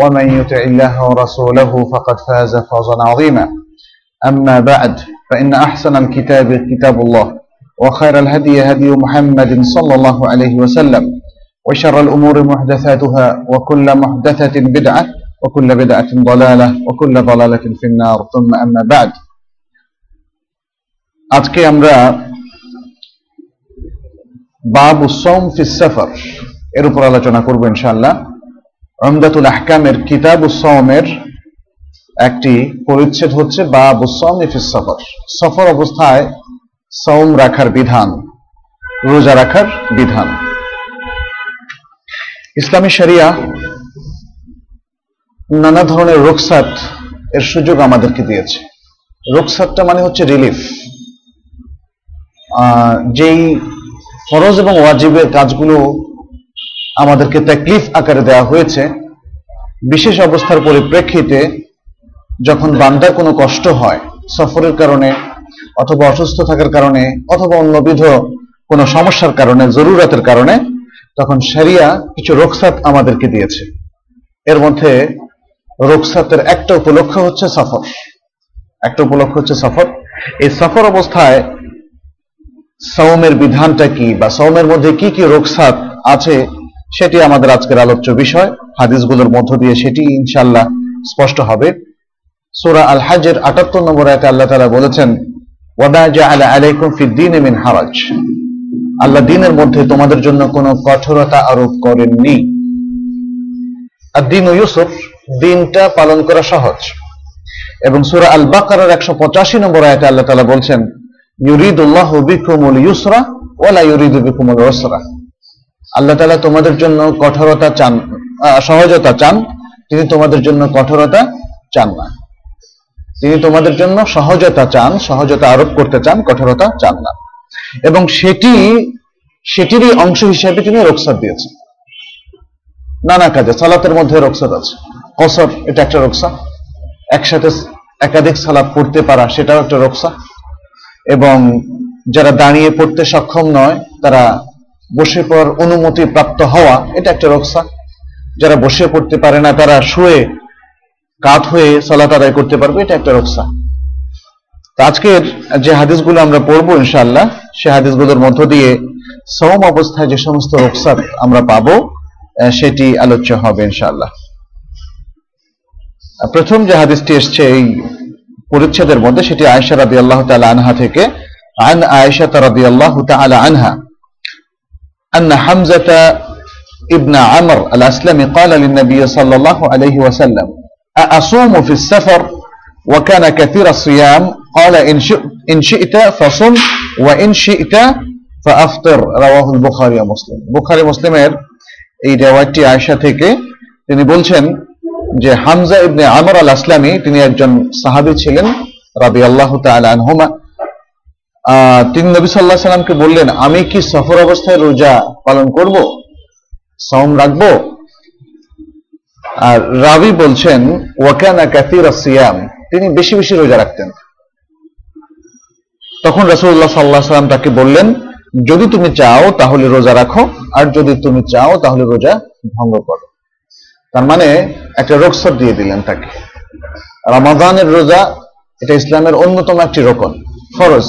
ومن يطع الله ورسوله فقد فاز فوزا عظيما أما بعد فإن أحسن الكتاب كتاب الله وخير الهدي هدي محمد صلى الله عليه وسلم وشر الأمور محدثاتها وكل محدثة بدعة وكل بدعة ضلالة وكل ضلالة في النار ثم أما بعد আজকে আমরা বাবু সোম ফিসাফার এর উপর আলোচনা করব ইনশাআল্লাহ রমদাতুল আহকামের কিতাব উসমের একটি পরিচ্ছেদ হচ্ছে বাবু সোম ফিসাফার সফর। অবস্থায় সৌম রাখার বিধান, রোজা রাখার বিধান। ইসলামী শরিয়া নানা ধরনের রোকসাত এর সুযোগ আমাদেরকে দিয়েছে। রোকসাতটা মানে হচ্ছে রিলিফ যেই ফরজ এবং ওয়াজিবের কাজগুলো আমাদেরকে তাকলিফ আকারে দেওয়া হয়েছে। বিশেষ অবস্থার পরিপ্রেক্ষিতে যখন বান্দার কোনো কষ্ট হয়, সফরের কারণে অথবা অসুস্থ থাকার কারণে অথবা অন্যবিধ কোনো সমস্যার কারণে, জরুরতের কারণে, তখন সারিয়া কিছু রোকসাত আমাদেরকে দিয়েছে। এর মধ্যে রোকসাতের একটা উপলক্ষ হচ্ছে সফর। একটা উপলক্ষ হচ্ছে সফর। এই সফর অবস্থায় সৌমের বিধানটা কি বা সৌমের মধ্যে কি কি রোকসাত আছে সেটি আমাদের আজকের আলোচ্য বিষয়। হাদিসগুলোর মধ্য দিয়ে সেটি ইনশাল্লাহ স্পষ্ট হবে। সুরা আল হাজের আটাত্তর নম্বর এক আল্লাহ তালা বলেছেন হারাজ। আল্লাহ দিনের মধ্যে তোমাদের জন্য কোনো কঠোরতা আরোপ করেননি। আর দিন ইউসুফ দিনটা পালন করা সহজ। এবং সুরা আল বাকার একশো পঁচাশি নম্বর আয়তে আল্লাহ তালা বলছেন, ইউরিদুল্লাহ বিকুমুল ইউসরা ওলা ইউরিদু বিকুমুল রসরা আল্লাহ তালা তোমাদের জন্য কঠোরতা চান সহজতা চান, তিনি তোমাদের জন্য কঠোরতা চান না। তিনি তোমাদের জন্য সহজতা চান, সহজতা আরোপ করতে চান, কঠোরতা চান না। এবং সেটি, সেটিরই অংশ হিসেবে তিনি রোকসাদ দিয়েছেন। নানা কাজে, সালাতের মধ্যে রোকসাদ আছে। কসর, এটা একটা রোকসা। একসাথে একাধিক সালাত পড়তে পারা, সেটাও একটা রোকসা। এবং যারা দাঁড়িয়ে পড়তে সক্ষম নয়, তারা বসে পড়ার অনুমতি প্রাপ্ত হওয়া, এটা একটা রক্সা। যারা বসে পড়তে পারে না, তারা শুয়ে, কাত হয়ে সালাত আদায় করতে পারবে, এটা একটা রক্ষা আজকের যে হাদিসগুলো আমরা পড়ব ইনশাল্লাহ সে হাদিসগুলোর মধ্য দিয়ে সম অবস্থায় যে সমস্ত রক্সাত আমরা পাবো সেটি আলোচ্য হবে ইনশাল্লাহ প্রথম যে হাদিসটি এসছে এই পরিচ্ছেদের মধ্যে, সেটি আয়সা রাবি আল্লাহ তালা আনহা থেকে, আন আয়সা তারা আল্লাহ তালা আনহা أن حمزة ابن عمر الأسلمي قال للنبي صلى الله عليه وسلم أأصوم في السفر وكان كثير الصيام؟ قال إن شئت, إن شئت فصم وإن شئت فأفطر. رواه البخاري ومسلم. البخاري ومسلم এই রেওয়ায়তটি عائشة থেকে তিনি বলছেন যে হামজা ইবনে আমর আল আসলামী তিনি একজন সাহাবী ছিলেন রাদিয়াল্লাহু তাআলা আনহুমা। তিনি নবী সাল্লাহ সাল্লামকে বললেন, আমি কি সফর অবস্থায় রোজা পালন করব? সম রাখব? আর রাবি বলছেন ওয়াকানা কাতির সিয়াম। তিনি বেশি বেশি রোজা রাখতেন। তখন রসুল্লাহ সাল্লাহ সাল্লাম তাকে বললেন, যদি তুমি চাও তাহলে রোজা রাখো, আর যদি তুমি চাও তাহলে রোজা ভঙ্গ করো। তার মানে একটা রোকসর দিয়ে দিলেন তাকে। রামাদানের রোজা এটা ইসলামের অন্যতম একটি রোকন, ফরজ।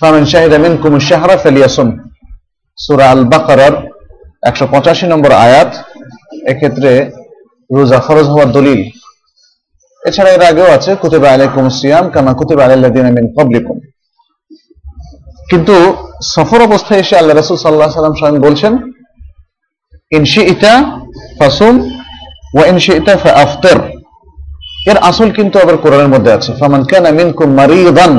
ফামিন শাহিদ আমিন কুমুর শাহরা ফেলিয়াসুম সুরা আল বাকার একশো পঁচাশি নম্বর আয়াত। এক্ষেত্রে রোজা ফরজ হওয়ার দলিল। এছাড়া এর আগেও আছে, কুতুবা আলাইকুম সিয়াম কামা কুতুবা আলাইল্লাযিনা মিন ক্বাবলিকুম। কিন্তু সফর অবস্থায় এসে আল্লাহ রাসূল আলাইহি সাল্লাম স্বয়ং বলছেন, ইন শিইতা ফাসুম, ওয়া ইন শিইতা ফাআফতির। এর আসল কিন্তু আবার কোরআনের মধ্যে আছে, ফামান কানা মিনকুম মারিদান।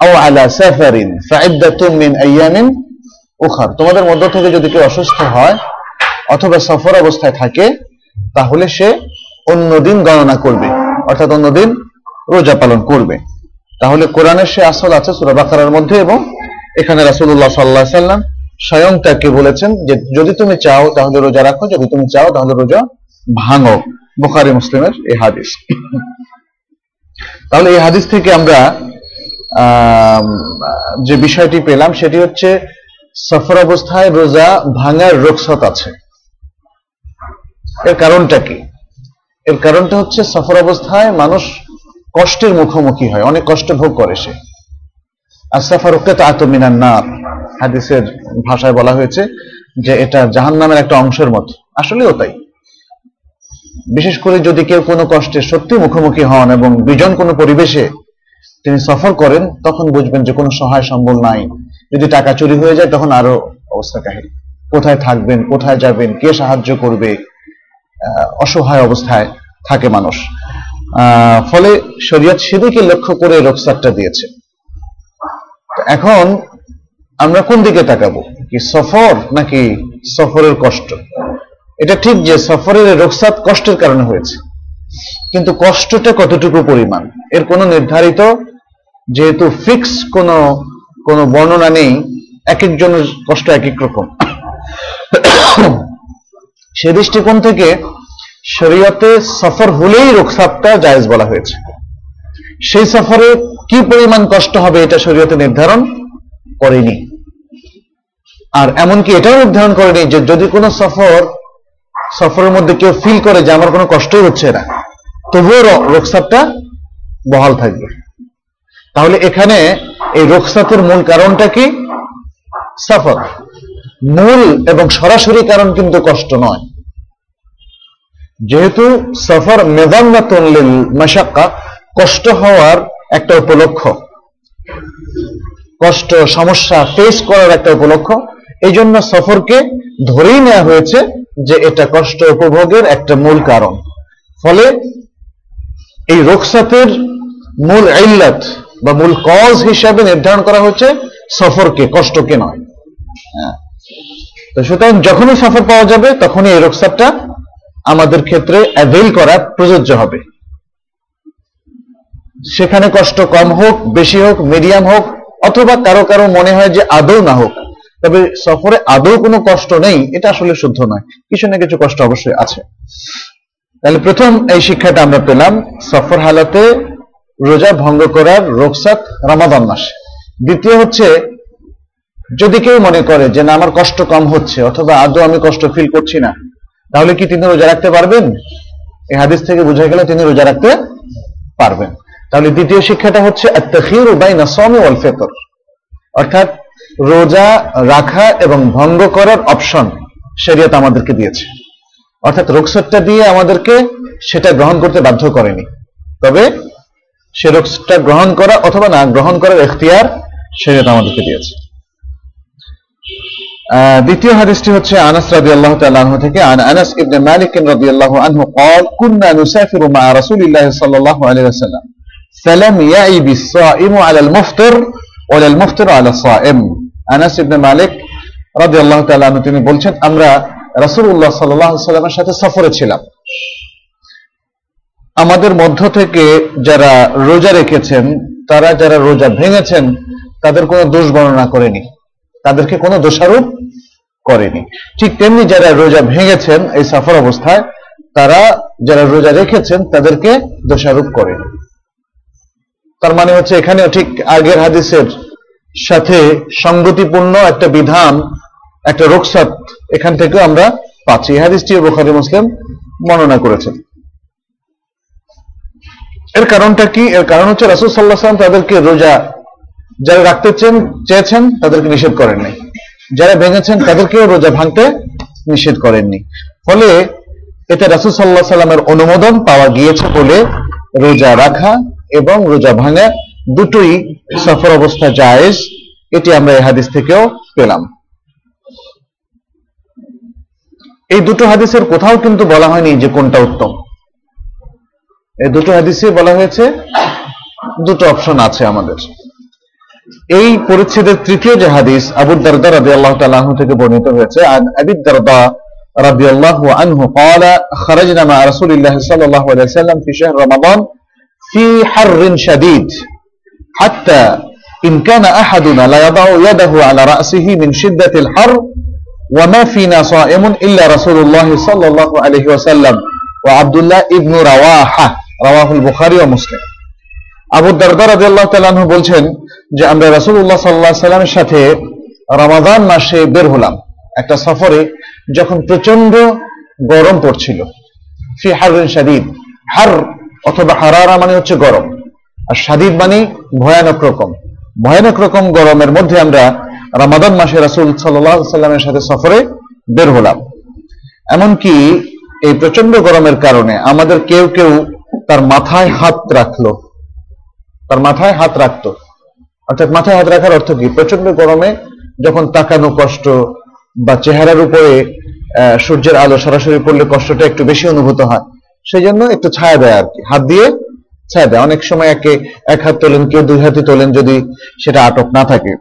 আও আলা সাফারিন ফাইদ্দাতুম মিন আইয়ামিন উখার। তোমাদের মধ্য থেকে যদি কেউ অসুস্থ হয় অথবা সফর অবস্থায় থাকে তাহলে সে অন্য দিন গণনা করবে অর্থাৎ অন্য দিন রোজা পালন করবে। তাহলে কোরআনের সে আসল আছে সূরা বাকারার মধ্যে এবং এখানে রাসূলুল্লাহ সাল্লাল্লাহু আলাইহি সাল্লাম স্বয়ং তাকে বলেছেন যে যদি তুমি চাও তাহলে রোজা রাখো যদি তুমি চাও তাহলে রোজা ভাঙো। বুখারী মুসলিমের এই হাদিস। তাহলে এই হাদিস থেকে আমরা আম, যে বিষয়টি পেলাম সেটি হচ্ছে সফর অবস্থায় রোজা ভাঙার রোগসত আছে। এর কারণটা কি? এর কারণটা হচ্ছে সফর অবস্থায় মানুষ কষ্টের মুখোমুখি হয়, অনেক কষ্ট ভোগ করে সে। আর সফর আতমিনার নার, হাদিসের ভাষায় বলা হয়েছে যে এটা জাহান নামের একটা অংশের মতো। আসলেও তাই। বিশেষ করে যদি কেউ কোনো কষ্টে সত্যি মুখোমুখি হন এবং বিজন কোনো পরিবেশে তিনি সফর করেন, তখন বুঝবেন যে কোনো সহায় সম্বল নাই। যদি টাকা চুরি হয়ে যায়, তখন আরও অবস্থা কাহিনী কোথায় থাকবেন, কোথায় যাবেন, কে সাহায্য করবে? অসহায় অবস্থায় থাকে মানুষ। ফলে শরীয়ত সেদিকে লক্ষ্য করে রোকসারটা দিয়েছে। এখন আমরা কোন দিকে তাকাবো? কি সফর নাকি সফরের কষ্ট? এটা ঠিক যে সফরের রোকসাত কষ্টের কারণে হয়েছে। কিন্তু কষ্টটা কতটুকু পরিমাণ? এর কোনো নির্ধারিত যেহেতু ফিক্স কোনো কোনো বর্ণনা নেই এক একজনের কষ্ট এক এক রকম। সে দৃষ্টিকোণ থেকে শরীয়তে সফর হলেই রোকসাতটা জায়েজ বলা হয়েছে। সেই সফরে কি পরিমাণ কষ্ট হবে এটা শরীয়তে নির্ধারণ করেনি। আর এমনকি এটাও নির্ধারণ করেনি যে যদি কোনো সফর, সফরের মধ্যে কেউ ফিল করে যে আমার কোনো কষ্টই হচ্ছে না, তবুও রোকসাতটা বহাল থাকবে। তাহলে এখানে এই রোকসাতের মূল কারণটা কি? সফর। মূল এবং সরাসরি কারণ কিন্তু কষ্ট নয়। যেহেতু সফর মেজান্নাতুন লিল মাশাক্কা, কষ্ট হওয়ার একটা উপলক্ষ। কষ্ট, সমস্যা ফেস করার একটা উপলক্ষ। এই জন্য সফরকে ধরেই নেওয়া হয়েছে যে এটা কষ্ট উপভোগের একটা মূল কারণ। ফলে এই রোকসাতের মূল ইল্লাত বা মূল কজ হিসাবে নির্ধারণ করা হচ্ছে সফরকে, কষ্টকে নয়। হ্যাঁ। তো সুতরাং যখনই সফর পাওয়া যাবে, তখনই এই রোকসাতটা আমাদের ক্ষেত্রে অ্যাভেল করা প্রযোজ্য হবে। সেখানে কষ্ট কম হোক, বেশি হোক মিডিয়াম হোক, অথবা কারও কারও মনে হয় যে আদৌ না হোক, তবে সফরে আদৌ কোনো কষ্ট নেই, এটা আসলে শুদ্ধ নয়। কিছু না কিছু কষ্ট অবশ্যই আছে। তাহলে প্রথম এই শিক্ষাটা আমরা পেলাম, সফর হালাতে রোজা ভঙ্গ করার রোকসাত রমাদান মাসে। দ্বিতীয় হচ্ছে, যদি কেউ মনে করে যে, না, আমার কষ্ট কম হচ্ছে, অথবা আদৌ আমি কষ্ট ফিল করছি না, তাহলে কি তিনি রোজা রাখতে পারবেন? এই হাদিস থেকে বোঝা গেল তিনি রোজা রাখতে পারবেন। তাহলে দ্বিতীয় শিক্ষাটা হচ্ছে অর্থাৎ, রোজা রাখা এবং ভঙ্গ করার অপশন শরীয়ত আমাদেরকে দিয়েছে। অর্থাৎ রোকসতটা দিয়ে আমাদেরকে সেটা গ্রহণ করতে বাধ্য করেনি। তবে সে রোকসটা গ্রহণ করা অথবা না গ্রহণ করার এখতিয়ার শরীয়ত আমাদেরকে দিয়েছে আহ, দ্বিতীয় হাদিসটি হচ্ছে আনাস রাদিয়াল্লাহু তাআলা আনহু থেকে আন আনাস ইবনে মালিক রাদিয়াল্লাহু আনহু قال كنا نسافر مع رسول الله صلى الله عليه وسلم فلم يعب الصائم على المفطر ولا المفطر على الصائم আনাস ইবনে মালিক রাদিয়াল্লাহু তাআলা আনহু তিনি বলছেন আমরা রাসূলুল্লাহ সাল্লাল্লাহু আলাইহি সাল্লামের সাথে সফরে ছিলাম আমাদের মধ্য থেকে যারা রোজা রেখেছেন, তারা যারা রোজা ভেঙেছেন, তাদের কোনো দোষ বর্ণনা করেনি। তাদেরকে কোনো দোষারোপ করেনি। ঠিক তেমনি যারা রোজা ভেঙেছেন, এই সফর অবস্থায়, তারা যারা রোজা রেখেছেন, তাদেরকে দোষারোপ করেনি। তার মানে হচ্ছে এখানেও ঠিক আগের হাদিসের সাথে সংগতিপূর্ণ একটা বিধান, একটা রোকসাত এখান থেকে আমরা পাচ্ছি। হাদিসটি বুখারী মুসলিম বর্ণনা করেছেন। এর কারণটা কি? এর কারণ হচ্ছে রাসূল সাল্লাল্লাহু আলাইহি ওয়াসাল্লাম তাদেরকে রোজা যারা রাখতে চেন, চেয়েছেন, তাদেরকে নিষেধ করেননি যারা ভেঙেছেন, তাদেরকেও রোজা ভাঙতে নিষেধ করেননি ফলে এতে রাসূল আলাইহি সাল্লামের অনুমোদন পাওয়া গিয়েছে বলে রোজা রাখা এবং রোজা ভাঙা দুটোই সফর অবস্থা জায়েজ, এটি আমরা এই হাদিস থেকেও পেলাম। এই দুটো হাদিসের কোথাও কিন্তু বলা হয়নি যে কোনটা উত্তম। এই দুটো হাদিসে বলা হয়েছে দুটো অপশন আছে আমাদের এই পরিচ্ছেদের তৃতীয় যে হাদিস আবু দারদা রাদি আল্লাহ তালাহ থেকে বর্ণিত হয়েছে আন আবি দারদা رضي الله عنه قال خرجنا مع رسول الله صلى الله عليه وسلم في شهر رمضان في حر شديد حتى إن كان أحدنا لا يضع يده على رأسه من شدة الحر وما فينا صائم إلا رسول الله صلى الله عليه وسلم وعبد الله ابن رواحة রাওয়াহুল বুখারি ও মুসলিম। আবু দরদার রাজিয়াল্লাহ তাল্লাহ বলছেন যে, আমরা রাসুল্লাহ সাল্লাহ সাল্লামের সাথে রামাদান মাসে বের হলাম একটা সফরে যখন প্রচণ্ড গরম পড়ছিল। ফি হারুন সাদিদ হার অথবা হারারা মানে হচ্ছে গরম। আর সাদিদ মানে ভয়ানক রকম। ভয়ানক রকম গরমের মধ্যে আমরা রামাদান মাসে রাসুল সাল্লাহ সাল্লামের সাথে সফরে বের হলাম। এমনকি এই প্রচণ্ড গরমের কারণে আমাদের কেউ কেউ তার মাথায় হাত রাখল। তার মাথায় হাত রাখতো। অর্থাৎ মাথায় হাত রাখার অর্থ কি? প্রচণ্ড গরমে যখন তাকানো কষ্ট বা চেহারার উপরে সূর্যের আলো সরাসরি পড়লে কষ্টটা একটু বেশি অনুভূত হয়। সেই জন্য একটু ছায়া দেয় আর কি। হাত দিয়ে ছায়া দেয়। অনেক সময় একে এক হাত তোলেন, কেউ দুই হাতে তোলেন যদি সেটা আটক না থাকে।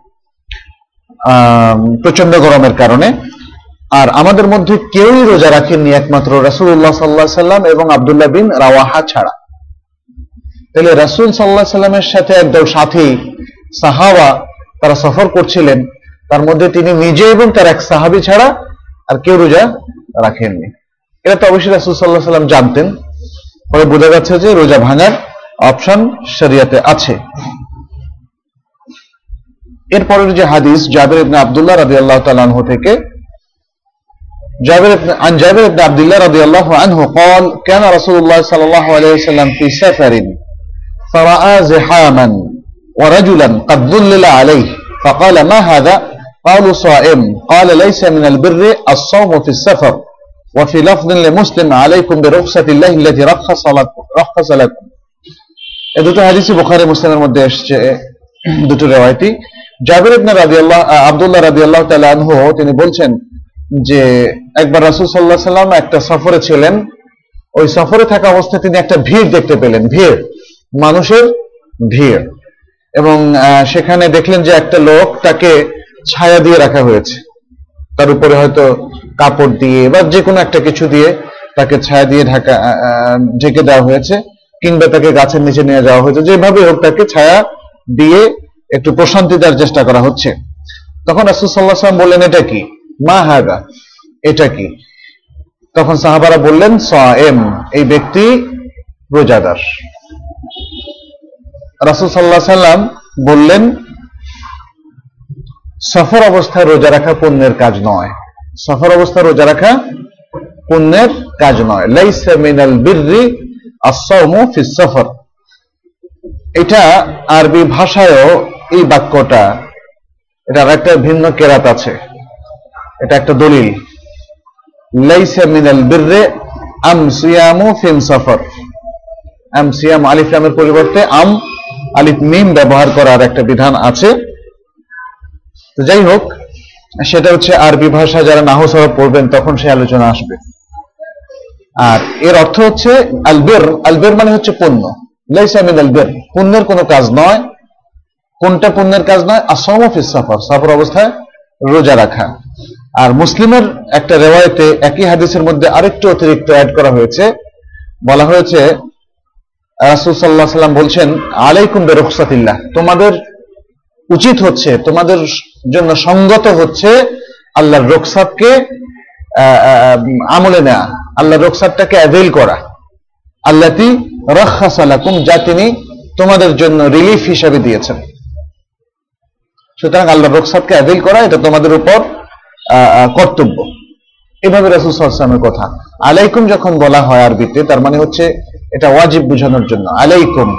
আহ প্রচণ্ড গরমের কারণে। আর আমাদের মধ্যে কেউই রোজা রাখেননি একমাত্র রাসুল্লাহ সাল্লাহ সাল্লাম এবং আবদুল্লাহ বিন রাওয়াহা ছাড়া। তাহলে রাসুল সাল্লাহ সাল্লামের সাথে একদল সাথী, সাহাবা, তারা সফর করছিলেন। তার মধ্যে তিনি নিজে এবং তার এক সাহাবি ছাড়া আর কেউ রোজা রাখেননি। এটা তো অবশ্যই রাসুল সাল্লাহ সাল্লাম জানতেন। পরে বোঝা যাচ্ছে যে রোজা ভাঙার অপশন শরিয়াতে আছে। এরপরের যে হাদিস, জাবের ইবনে আব্দুল্লাহ রাদি আল্লাহ তালানহ থেকে جابر بن عن جابر بن عبد الله رضي الله عنه قال كان رسول الله صلى الله عليه وسلم في سفر فرأى زحاما ورجلا قد ظلل عليه فقال ما هذا قالوا صائم قال ليس من البر الصوم في السفر وفي لفظ لمسلم عليكم برخصة الله التي رخص لكم رخص لكم এই দুটো হাদিসি বুখারী মুসলিমের মধ্যে এসেছে দুটো রেওয়ায়তি জাবির ইবনে রাদিয়াল্লাহ আব্দুল্লাহ রাদিয়াল্লাহু তাআলা আনহু তিনি বলছেন যে একবার রাসূল আলাইহি সাল্লাম একটা সফরে ছিলেন, ওই সফরে থাকা অবস্থায় তিনি একটা ভিড় দেখতে পেলেন, ভিড়, মানুষের ভিড়। এবং সেখানে দেখলেন যে একটা লোক তাকে ছায়া দিয়ে রাখা হয়েছে। তার উপরে হয়তো কাপড় দিয়ে বা যে কোনো একটা কিছু দিয়ে তাকে ছায়া দিয়ে ঢাকা ঢেকে দেওয়া হয়েছে, কিংবা তাকে গাছের নিচে নিয়ে যাওয়া হয়েছে। যেভাবে হোক তাকে ছায়া দিয়ে একটু প্রশান্তি দেওয়ার চেষ্টা করা হচ্ছে। তখন রাসুল সাল্লাহ সাল্লাম বললেন, এটা কি? মা হাগা এটা কি? তখন সাহাবারা বললেন এম এই ব্যক্তি রোজাদার। রাসুল সাল্লাহ সাল্লাম বললেন, সফর অবস্থায় রোজা রাখা পুণ্যের কাজ নয়। সফর অবস্থায় রোজা রাখা পুণ্যের কাজ নয়। লাইসা মিনাল বিররি আসামু ফি সফর। এটা আরবি ভাষায়ও এই বাক্যটা, এটার একটা ভিন্ন কেরাত আছে। এটা একটা দলিল। লাইসা মিনাল বিররে আম সিয়ামু ফিম সফর। আম সিয়াম আলিফ পরিবর্তে আম আলিফ মিম ব্যবহার করার একটা বিধান আছে। তো যাই হোক, সেটা হচ্ছে আরবি ভাষা যারা পড়বেন, তখন আলোচনা আসবে। আর এর অর্থ হচ্ছে আলবের আলবের মানে হচ্ছে পুণ্য। লাইসা মিন কোনো কাজ নয়। কোনটা পুণ্যের কাজ নয়? আসম অফিস সফর সফর অবস্থায় রোজা রাখা। আর মুসলিমের একটা রেওয়ায়তে একই হাদিসের মধ্যে আরেকটু অতিরিক্ত অ্যাড করা হয়েছে। বলা হয়েছে, রাসুল সাল্লাহ সাল্লাম বলছেন, আলাইকুম বেরুখসাতিল্লাহ, তোমাদের উচিত হচ্ছে, তোমাদের জন্য সঙ্গত হচ্ছে আল্লাহর রোকসাতকে আমলে নেওয়া আল্লাহর রোকসাতটাকে অ্যাভেল করা। আল্লাহটি রক্ষাসালাকুম যা তিনি তোমাদের জন্য রিলিফ হিসাবে দিয়েছেন। সুতরাং আল্লাহ রোকসাতকে অ্যাভেল করা, এটা তোমাদের উপর কর্তব্য। এভাবে রাসুলের কথা। আলাইকুম যখন বলা হয় আরবিতে, তার মানে হচ্ছে এটা ওয়াজিব বোঝানোর জন্য। আলাইকুম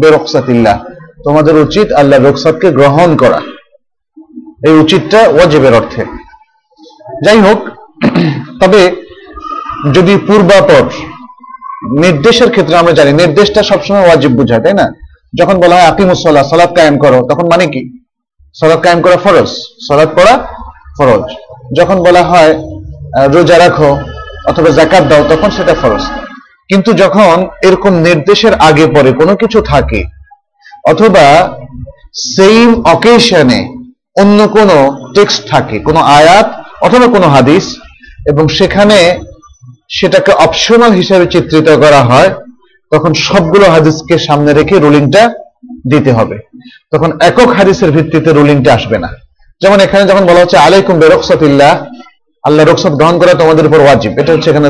বেরকসাতিল্লাহ, তোমাদের উচিত আল্লাহ রোকসাতকে গ্রহণ করা। এই উচিতটা ওয়াজিবের অর্থে। যাই হোক, তবে যদি পূর্বাপর, নির্দেশের ক্ষেত্রে আমরা জানি, নির্দেশটা সবসময় ওয়াজিব বোঝায়, তাই না? যখন বলা হয় আকিমুসল্লাহ সালাদ কায়েম করো, তখন মানে কি? সালাদ কায়েম করা ফরজ, সালাদ পড়া ফরজ। যখন বলা হয় রোজা রাখো অথবা জাকাত দাও, তখন সেটা ফরজ। কিন্তু যখন এরকম নির্দেশের আগে পরে কোনো কিছু থাকে, অথবা সেম অকেশনে অন্য কোনো টেক্সট থাকে, কোনো আয়াত অথবা কোনো হাদিস, এবং সেখানে সেটাকে অপশনাল হিসেবে চিত্রিত করা হয়, তখন সবগুলো হাদিসকে সামনে রেখে রুলিংটা দিতে হবে। তখন একক হাদিসের ভিত্তিতে রুলিংটা আসবে না। যেমন এখানে যখন বলা হচ্ছে, আলাইকুম বেরকসাতিল্লাহ আল্লাহ রকসত গ্রহণ করা তোমাদের উপর ওয়াজিব। এটা হচ্ছে এখানে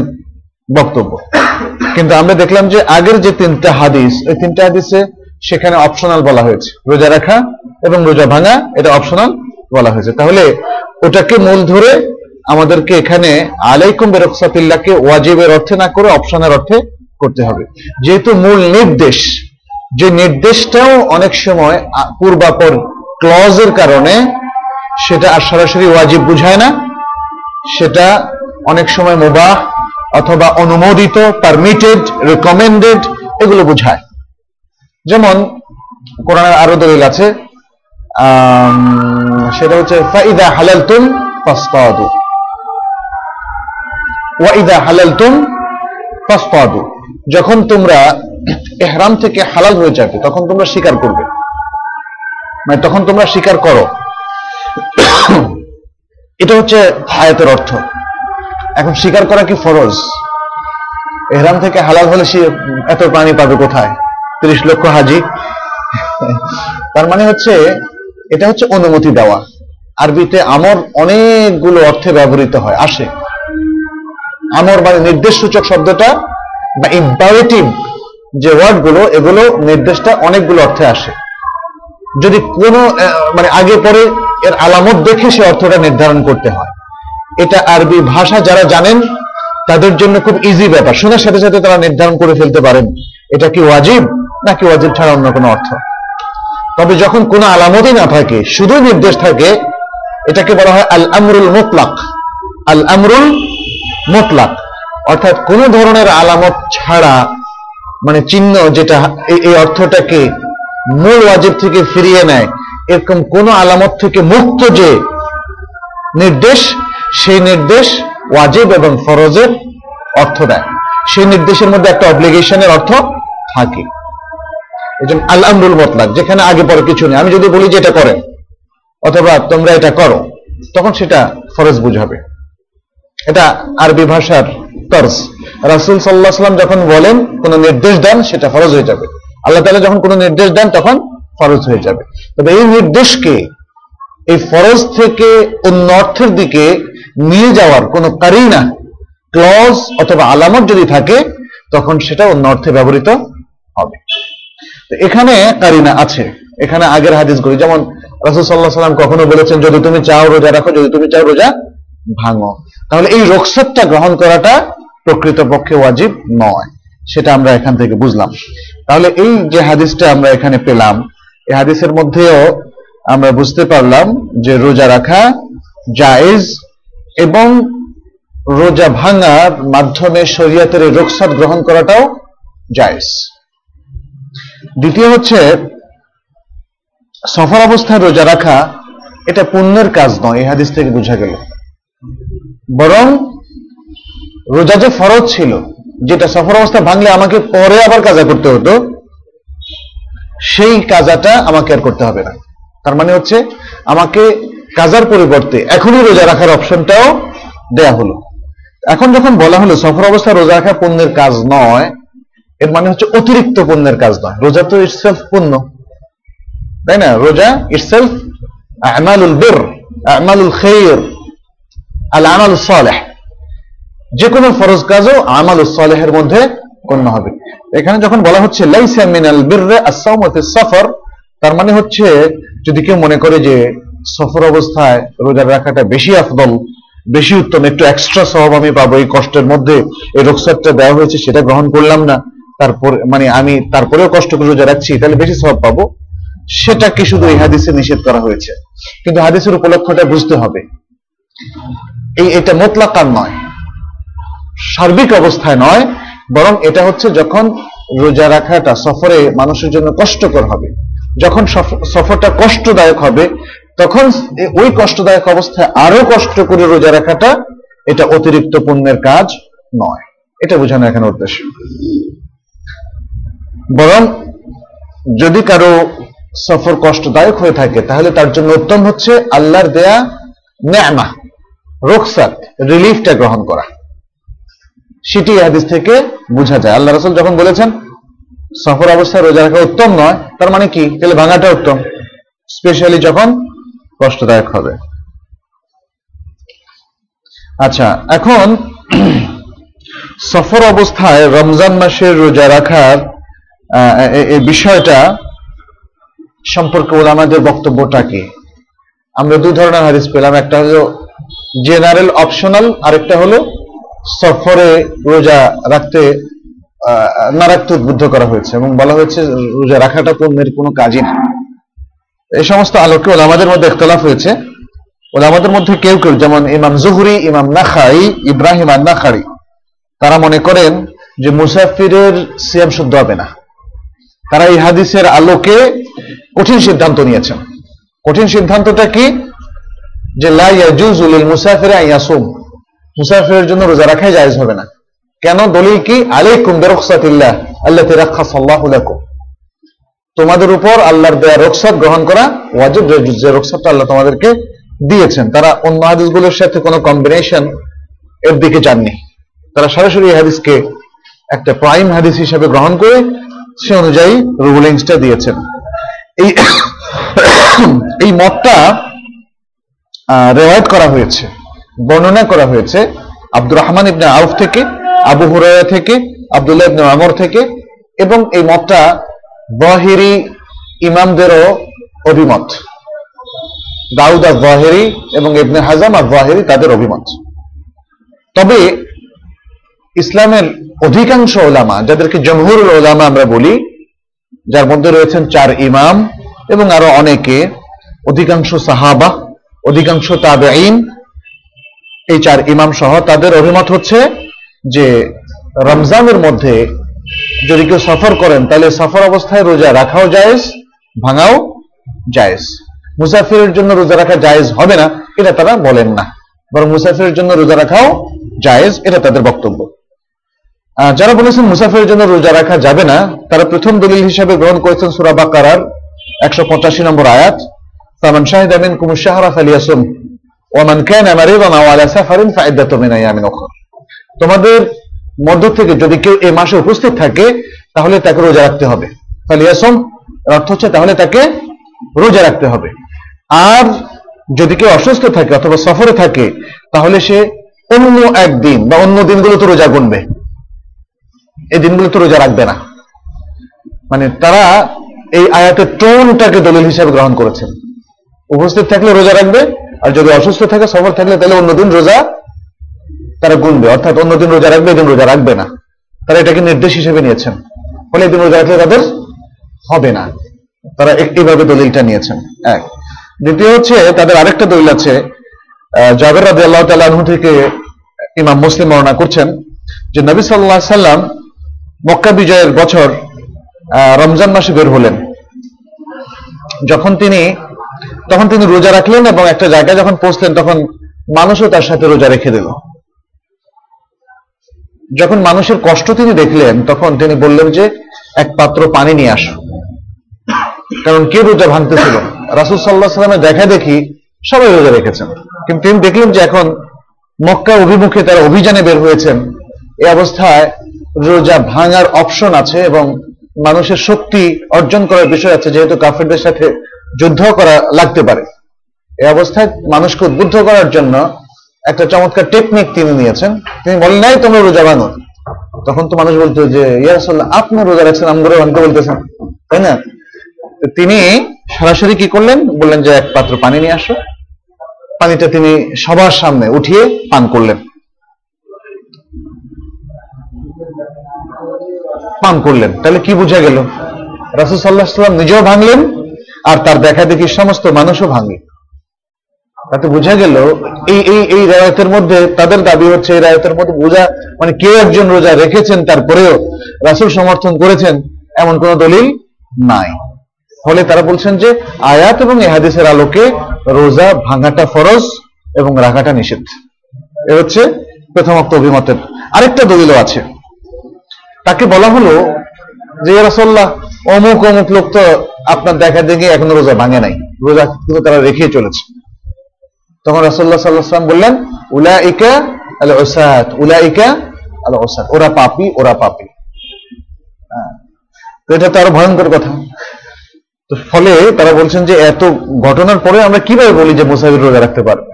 বক্তব্য। কিন্তু আমরা দেখলাম যে আগের যে তিনটা হাদিস ওই তিনটা হাদিসে সেখানে অপশনাল বলা হয়েছে। রোজা রাখা এবং রোজা ভাঙা, এটা অপশনাল বলা হয়েছে। তাহলে ওটাকে মূল ধরে আমাদেরকে এখানে আলাইকুম বেরকসাতিল্লাহকে ওয়াজিবের অর্থে না করে অপশনের অর্থে করতে হবে। যেহেতু মূল নির্দেশ, যে নির্দেশটাও অনেক সময় পূর্বাপর ক্লজের কারণে সেটা আর সরাসরি ওয়াজিব বুঝায় না। সেটা অনেক সময় মুবাহ অথবা অনুমোদিত পারমিটেড রেকমেন্ডেড এগুলো বোঝায়। যেমন কোরআনের আরও দলিল আছে সেটা হচ্ছে, ফাইদা হালালতুম ফাসতাদু। ওয়াইদা হালালতুম ফাসতাদু। যখন তোমরা এহরাম থেকে হালাল হয়ে যাবে, তখন তোমরা স্বীকার করবে। মানে তখন তোমরা স্বীকার করো। এটা হচ্ছে আয়াতের অর্থ। এখন স্বীকার করা কি ফরজ? এহরাম থেকে হালাল হলে সে এত পানি পাবে কোথায়? তিরিশ লক্ষ হাজি। তার মানে হচ্ছে, এটা হচ্ছে অনুমতি দেওয়া। আরবিতে আমর অনেকগুলো অর্থে ব্যবহৃত হয়, আসে। আমর মানে নির্দেশ সূচক শব্দটা বা ইম্পারেটিভ যে ওয়ার্ডগুলো এগুলো নির্দেশটা অনেকগুলো অর্থে আসে। যদি কোনো মানে আগে পরে এর আলামত দেখে সে অর্থটা নির্ধারণ করতে হয়। এটা আরবি ভাষা যারা জানেন, তাদের জন্য খুব ইজি ব্যাপার। শোনার সাথে সাথে তারা নির্ধারণ করে ফেলতে পারেন, এটা কি ওয়াজিব নাকি ওয়াজিব ছাড়া অন্য কোনো অর্থ? তবে যখন কোনো আলামতই না থাকে, শুধু নির্দেশ থাকে, এটাকে বলা হয় আল আমরুল মুতলাক। আল আমরুল মুতলাক। অর্থাৎ কোন ধরনের আলামত ছাড়া মানে চিহ্ন যেটা এই- অর্থটাকে মূল ওয়াজিব থেকে ফিরিয়ে নেয় এরকম কোন আলামত থেকে মুক্ত যে নির্দেশ, সেই নির্দেশ ওয়াজিব এবং ফরজের অর্থ দেয়। সেই নির্দেশের মধ্যে একটা অব্লিগেশনের অর্থ থাকে। এই জন্য আল আমরুল মতলাক, যেখানে আগে পরে কিছু নেই। আমি যদি বলি যে এটা করেন অথবা তোমরা এটা করো, তখন সেটা ফরজ বুঝাবে। এটা আরবি ভাষার তর্স। রাসুল সাল্লাহ সাল্লাম যখন বলেন, কোনো নির্দেশ দেন, সেটা ফরজ হয়ে যাবে। আল্লাহ তাআলা যখন কোনো নির্দেশ দেন, তখন ফরজ হয়ে যাবে। তবে এই নির্দেশকে, এই ফরজ থেকে অন্য অর্থের দিকে নিয়ে যাওয়ার কোন কারিনা ক্লজ অথবা আলামত যদি থাকে, তখন সেটা অন্য অর্থে ব্যবহৃত হবে। এখানে কারিনা আছে। এখানে আগের হাদিসগুলি, যেমন রাসুল সাল্লাহ সাল্লাম কখনো বলেছেন, যদি তুমি চাও রোজা রাখো, যদি তুমি চাও রোজা ভাঙো। তাহলে এই রোকসতটা গ্রহণ করাটা প্রকৃতপক্ষে ওয়াজিব নয়। সেটা আমরা এখান থেকে বুঝলাম। তাহলে এই যে হাদিসটা আমরা এখানে পেলাম এই হাদিসের মধ্যেও আমরা বুঝতে পারলাম যে রোজা রাখা জায়েজ এবং রোজা ভাঙার মাধ্যমে শরীয়তের এই রোকসাত গ্রহণ করাটাও জায়েজ। দ্বিতীয় হচ্ছে, সফর অবস্থায় রোজা রাখা এটা পুণ্যের কাজ নয়, এই হাদিস থেকে বোঝা গেল। বরং রোজা যে ফরজ ছিল, যেটা সফর অবস্থা ভাঙলে আমাকে পরে আবার কাজা করতে হতো সেই কাজাটা আমাকে আর করতে হবে না। তার মানে হচ্ছে, আমাকে কাজার পরিবর্তে এখনই রোজা রাখার অপশনটাও দেয়া হলো। এখন যখন বলা হলো সফর অবস্থায় রোজা রাখা পুণ্যের কাজ নয়, এর মানে হচ্ছে অতিরিক্ত পুণ্যের কাজ নয়। রোজা তো ইটসেলফ পুণ্য। তাই না? রোজা ইটসেলফ আমালুল বির আমালুল খের আল আমাল সালেহ যে কোনো ফরজ কাজও আমাল সালেহের মধ্যে গণ্য হবে। এখানে যখন বলা হচ্ছে সফর তার মানে হচ্ছে, যদি কেউ মনে করে যে সফর অবস্থায় রোজা রাখাটা বেশি আফদল, বেশি উত্তম, একটু এক্সট্রা সহব আমি পাবো, এই কষ্টের মধ্যে এই রোকসারটা দেওয়া হয়েছে, সেটা গ্রহণ করলাম না, তারপর মানে আমি তারপরেও কষ্ট করে রোজা রাখছি, তাহলে বেশি সহব পাবো? সেটাকে শুধু এই হাদিসে নিষেধ করা হয়েছে। কিন্তু হাদিসের উপলক্ষটা বুঝতে হবে। এই, এটা মোতলাকার নয়। সার্বিক অবস্থায় নয় বরং এটা হচ্ছে যখন রোজা রাখাটা সফরে মানুষের জন্য কষ্টকর হবে। যখন সফরটা কষ্টদায়ক হবে, তখন ওই কষ্টদায়ক অবস্থায় আরও কষ্ট করে রোজা রাখাটা এটা অতিরিক্ত পুণ্যের কাজ নয়। এটা বোঝানো এখানে উদ্দেশ্য। বরং যদি কারও সফর কষ্টদায়ক হয়ে থাকে, তাহলে তার জন্য উত্তম হচ্ছে আল্লাহর দেয়া নেমা রোকসাত রিলিফটা গ্রহণ করা। সেটি হাদিস থেকে বোঝা যায়। আল্লাহ রসুল যখন বলেছেন, সফর অবস্থায় রোজা রাখা উত্তম নয়, তার মানে কি? তাহলে ভাঙাটা উত্তম। স্পেশালি যখন কষ্টদায়ক হবে। আচ্ছা এখন সফর অবস্থায় রমজান মাসের রোজা রাখার বিষয়টা সম্পর্কে ওলামাদের বক্তব্যটা কি? আমরা দুই ধরনের হাদিস পেলাম। একটা হলো জেনারেল অপশনাল আরেকটা হলো সফরে রোজা রাখতে না রাখতে উদ্বুদ্ধ করা হয়েছে এবং বলা হয়েছে রোজা রাখাটা পণ্যের কোনো কাজই না। এই সমস্ত আলোকে ওলামাদের মধ্যে একতলাফ হয়েছে। ওলামাদের মধ্যে কেউ কেউ, যেমন ইমাম জুহরি, ইমাম নাখাই, ইব্রাহিম আর নাখারি তারা মনে করেন যে মুসাফিরের সিয়াম শুদ্ধ হবে না। তারা এই হাদিসের আলোকে কঠিন সিদ্ধান্ত নিয়েছেন। কঠিন সিদ্ধান্তটা কি? যে লাইয়া জুজুল মুসাফির মুসাফিরি আন ইয়াসুম। মুসাফিরের জন্য রোজা রাখাই জায়েজ হবে না। কেন? দলিল কি? আলাইকুম বিরুখসাতিল্লাহ আল্লাতী রাখাসাল্লাহু লাকুম। তোমাদের উপর আল্লাহর দেয়া রুখসাত গ্রহণ করা ওয়াজিব, যে যে আল্লাহ তোমাদেরকে দিয়েছেন। তারা অন্য হাদিসগুলোর সাথে কোনো কম্বিনেশন এর দিকে যাননি। তারা সরাসরি এই হাদিসকে একটা প্রাইম হাদিস হিসেবে গ্রহণ করে সে অনুযায়ী রুলিংসটা দিয়েছেন। এই এই মতটা রেওয়ায়ত করা হয়েছে। বর্ণনা করা হয়েছে আব্দুর রহমান ইবনে আউফ থেকে, আবু হুরায়রা থেকে, আব্দুল্লাহ ইবনে আমর থেকে এবং এই মতটা বহিরি ইমামদেরও অভিমত। দাউদ আর বহেরি এবং ইবনে হাজাম আর বহেরি তাদের অভিমত। তবে ইসলামের অধিকাংশ ওলামা, যাদেরকে জমহুরুল ওলামা আমরা বলি, যার মধ্যে রয়েছেন চার ইমাম এবং আরও অনেকে, অধিকাংশ সাহাবা, অধিকাংশ তাবেঈন এই চার ইমাম সহ তাদের অভিমত হচ্ছে যে রমজানের মধ্যে যদি কেউ সফর করেন, তাহলে সফর অবস্থায় রোজা রাখাও জায়েজ, ভাঙাও জায়েজ। মুসাফিরের জন্য রোজা রাখা জায়েজ হবে না, এটা তারা বলেন না। বরং মুসাফিরের জন্য রোজা রাখাও জায়েজ, এটা তাদের বক্তব্য। যারা বলেছেন মুসাফিরের জন্য রোজা রাখা যাবে না, তারা প্রথম দলিল হিসেবে গ্রহণ করেছেন সুরা বাকারার একশো পঁচাশি নম্বর আয়াত। ফামান শাহিদা মিনকুম আশ-শাহরা ফালিয়াসুম। ওয়া মান কানা তোমাদের মধ্য থেকে যদি কেউ এই মাসে উপস্থিত থাকে, তাহলে তাকে রোজা রাখতে হবে। ফালিয়াসুম, এর অর্থ হচ্ছে তাহলে তাকে রোজা রাখতে হবে। আর যদি কেউ অসুস্থ থাকে অথবা সফরে থাকে, তাহলে সে অন্য একদিন বা অন্য দিনগুলো তো রোজা গুনবে। এই দিনগুলো তো রোজা রাখবে না। মানে তারা এই আয়াতের টোনটাকে দলিল হিসাবে গ্রহণ করেছেন। উপস্থিত থাকলে রোজা রাখবে আর যদি অসুস্থ থাকে সফর থাকলে তাহলে অন্যদিন রোজা তারা গুনবে। অর্থাৎ অন্যদিন রোজা রাখবে, এদিন রোজা রাখবে না। তারা এটাকে নির্দেশ হিসেবে নিয়েছেন। ফলে এদিন রোজা রাখলে তাদের হবে না। তারা এক- এইভাবে দলিলটা নিয়েছেন। এক। দ্বিতীয় হচ্ছে, তাদের আরেকটা দলিল আছে। জাবের রাজি আল্লাহ তালু থেকে ইমাম মুসলিম বর্ণনা করছেন যে নবী সাল্লাহ সাল্লাম মক্কা বিজয়ের বছর রমজান মাসে বের হলেন। যখন তিনি তখন তিনি রোজা রাখলেন এবং একটা জায়গায় যখন পৌঁছলেন, তখন মানুষও তার সাথে রোজা রেখে দিল। যখন মানুষের কষ্ট তিনি দেখলেন, তখন তিনি বললেন যে, এক পাত্র পানি নিয়ে আসো। কারণ কে রোজা ভাঙতেছিল? রাসুল সাল্লাহ সাল্লামের দেখা দেখি সবাই রোজা রেখেছেন। কিন্তু তিনি দেখলেন যে এখন মক্কা অভিমুখে তারা অভিযানে বের হয়েছেন। এই অবস্থায় রোজা ভাঙার অপশন আছে এবং মানুষের শক্তি অর্জন করার বিষয় আছে, যেহেতু কাফেরদের সাথে যুদ্ধ করা লাগতে পারে। এই অবস্থায় মানুষকে উদ্বুদ্ধ করার জন্য একটা চমৎকার টেকনিক তিনি নিয়েছেন। তিনি বলেন, নাই, তোমরা রোজা ভাঙো তখন তো মানুষ বলতো যে ইয়ারসাল্লাহ আপনি রোজা রাখছেন আমরা ভাঙতে বলতেছেন। তাই না? তিনি সরাসরি কি করলেন? বললেন যে, এক পাত্র পানি নিয়ে আসো। পানিটা তিনি সবার সামনে উঠিয়ে পান করলেন। পান করলেন। তাহলে কি বোঝা গেল? রাসুল সাল্লাহ সাল্লাম নিজেও ভাঙলেন আর তার দেখা দেখি সমস্ত মানুষও ভাঙলেন তাতে বোঝা গেল, এই এই এই রায়তের মধ্যে তাদের দাবি হচ্ছে, এই রায়তের মধ্যে বোঝা মানে কেউ একজন রোজা রেখেছেন, তারপরেও রাসুল সমর্থন করেছেন, এমন কোন দলিল নাই। ফলে তারা বলছেন যে, আয়াত এবং এহাদিসের আলোকে রোজা ভাঙাটা ফরজ এবং রাখাটা নিষেধ এ হচ্ছে প্রথমোক্ত অভিমতের। আরেকটা দলিলও আছে। তাকে বলা হলো যে রসল্লাহ অমুক অমুক লোক তো আপনার দেখা দেখে এখনও রোজা ভাঙে নাই। রোজা কিন্তু তারা রেখে চলেছে। তখন রসল্লাহ সাল্লাহাম বললেন, উলাইকা আল ওসাদ উলাইকা আল ওসাদ ওরা পাপি ওরা পাপি। হ্যাঁ। তো এটা তো আরও ভয়ঙ্কর কথা। তো ফলে তারা বলছেন যে এত ঘটনার পরে আমরা কীভাবে বলি যে মুসাফির রোজা রাখতে পারবে?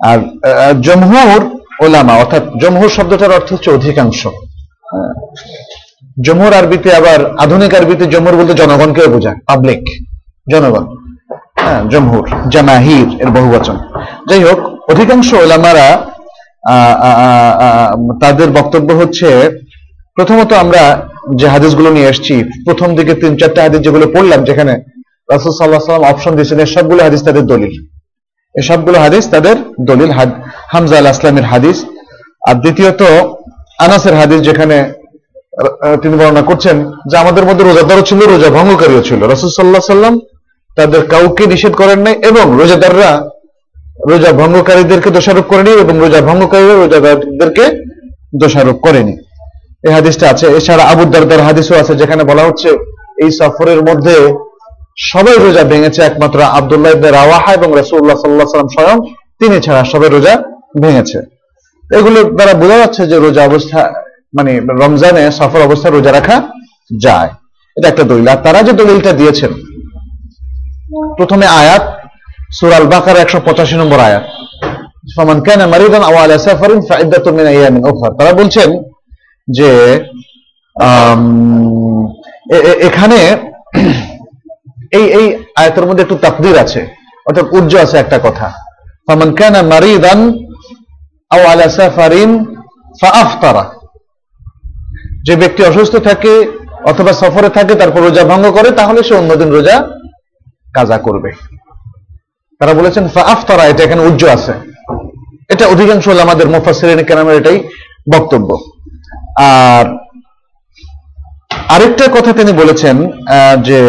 আর জমহুর ওলামা, অর্থাৎ জমহুর শব্দটার অর্থ হচ্ছে অধিকাংশ। জমহুর আরবিতে আবার আধুনিক আরবিতে জমহুর বলতে জনগণকে বোঝায় পাবলিক জনগণ। হ্যাঁ জমহুর, জামাহির এর বহুবচন যাই হোক, অধিকাংশ ওলামারা তাদের বক্তব্য হচ্ছে, প্রথমত আমরা যে হাদিসগুলো নিয়ে এসেছি প্রথম দিকে তিন, চারটা হাদিস যেগুলো পড়লাম, যেখানে রাসুল সাল্লাহ সাল্লাম অপশন দিয়েছেন এই সবগুলো হাদিস তাদের দলিল। এই সবগুলো হাদিস তাদের দলিল। হামজা আল আসলামের হাদিস। আর দ্বিতীয়ত, আনাসের হাদিস, যেখানে তিনি বর্ণনা করছেন যে আমাদের মধ্যে রোজাদারও ছিল রোজা ভঙ্গকারীও ছিল। রসুল সাল্লাহ সাল্লাম তাদের কাউকে নিষেধ করেন নাই এবং রোজাদাররা রোজা ভঙ্গকারীদেরকে দোষারোপ করেনি এবং রোজা ভঙ্গকারীরা রোজাদারদেরকে দোষারোপ করেনি। এই হাদিসটা আছে। এছাড়া আবু দারদার হাদিসও আছে যেখানে বলা হচ্ছে, এই সফরের মধ্যে সবাই রোজা ভেঙেছে, একমাত্র আবদুল্লাহ ইবনে রাওয়াহা এবং রাসূলুল্লাহ সাল্লাল্লাহু আলাইহি স্বয়ং তিনি ছাড়া সবাই রোজা ভেঙেছে। এগুলো দ্বারা বোঝা যাচ্ছে যে রোজা অবস্থা মানে রমজানে সফর অবস্থা রোজা রাখা যায়। এটা একটা দলিল। আর তারা যে দলিলটা দিয়েছেন, প্রথমে আয়াত সুরাল বাকার একশো পঁচাশি নম্বর আয়াত। ফমান কানা মারিদান আও আলা সাফারিন ফাইদ্দাতুম মিন আইয়ামিন উখরা। তারা বলছেন যে এখানে এই এই আয়াতের মধ্যে একটু তাকদির আছে, অর্থাৎ উজ্জ আছে একটা কথা। ফমান কেন মারিদান আও সাফারিন ফাআফতারা। যে ব্যক্তি অসুস্থ থাকে অথবা সফরে থাকে, তারপর রোজা ভঙ্গ করে, তাহলে সে অন্যদিন রোজা কাজা করবে। তারা বলেছেন, ফাআফতারা এটা এখানে উজ্জ আছে। এটা অধিকাংশ হল আমাদের মুফাসসিরিন কেরামের এটাই বক্তব্য। আর আরেকটা কথা তিনি বলেছেন যে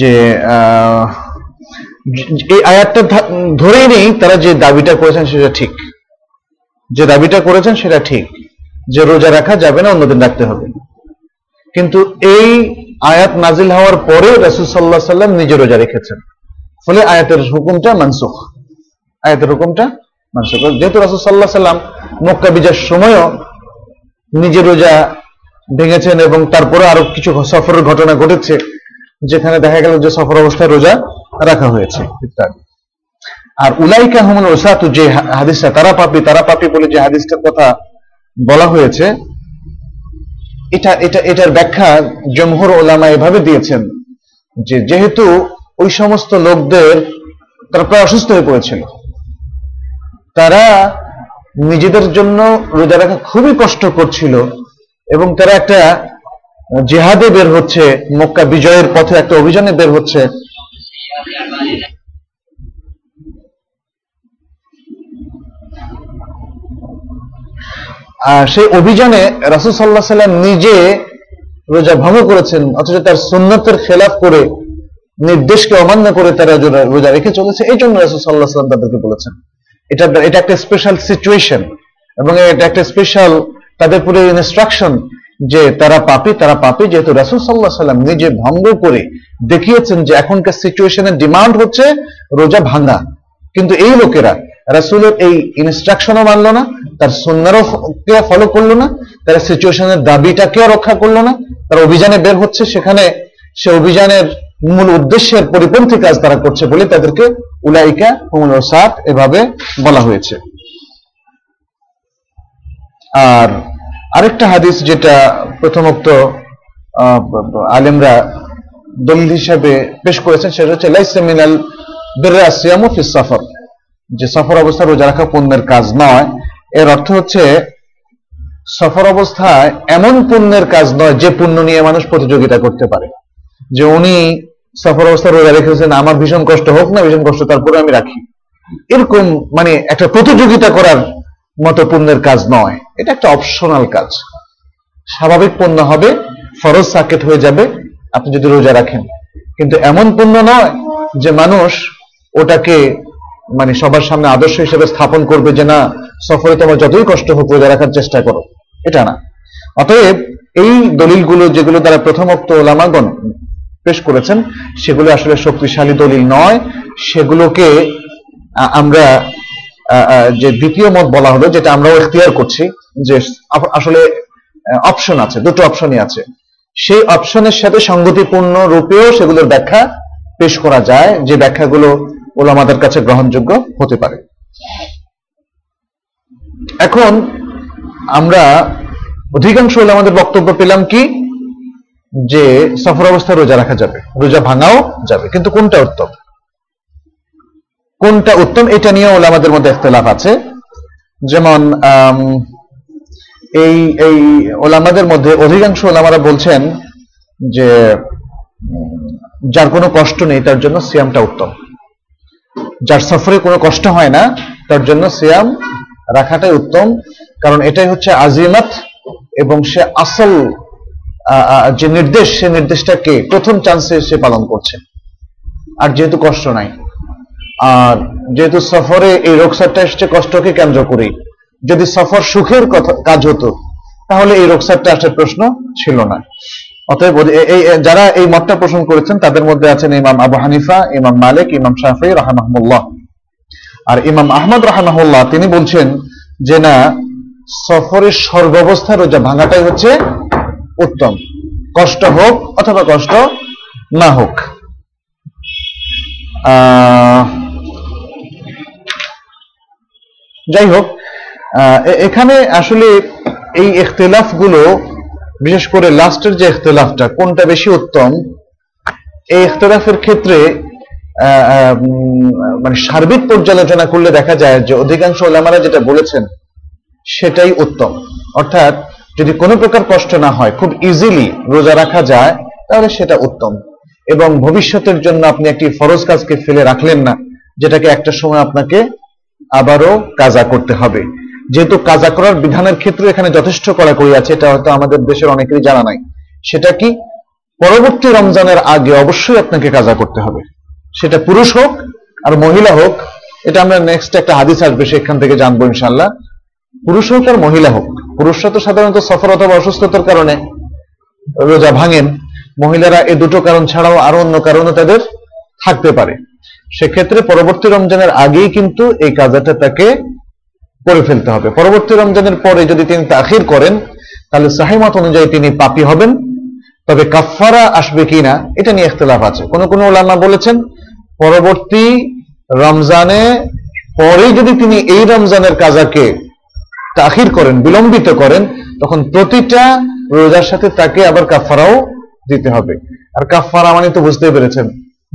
যে এই আয়াতটা ধরেই নেই তারা যে দাবিটা করেছেন সেটা ঠিক। যে দাবিটা করেছেন সেটা ঠিক, যে রোজা রাখা যাবে না, অন্যদিন রাখতে হবে। কিন্তু এই আয়াত নাজিল হওয়ার পরে রাসুল সাল্লাহ সাল্লাম নিজে রোজা রেখেছেন। ফলে আয়াতের হুকুমটা মানসুখ। আয়াতের হুকুমটা মানসুখ। যেহেতু রাসুল সাল্লাহ সাল্লাম মক্কা বিজার সময়ও নিজে রোজা ভেঙেছেন এবং তারপরে আরও কিছু সফরের ঘটনা ঘটেছে, যেখানে দেখা গেল যে সফর অবস্থায় রোজা রাখা হয়েছে। ইত্যাদি। আর উলাইকা হমন ওসাতু যে হাদিসটা তারা পাপি তারা পাপি বলে যে হাদিসটার কথা বলা হয়েছে, এটা এটা, এটার ব্যাখ্যা জমহুর ওলামা এভাবে দিয়েছেন যে যেহেতু ওই সমস্ত লোকদের তারা প্রায় অসুস্থ হয়ে পড়েছিল, তারা নিজেদের জন্য রোজা রাখা খুবই কষ্ট করছিল এবং তারা একটা জেহাদে বের হচ্ছে, মক্কা বিজয়ের পথে একটা অভিযানে বের হচ্ছে। সেই অভিযানে রাসুল সাল্লাহ সাল্লাম নিজে রোজা ভঙ্গ করেছেন, অথচ তার সুন্নতের খেলাফ করে, নির্দেশকে অমান্য করে তারা রোজা- রেখে চলেছে, এই জন্য রাসুল সাল্লাহ সাল্লাম তাদেরকে বলেছেন। এটা এটা একটা স্পেশাল সিচুয়েশন এবং এটা একটা স্পেশাল তাদের পুরো ইনস্ট্রাকশন যে তারা পাপি তারা পাপি, যেহেতু রাসুল সাল্লাহ সাল্লাম নিজে ভঙ্গ করে দেখিয়েছেন যে এখনকার সিচুয়েশনের ডিমান্ড হচ্ছে রোজা ভাঙা। কিন্তু এই লোকেরা রাসুলের এই ইনস্ট্রাকশনও মানলো না, তার সন্ন্যারও ফলো করল না, তারা সিচুয়েশনের দাবিটাকেও রক্ষা করল না, তারা অভিযানে বের হচ্ছে, সেখানে সে অভিযানের মূল উদ্দেশ্যের পরিপন্থী কাজ তারা করছে বলে তাদেরকে উলাইকা হুমুল ওসাত এভাবে বলা হয়েছে। আর আরেকটা হাদিস যেটা প্রথমোক্ত আলেমরা দলিল হিসাবে পেশ করেছেন, সেটা হচ্ছে, লাইসা মিনাল বিররা সিয়ামু ফিস সফর। যে সফর অবস্থা রোজা রাখা পুণ্যের কাজ নয়, এর অর্থ হচ্ছে সফর অবস্থায় এমন পুণ্যের কাজ নয় যে পুণ্য নিয়ে মানুষ প্রতিযোগিতা করতে পারে। যে উনি সফর অবস্থা রোজা রেখেছেন, আমার ভীষণ কষ্ট হোক না, ভীষণ কষ্ট তারপরে আমি রাখি। এরকম মানে একটা প্রতিযোগিতা করার মতো পুণ্যের কাজ নয়। এটা একটা অপশনাল কাজ। স্বাভাবিক পুণ্য হবে, ফরজ সাকেট হয়ে যাবে, আপনি যদি রোজা রাখেন। কিন্তু এমন পুণ্য নয় যে মানুষ ওটাকে মানে সবার সামনে আদর্শ হিসেবে স্থাপন করবে যে না, সফরে তোমার যতই কষ্ট হোক রোজা রাখার চেষ্টা করো। এটা না। অতএব এই দলিলগুলো যেগুলো দ্বারা প্রথমোক্ত ওলামাগণ পেশ করেছেন, সেগুলো আসলে শক্তিশালী দলিল নয়। সেগুলোকে আমরা যে দ্বিতীয় মত বলা হলো, যেটা আমরাও এখতিয়ার করছি, যে আসলে অপশন আছে, দুটো অপশনই আছে। সেই অপশনের সাথে সঙ্গতিপূর্ণ রূপেও সেগুলোর ব্যাখ্যা পেশ করা যায়, যে ব্যাখ্যাগুলো ওলামাদের কাছে গ্রহণযোগ্য হতে পারে। এখন আমরা অধিকাংশ ওলামাদের বক্তব্য পেলাম কি? যে সফর অবস্থায় রোজা রাখা যাবে, রোজা ভাঙাও যাবে। কিন্তু কোনটা উত্তম? কোনটা উত্তম? এটা নিয়ে ওলামাদের মধ্যে ইখতলাফ আছে। যেমন এই এই ওলামাদের মধ্যে অধিকাংশ ওলামারা বলছেন যে যার কোনো কষ্ট নেই, তার জন্য সিয়ামটা উত্তম। যার সফরে কোনো কষ্ট হয় না, তার জন্য সিয়াম রাখাটাই উত্তম। কারণ এটাই হচ্ছে আজিমাত এবং সে আসল যে নির্দেশ, সে নির্দেশটাকে প্রথম চান্সে সে পালন করছে। আর যেহেতু কষ্ট নাই, আর যেহেতু সফরে এই রোগসারটা এসছে কষ্টকে কেন্দ্র করি যদি সফর সুখের কথা, কাজ হতো, তাহলে এই রোগসারটা আসার প্রশ্ন ছিল না। অতএব এই- যারা এই মতটা পোষণ করেছেন, তাদের মধ্যে আছেন ইমাম আবু হানিফা, ইমাম মালিক, ইমাম শাফি, রাহমাহুল্লাহ। আর ইমাম আহমদ, রাহমাহুল্লাহ, তিনি বলছেন যে না, সফরের সর্বাবস্থা রোজা ভাঙাটাই হচ্ছে উত্তম। কষ্ট হোক অথবা কষ্ট না হোক। যাই হোক এখানে আসলে এই ইখতিলাফগুলো বিশেষ করে লাস্টের যে ইখতিলাফটা কোনটা বেশি উত্তম? এই ইখতিলাফের ক্ষেত্রে মানে সার্বিক পর্যালোচনা করলে দেখা যায় যে অধিকাংশ ওলামারা যেটা বলেছেন, সেটাই উত্তম। অর্থাৎ যদি কোনো প্রকার কষ্ট না হয়, খুব ইজিলি রোজা রাখা যায়, তাহলে সেটা উত্তম। এবং ভবিষ্যতের জন্য আপনি একটি ফরজ কাজকে ফেলে রাখলেন না, যেটাকে একটা সময় আপনাকে আবারও কাজা করতে হবে। যেহেতু কাজা করার বিধানের ক্ষেত্রে এখানে যথেষ্ট কড়াকড়ি আছে, এটা হয়তো আমাদের দেশের অনেকেরই জানা নাই। সেটা কি? পরবর্তী রমজানের আগে অবশ্যই আপনাকে কাজা করতে হবে। সেটা পুরুষ হোক আর মহিলা হোক, এটা আমরা নেক্সট একটা হাদিস আসবে, সেখান থেকে জানব ইনশাল্লাহ পুরুষ হোক আর মহিলা হোক, পুরুষরা তো সাধারণত সফর অথবা অসুস্থতার কারণে রোজা ভাঙেন। মহিলারা এ দুটো কারণ ছাড়াও আরও অন্য কারণও তাদের থাকতে পারে। সেক্ষেত্রে পরবর্তী রমজানের আগেই কিন্তু এই কাজাটা তাকে করে ফেলতে হবে। পরবর্তী রমজানের পরে যদি তিনি তাখির করেন, তাহলে সাহিমত অনুযায়ী তিনি পাপী হবেন। তবে কাফারা আসবে কিনা, এটা নিয়ে ইখতলাফ আছে। কোন কোন ওলামা বলেছেন, পরবর্তী রমজানে পরে যদি তিনি এই রমজানের কাজাকে তাখির করেন, বিলম্বিত করেন, তখন প্রতিটা রোজার সাথে তাকে আবার কাফারাও দিতে হবে। আর কাফারা মানে তো বুঝতেই পেরেছেন,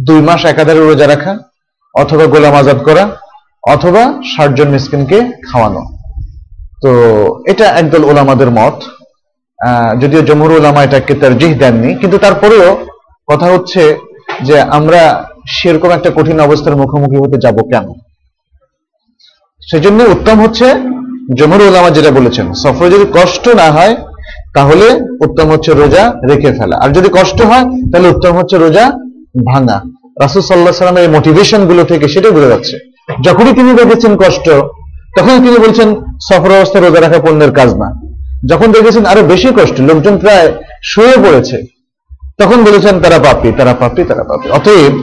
দুই মাস একাধারে রোজা রাখা অথবা গোলাম আজাদ করা অথবা ষাট জন মিসকিনকে খাওয়ানো। তো এটা একদল ওলামাদের মত। যদিও জমহুর ওলামা এটাকে তারজিহ দেননি, কিন্তু তারপরেও কথা হচ্ছে যে আমরা সেরকম একটা কঠিন অবস্থার মুখোমুখি হতে যাব কেন? সেজন্য উত্তম হচ্ছে জমহুর ওলামা যেটা বলেছেন, সফরে যদি কষ্ট না হয়, তাহলে উত্তম হচ্ছে রোজা রেখে ফেলা। আর যদি কষ্ট হয়, তাহলে উত্তম হচ্ছে রোজা ভাঙা। রাসুল সাল্লাহ সাল্লামের এই মোটিভেশনগুলো থেকে সেটাই বোঝা যাচ্ছে। যখনই তিনি দেখেছেন কষ্ট, তখনই তিনি বলছেন, সফর অবস্থায় রোজা রাখা পণ্যের কাজ না। যখন দেখেছেন আরও বেশি কষ্ট, লোকজন প্রায় শুয়ে পড়েছে, তখন বলেছেন, তারা পাপি তারা পাপি তারা পাপি। অতএব,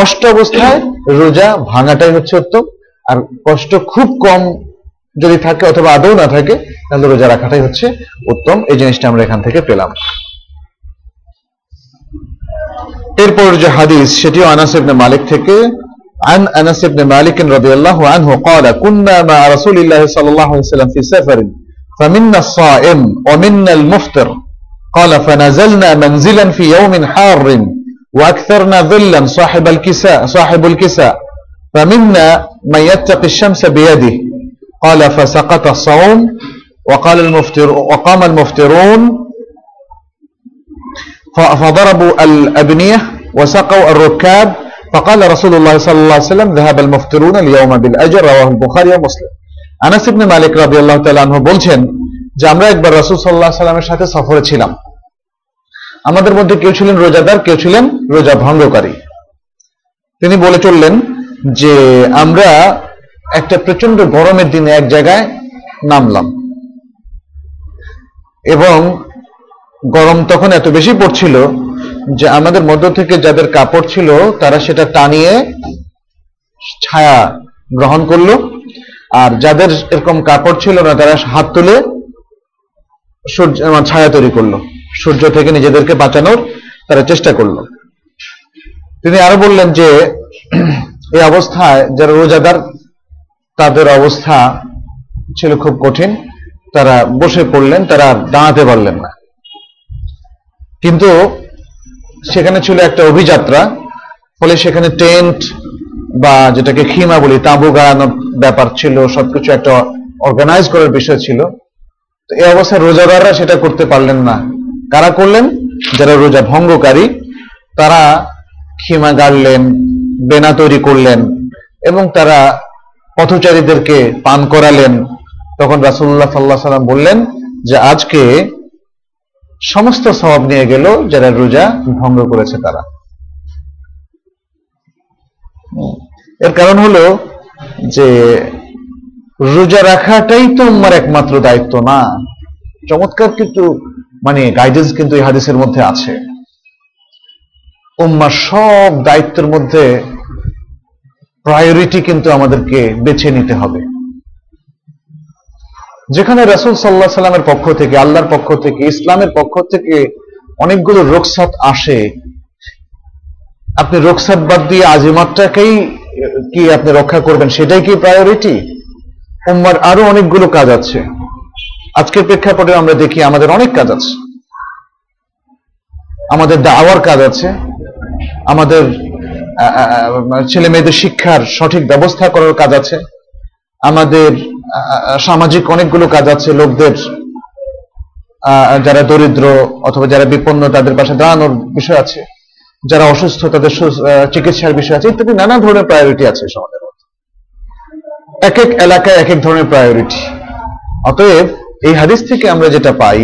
কষ্ট অবস্থায় রোজা ভাঙাটাই হচ্ছে উত্তম, আর কষ্ট খুব কম যদি থাকে অথবা আদৌ না থাকে, তাহলে রোজা রাখাটাই হচ্ছে উত্তম। এই জিনিসটা আমরা এখান থেকে পেলাম। এরপর যে হাদিস, সেটিও আনাস ইবনে মালিক থেকে عن أنس بن مالك رضي الله عنه قال كنا مع رسول الله صلى الله عليه وسلم في سفر فمنا الصائم ومنا المفطر. قال فنزلنا منزلا في يوم حار وأكثرنا ظلا صاحب الكساء صاحب الكساء. فمنا من يتقي الشمس بيده. قال فسقط الصوم وقال المفتر وقام المفترون فضربوا الأبنية وسقوا الركاب فقال رسول الله صلى الله عليه وسلم ذهب المفطرون اليوم بالأجر رواه البخاري ومسلم আনাস ইবনে মালিক রাদিয়াল্লাহু তাআলা আনহু বলছেন যে আমরা একবার রাসূল সাল্লাল্লাহু আলাইহি সাল্লামের সাথে সফরে ছিলাম আমাদের মধ্যে কেউ ছিলেন রোজাদার কেউ ছিলেন রোজা ভঙ্গকারী তিনি বলে চললেন যে আমরা একটা প্রচন্ড গরমের দিনে এক জায়গায় নামলাম এবং গরম তখন এত বেশি পড়ছিল যে আমাদের মধ্য থেকে যাদের কাপড় ছিল, তারা সেটা টানিয়ে ছায়া গ্রহণ করল। আর যাদের এরকম কাপড় ছিল না, তারা হাত তুলে সূর্য ছায়া তৈরি করল। সূর্য থেকে নিজেদেরকে বাঁচানোর তারা চেষ্টা করল। তিনি আরও বললেন যে, এই অবস্থায় যারা রোজাদার, তাদের অবস্থা ছিল খুব কঠিন। তারা বসে পড়লেন, তারা দাঁড়াতে পারলেন না। কিন্তু সেখানে ছিল একটা অভিযাত্রা, ফলে সেখানে টেন্ট বা যেটাকে খিমা বলি, তাঁবু গাড়ানোর ব্যাপার ছিল, সবকিছু একটা অর্গানাইজ করার বিষয় ছিল। তো এই অবস্থায় রোজাদাররা সেটা করতে পারলেন না। কারা করলেন? যারা রোজা ভঙ্গকারী, তারা খিমা গাড়লেন, বেনা তৈরি করলেন এবং তারা পথচারীদেরকে পান করালেন। তখন রাসুল্লাহ সাল্লাহ সাল্লাম বললেন যে, আজকে সমস্ত স্বভাব নিয়ে গেল যারা রোজা ভঙ্গ করেছে তারা। এর কারণ হলো যে রোজা রাখাটাই তো আমার একমাত্র দায়িত্ব না। চমৎকার কিন্তু মানে গাইডেন্স কিন্তু এই হাদিসের মধ্যে আছে। উম্মার সব দায়িত্বের মধ্যে প্রায়োরিটি কিন্তু আমাদেরকে বেছে নিতে হবে। যেখানে রাসুল সাল্লাহ সাল্লামের পক্ষ থেকে, আল্লাহর পক্ষ থেকে, ইসলামের পক্ষ থেকে অনেকগুলো রোকসাত আসে। আপনি রোকসাত বাদ দিয়ে আজিমাতটাকেই কি আপনি রক্ষা করবেন, সেটাই কি প্রায়োরিটি উম্মার আরও অনেকগুলো কাজ আছে। আজকের প্রেক্ষাপটে আমরা দেখি আমাদের অনেক কাজ আছে। আমাদের দাওয়ার কাজ আছে। আমাদের ছেলে মেয়েদের শিক্ষার সঠিক ব্যবস্থা করার কাজ আছে। আমাদের সামাজিক অনেকগুলো কাজ আছে লোকদের যারা দরিদ্র অথবা যারা বিপন্ন তাদের পাশে দাঁড়ানোর বিষয় আছে, যারা অসুস্থ তাদের চিকিৎসার বিষয় আছে, ইত্যাদি নানা ধরনের প্রায়োরিটি আছে সমাজের মধ্যে। এক এক এলাকায় এক এক ধরনের প্রায়োরিটি অতএব এই হাদিস থেকে আমরা যেটা পাই,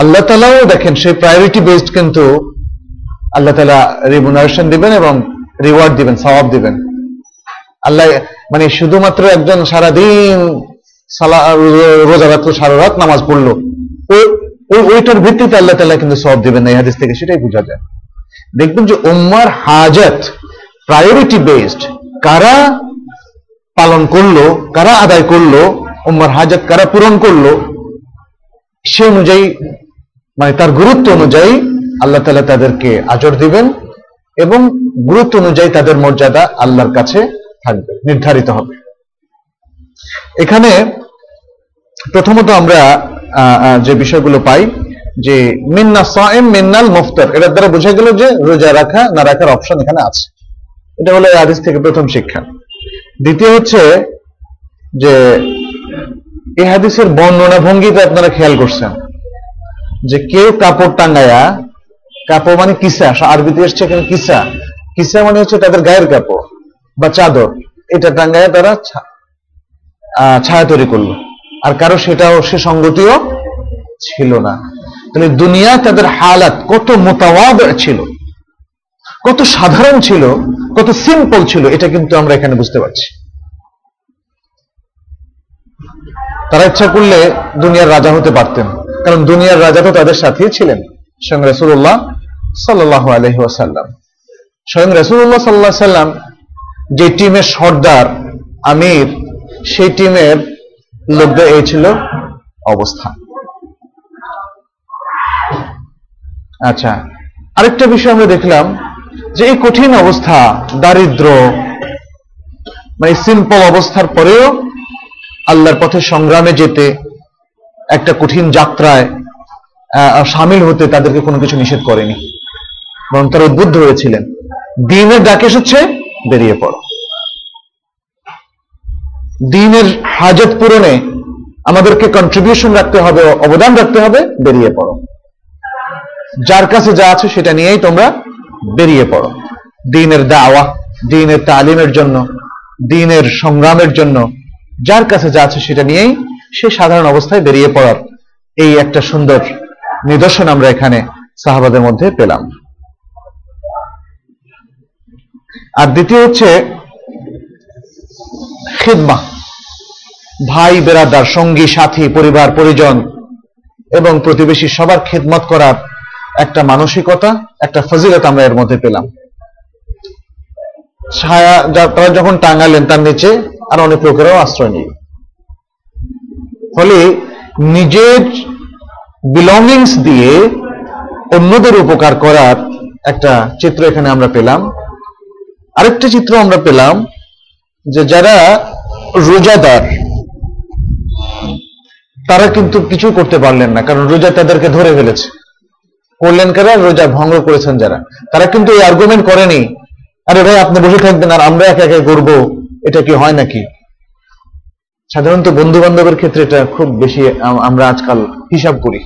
আল্লাহ তালাও দেখেন সেই প্রায়োরিটি বেসড কিন্তু আল্লাহ তালা রিমুনারেশন দিবেন এবং রিওয়ার্ড দিবেন সবাব দিবেন। আল্লাহ মানে শুধুমাত্র একজন সারাদিন রোজা রাখল সারা রাত নামাজ পড়ল। ওইটার ভিত্তিতে আল্লাহ তালা কিন্তু সব দেবেন না হাদিস থেকে সেটাই বোঝা যায়। দেখবেন যে উম্মার হাজত প্রায়োরিটি বেসড কারা পালন করল, কারা আদায় করল, উম্মার হাজত কারা পূরণ করল, সে অনুযায়ী মানে তার গুরুত্ব অনুযায়ী আল্লাহ তালা তাদেরকে আজর দিবেন এবং গুরুত্ব অনুযায়ী তাদের মর্যাদা আল্লাহর কাছে থাকবে, নির্ধারিত হবে। এখানে প্রথমত আমরা যে বিষয়গুলো পাই, যে মিন্না সায়েম মিন্নাল মুফতার, এটার দ্বারা বোঝা গেল যে রোজা রাখা, না রাখার অপশন এখানে আছে। এটা হলো আদিস থেকে প্রথম শিক্ষা। দ্বিতীয় হচ্ছে যে এই হাদিসের বর্ণনা ভঙ্গিতে আপনারা খেয়াল করছেন যে কেউ কাপড় টাঙ্গায়া কাপড় মানে কিসা, আরবিতে এসছে এখানে কিসা। কিসা মানে হচ্ছে তাদের গায়ের কাপড়। বা চাদর, এটা টাঙ্গায়া তারা ছায়া তৈরি করল। আর কারও সেটাও সে সঙ্গতিও ছিল না। তাহলে দুনিয়া তাদের হালাত কত মোতাবাদ ছিল, কত সাধারণ ছিল, কত সিম্পল ছিল, এটা কিন্তু আমরা এখানে বুঝতে পারছি। তারা ইচ্ছা করলে দুনিয়ার রাজা হতে পারতেন, কারণ দুনিয়ার রাজা তো তাদের সাথেই ছিলেন, স্বয়ং রসুল্লাহ সাল্লাহ আলহি ওয়াসাল্লাম। স্বয়ং রসুল্লাহ সাল্লাহ সাল্লাম যে টিমের সর্দার আমির, সেই টিমের লোকদের এই ছিল অবস্থা আচ্ছা আরেকটা বিষয় আমরা দেখলাম যে এই কঠিন অবস্থা, দারিদ্র মানে সিম্পল অবস্থার পরেও আল্লাহর পথে সংগ্রামে যেতে, একটা কঠিন যাত্রায় সামিল হতে তাদেরকে কোনো কিছু নিষেধ করেনি। বরং তারা উদ্বুদ্ধ হয়েছিলেন। দিনের ডাকে এসেছে বেরিয়ে পড়ো। দিনের হাজত পূরণে আমাদেরকে কন্ট্রিবিউশন রাখতে হবে, অবদান রাখতে হবে, বেরিয়ে পড়ো। যার কাছে যা আছে সেটা নিয়েই তোমরা বেরিয়ে পড়ো। দিনের দাওয়া, দিনের তালিমের জন্য, দিনের সংগ্রামের জন্য, যার কাছে যা আছে সেটা নিয়েই সে সাধারণ অবস্থায় বেরিয়ে পড়ার এই একটা সুন্দর নিদর্শন আমরা এখানে সাহাবাদের মধ্যে পেলাম। আর দ্বিতীয় হচ্ছে খিদমা। ভাই, বেরাদার, সঙ্গী, সাথী, পরিবার, পরিজন এবং প্রতিবেশী সবার খেদমত করার একটা মানসিকতা, একটা ফজিলত আমরা এর মধ্যে পেলাম। ছায়া তারা যখন টাঙালেন তার নিচে আর অনেক লোকেরাও আশ্রয় নিল। ফলে নিজের বিলঙ্গিংস দিয়ে অন্যদের উপকার করার একটা চিত্র এখানে আমরা পেলাম। আরেকটা চিত্র আমরা পেলাম যে যারা রোজাদার, তারা কিন্তু কিছু করতে পারলেন না, কারণ রোজা তাদেরকে ধরে ফেলেছে। করলেন কারা? রোজা ভঙ্গ করেছেন যারা। তারা কিন্তু এই আর্গুমেন্ট করেনি, আরে ভাই, আপনি বসে থাকবেন আর আমরা একা একা করব, এটা কি হয় নাকি? সাধারণত বন্ধু বান্ধবের ক্ষেত্রে এটা খুব বেশি আমরা আজকাল হিসাব করি।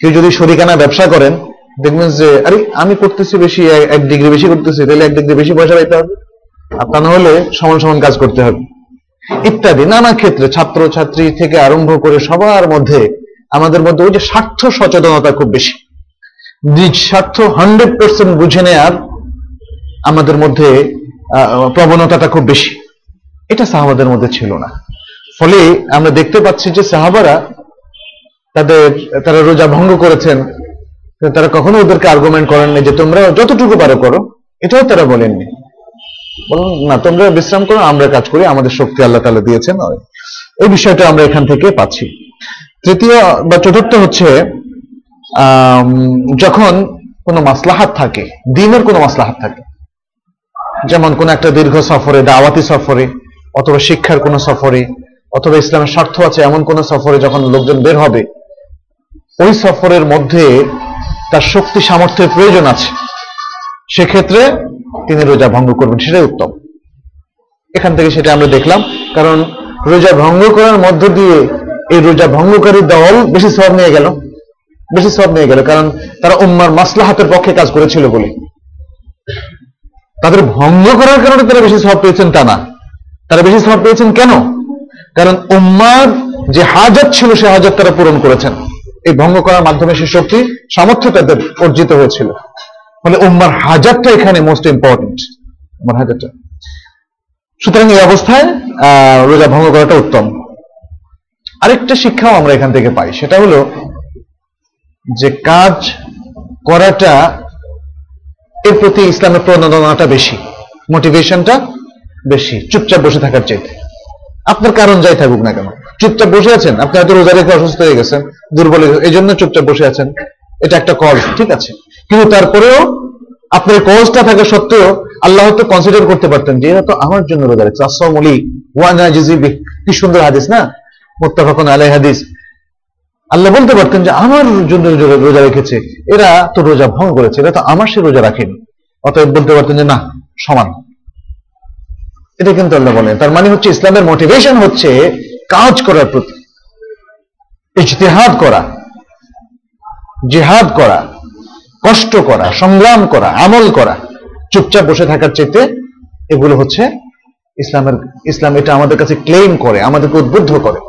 কেউ যদি শরিকানা ব্যবসা করেন দেখবেন যে, আরে, আমি করতেছি বেশি, এক ডিগ্রি বেশি করতেছি, তাহলে এক ডিগ্রি বেশি পয়সা পাইতে হবে। আপনার না হলে সমান সমান কাজ করতে হবে। ইত্যাদি, নানা ক্ষেত্রে ছাত্র, ছাত্রী থেকে আরম্ভ করে সবার মধ্যে আমাদের মধ্যে ওই যে স্বার্থ সচেতনতা খুব বেশি। নিজ স্বার্থ হান্ড্রেড পার্সেন্ট বুঝে নেয়ার আমাদের মধ্যে প্রবণতাটা খুব বেশি। এটা সাহাবাদের মধ্যে ছিল না। ফলে আমরা দেখতে পাচ্ছি যে সাহাবারা তাদের, তারা রোজা ভঙ্গ করেছেন তারা কখনো ওদেরকে আর্গুমেন্ট করেননি যে তোমরা যতটুকু পারো করো। এটাও তারা বলেননি। বলুন, না, তোমরা বিশ্রাম করো, আমরা কাজ করি, আমাদের শক্তি আল্লাহ তালা দিয়েছেন। এই বিষয়টা আমরা এখান থেকে পাচ্ছি। তৃতীয় বা চতুর্থ হচ্ছে যখন কোনো মাসলাহাত থাকে, দিনের কোনো মাসলাহাত থাকে, যেমন কোন একটা দীর্ঘ সফরে, দাওয়াতি সফরে, অথবা শিক্ষার কোনো সফরে, অথবা ইসলামের স্বার্থ আছে এমন কোন সফরে যখন লোকজন বের হবে, ওই সফরের মধ্যে তার শক্তি সামর্থ্যের প্রয়োজন আছে। সেক্ষেত্রে তিনি রোজা ভঙ্গ করবেন, সেটাই উত্তম। এখান থেকে সেটা আমরা দেখলাম, কারণ রোজা ভঙ্গ করার মধ্য দিয়ে এই রোজা ভঙ্গকারী দল বেশি সব নিয়ে গেল। বেশি সব নিয়ে গেল, কারণ তারা উম্মার মাসলাহাতের পক্ষে কাজ করেছিল বলে। তাদের ভঙ্গ করার কারণে তারা বেশি সব পেয়েছেন তা না। তারা বেশি সব পেয়েছেন কেন? কারণ উম্মার যে হাজত ছিল, সে হাজত তারা পূরণ করেছেন। এই ভঙ্গ করার মাধ্যমে সে শক্তি, সামর্থ্য তাদের অর্জিত হয়েছিল। ফলে উম্মার হাজারটা এখানে মোস্ট ইম্পর্টেন্ট উম্মার হাজারটা। সুতরাং এই অবস্থায় রোজা ভঙ্গ করাটা উত্তম। আরেকটা শিক্ষাও আমরা এখান থেকে পাই। সেটা হলো যে কাজ করাটা এর প্রতি ইসলামের প্রণোদনাটা বেশি মোটিভেশনটা বেশি, চুপচাপ বসে থাকার চাইতে। আপনার কারণ যাই থাকুক না কেন চুপচাপ বসে আছেন? আপনি হয়তো রোজা রেখে অসুস্থ হয়ে গেছেন, দুর্বল এই জন্য চুপচাপ বসে আছেন। এটা একটা কজ ঠিক আছে? কিন্তু তারপরেও আপনার কজটা থাকা সত্ত্বেও আল্লাহ তো কনসিডার করতে পারতেন যে এরা তো আমার জন্য রোজা রেখেছে। আসসালাম আলী ওয়ানা কি সুন্দর হাদিস, না? মোত্তাফাকুন আলাই হাদিস। আল্লাহ বলতে পারতেন যে আমার জন্য রোজা রেখেছে। এরা তো রোজা ভঙ্গ করেছে, এরা তো আমার সে রোজা রাখেনি। অতএব বলতে পারতেন যে না, সমান। এটা কিন্তু আল্লাহ বলেন। তার মানে হচ্ছে ইসলামের মোটিভেশন হচ্ছে কাজ করার প্রতি, ইজতেহাদ করা, জিহাদ করা, কষ্ট করা, সংগ্রাম করা, আমল করা, চুপচাপ বসে থাকার চাইতে এগুলো হচ্ছে ইসলামের, ইসলাম এটা আমাদের কাছে ক্লেম করে, আমাদেরকে উদ্বুদ্ধ করে।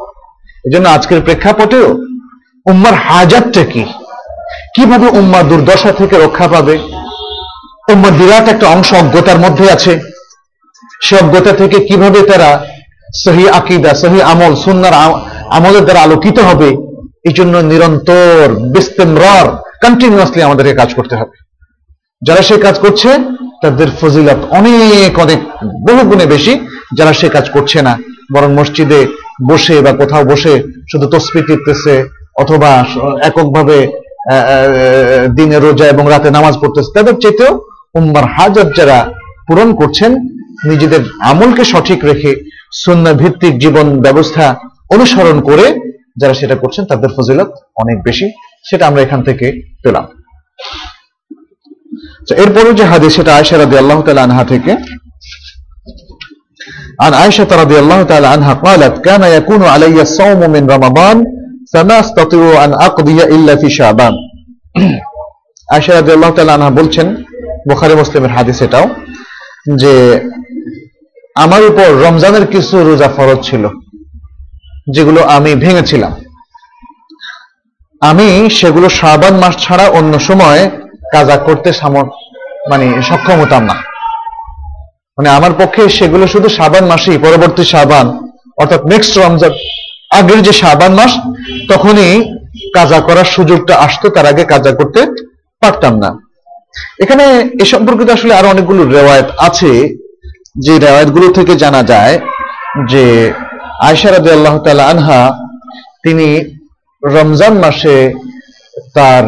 এই জন্য আজকের প্রেক্ষাপটেও উম্মার হাজারটা কি? কীভাবে উম্মা দুর্দশা থেকে রক্ষা পাবে? উম্মার বিরাট একটা অংশ অজ্ঞতার মধ্যে আছে। সে অজ্ঞতা থেকে কীভাবে তারা সহি আকিদা, সহি আমল, সুন্নার আমলের দ্বারা আলোকিত হবে এই জন্য নিরন্তর, বিস্তেমরার কন্টিনিউয়াসলি আমাদেরকে কাজ করতে হবে। যারা সে কাজ করছে, তাদের ফজিলত অনেক অনেক, বহু গুণে বেশি যারা সে কাজ করছে না। বরং মসজিদে বসে বা কোথাও বসে শুধু তসবি টিপতেছে অথবা এককভাবে দিনে রোজা এবং রাতে নামাজ পড়তেছে, তাদের চেতেও উম্মার হাজার যারা পূরণ করছেন, নিজেদের আমলকে সঠিক রেখে সন্না ভিত্তিক জীবন ব্যবস্থা অনুসরণ করে যারা সেটা করছেন তাদের ফজিলত অনেক বেশি সেটা আমরা এখান থেকে পেলাম তো এরপরে যে হাদিস সেটা আয়সা রাদি আল্লাহ তালা আনহা থেকে عن عائشة رضي الله تعالى عنها قالت كان يكون علي الصوم من رمضان فما استطيع أن أقضي إلا في شعبان আয়সা রাদিয়াল্লাহু তাআলা আনহা বলছেন বুখারী মুসলিমের হাদিস এটাও যে আমার উপর রমজানের কিছু রোজা ফরজ ছিল, যেগুলো আমি ভেঙেছিলাম। আমি সেগুলো শাবান মাস ছাড়া অন্য সময় কাজা করতে মানে সক্ষম হতাম না। মানে আমার পক্ষে সেগুলো শুধু শাবান মাসেই, পরবর্তী শাবান, অর্থাৎ নেক্সট রমজান, আগের যে শাবান মাস, তখনই কাজা করার সুযোগটা আসতো, তার আগে কাজা করতে পারতাম না। এখানে এ সম্পর্কিত আসলে আরও অনেকগুলো রেওয়ায়ত আছে। যে রেওয়ায়তগুলো থেকে জানা যায় যে আয়সা আল্লাহ তাআলা আনহা, তিনি রমজান মাসে তার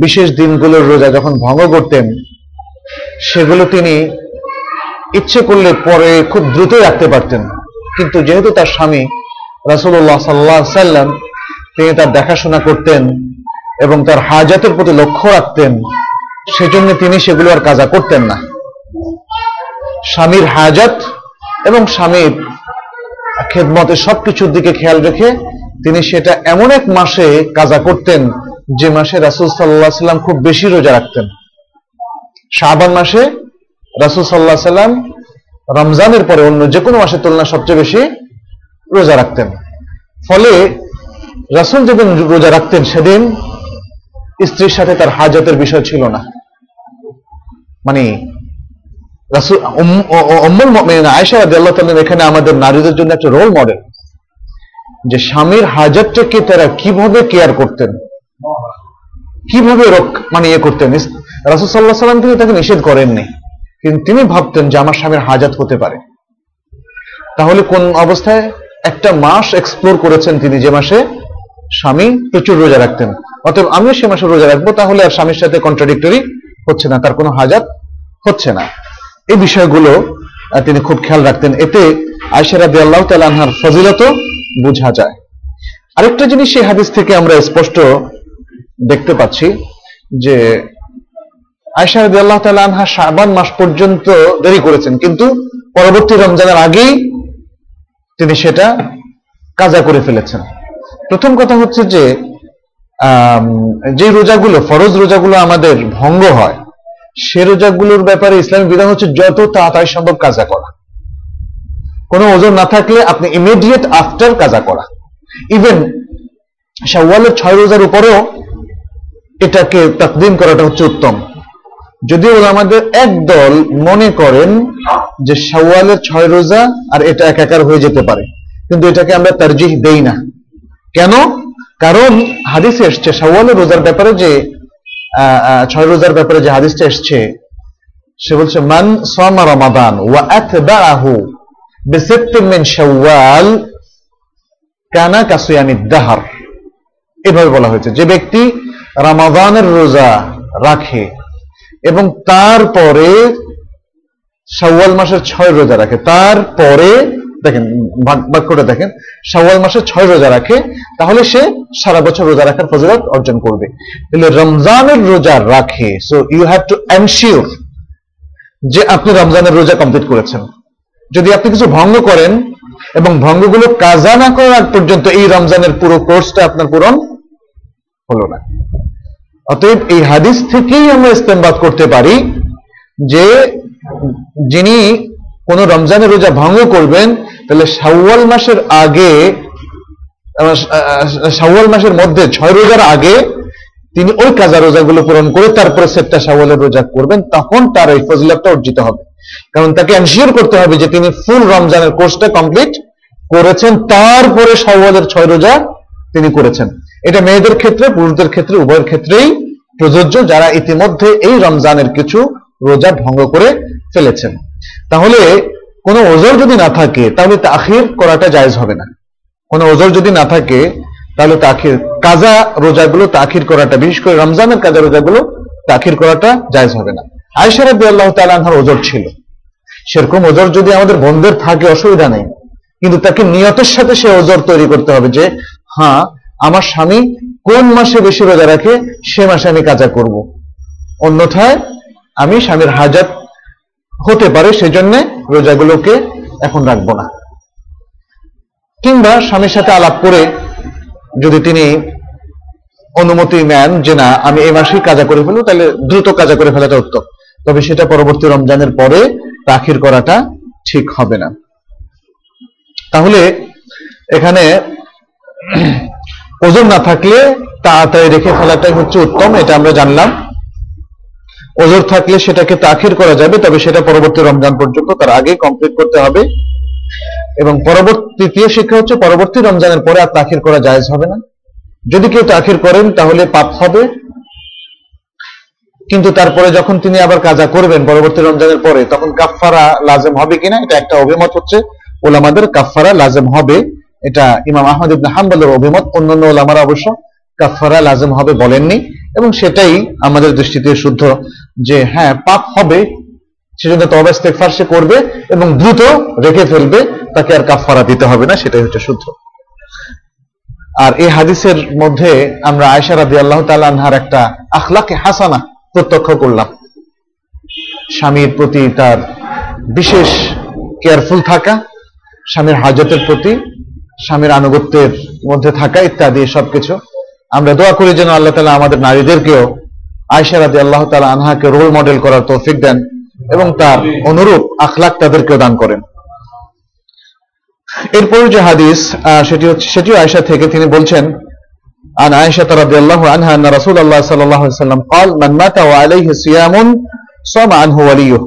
বিশেষ দিনগুলোর রোজা যখন ভঙ্গ করতেন, সেগুলো তিনি ইচ্ছে করলে পরে খুব দ্রুত রাখতে পারতেন। কিন্তু যেহেতু তার স্বামী রাসূলুল্লাহ সাল্লাহ সাল্লাম তিনি তার দেখাশোনা করতেন এবং তার হাজাতের প্রতি লক্ষ্য রাখতেন, সেজন্য তিনি সেগুলো আর কাজা করতেন না। স্বামীর হাজাত এবং স্বামীর খেদমতে সবকিছুর দিকে খেয়াল রেখে তিনি সেটা এমন এক মাসে কাজা করতেন, যে মাসে রাসুল সাল্লাহ সাল্লাম খুব বেশি রোজা রাখতেন। শাহবান মাসে রাসুল সাল্লাহ সাল্লাম রমজানের পরে অন্য যে কোনো মাসের তুলনায় সবচেয়ে বেশি রোজা রাখতেন। ফলে রাসুল যেদিন রোজা রাখতেন সেদিন স্ত্রীর সাথে তার হাজতের বিষয় ছিল না। মানে অম্মুল এখানে আমাদের নারীদের জন্য একটা রোল মডেল যে স্বামীর হাজতটাকে তারা কীভাবে কেয়ার করতেন? কীভাবে মানে ইয়ে করতেন? রাসুল সাল্লাহ সাল্লাম তাকে নিষেধ করেননি। কিন্তু তিনি ভাবতেন যে আমার স্বামীর হাজাত হতে পারে। তাহলে কোন অবস্থায়? একটা মাস এক্সপ্লোর করেছেন তিনি যে মাসে স্বামী প্রচুর রোজা রাখতেন। অতএব আমিও সে মাসে রোজা রাখব, তাহলে আর স্বামীর সাথে কন্ট্রাডিক্টরি হচ্ছে না, তার কোনো হাজাত হচ্ছে না। এই বিষয়গুলো তিনি খুব খেয়াল রাখতেন। এতে আয়সারা আল্লাহ তালাহার ফজিলত বোঝা যায়। আরেকটা জিনিস সেই হাদিস থেকে আমরা স্পষ্ট দেখতে পাচ্ছি যে আয়সা রবি আল্লাহ তালা শাবান মাস পর্যন্ত দেরি করেছেন, কিন্তু পরবর্তী রমজানের আগেই তিনি সেটা কাজা করে ফেলেছেন। প্রথম কথা হচ্ছে যে যে রোজাগুলো, ফরজ রোজাগুলো আমাদের ভঙ্গ হয় সে রোজাগুলোর ব্যাপারে ইসলামী বিধান হচ্ছে যত তাড়াতাড়ি সম্ভব কাজা করা। কোনো ওজন না থাকলে আপনি ইমিডিয়েট আফটার কাজা করা। ইভেন শাওয়ালের ছয় রোজার উপরেও এটাকে তাকদিম করাটা হচ্ছে উত্তম। যদিও আমাদের একদল মনে করেন যে শাওয়ালের ছয় রোজা আর এটা একাকার হয়ে যেতে পারে। কিন্তু এটাকে আমরা তারজিহ দেই না। কেন? কারণ হাদিসে এসছে শাওয়ালের রোজার ব্যাপারে যে ছয় রোজার ব্যাপারে যে হাদিসটা এসছে, সে বলছে, মান সামা রমাদান ওয়া বিসিত্তিন মিন শাওয়াল কানা কাসিয়ামি দাহার। এভাবে বলা হয়েছে, যে ব্যক্তি রামাদানের রোজা রাখে এবং তারপরে শাওয়াল মাসের ছয় রোজা রাখে, তারপরে দেখেন বাক্যটা দেখেন, শাওয়াল মাসের ছয় রোজা রাখে, তাহলে সে সারা বছর রোজা রাখার ফজিলত অর্জন করবে। তাহলে রমজানের রোজা রাখে so you have to ensure যে আপনি রমজানের রোজা কমপ্লিট করেছেন। যদি আপনি কিছু ভঙ্গ করেন, এবং ভঙ্গগুলো কাজা না করার পর্যন্ত এই রমজানের পুরো কোর্সটা আপনার পূরণ হলো না। অতএব এই হাদিস থেকেই আমরা ইস্তেমবাদ করতে পারি যে, যিনি কোন রমজানের রোজা ভঙ্গ করবেন, তাহলে শাওয়াল মাসের আগে শাওয়াল মাসের মধ্যে ছয় রোজার আগে তিনি ওই কাজা রোজাগুলো পূরণ করে তারপরে সেটটা শাওয়ালের রোজা করবেন, তখন তার এই ফজিলাতটা অর্জিত হবে। কারণ তাকে এনশিওর করতে হবে যে তিনি ফুল রমজানের কোর্সটা কমপ্লিট করেছেন, তারপরে শাওয়ালের ছয় রোজা তিনি করেছেন। এটা মেয়েদের ক্ষেত্রে, পুরুষদের ক্ষেত্রে, উভয়ের ক্ষেত্রেই প্রযোজ্য, যারা ইতিমধ্যে এই রমজানের কিছু রোজা ভঙ্গ করে ফেলেছেন। তাহলে কোনো ওজোর যদি না থাকে, তাহলে তাখির করাটা জায়জ হবে না। কোনো ওজোর যদি না থাকে, তাহলে তাখির, কাজা রোজাগুলো তাখির করাটা, বিশেষ করে রমজানের কাজা রোজাগুলো তাখির করাটা জায়জ হবে না। আয়সা রবি আল্লাহ তালাহার ওজোর ছিল। সেরকম ওজোর যদি আমাদের বন্ধের থাকে, অসুবিধা নেই। কিন্তু তাকে নিয়তের সাথে সে ওজোর তৈরি করতে হবে যে হ্যাঁ আমার স্বামী কোন মাসে বেশি রোজা রাখে, সে মাসে আমি কাজা করব। অন্যথায় আমি স্বামীর হাজাত হতে পারে, সেজন্য রোজাগুলোকে এখন রাখব না। কিংবা স্বামীর সাথে আলাপ করে যদি তিনি অনুমতি নেন যে, না, আমি এই মাসেই কাজা করে ফেলব, তাহলে দ্রুত কাজা করে ফেলাটা উত্তম। তবে সেটা পরবর্তী রমজানের পরে তাখির করাটা ঠিক হবে না। তাহলে এখানে ওজন না থাকলে তাড়াতাড়ি রেখে ফেলাটাই হচ্ছে উত্তম, এটা আমরা জানলাম। ওজোর থাকলে সেটাকে তাখির করা যাবে, তবে সেটা পরবর্তী রমজান পর্যন্ত তার আগে কমপ্লিট করতে হবে। এবং পরবর্তী তৃতীয় শিক্ষা হচ্ছে, পরবর্তী রমজানের পরে আর তাখির করা জায়েজ হবে না। যদি কেউ তাখির করেন, তাহলে পাপ হবে। কিন্তু তারপরে যখন তিনি আবার কাজা করবেন পরবর্তী রমজানের পরে, তখন কাফফারা লাজেম হবে কিনা, এটা একটা অভিমত হচ্ছে। ওলামাদের কাফফারা লাজেম হবে। এটা ইমাম আহমদ ইবনে হাম্বলের অভিমত, অন্যান্য ওলামারা অবশ্য কাফফারা লাজেম হবে বলেননি। এবং সেটাই আমাদের দৃষ্টিতে শুদ্ধ যে হ্যাঁ পাপ হবে, সেজন্য তবা ইস্তেগফার সে করবে এবং দ্রুত রেখে ফেলবে, তাকে আর কাফফারা দিতে হবে না, সেটাই হচ্ছে শুদ্ধ। আর এই হাদিসের মধ্যে আমরা আয়সা রাদি আল্লাহ আনহার একটা আখলাকে হাসানা প্রত্যক্ষ করলাম। স্বামীর প্রতি তার বিশেষ কেয়ারফুল থাকা, স্বামীর হাজতের প্রতি, স্বামীর আনুগত্যের মধ্যে থাকা ইত্যাদি সবকিছু। আমরা দোয়া করি যেন আল্লাহ তালা আমাদের নারীদেরকেও আয়সা রাদি আল্লাহ তালা আনহাকে রোল মডেল করার তৌফিক দেন এবং তার অনুরূপ আখলাক তাদেরকেও দান করেন এরপর যে হাদিস আহ, সেটি হচ্ছে সেটিও আয়সা থেকে তিনি বলছেন عن عائشة رضي الله عنها أن رسول الله صلى الله عليه وسلم قال من مات وعليه صيام صام عنه وليه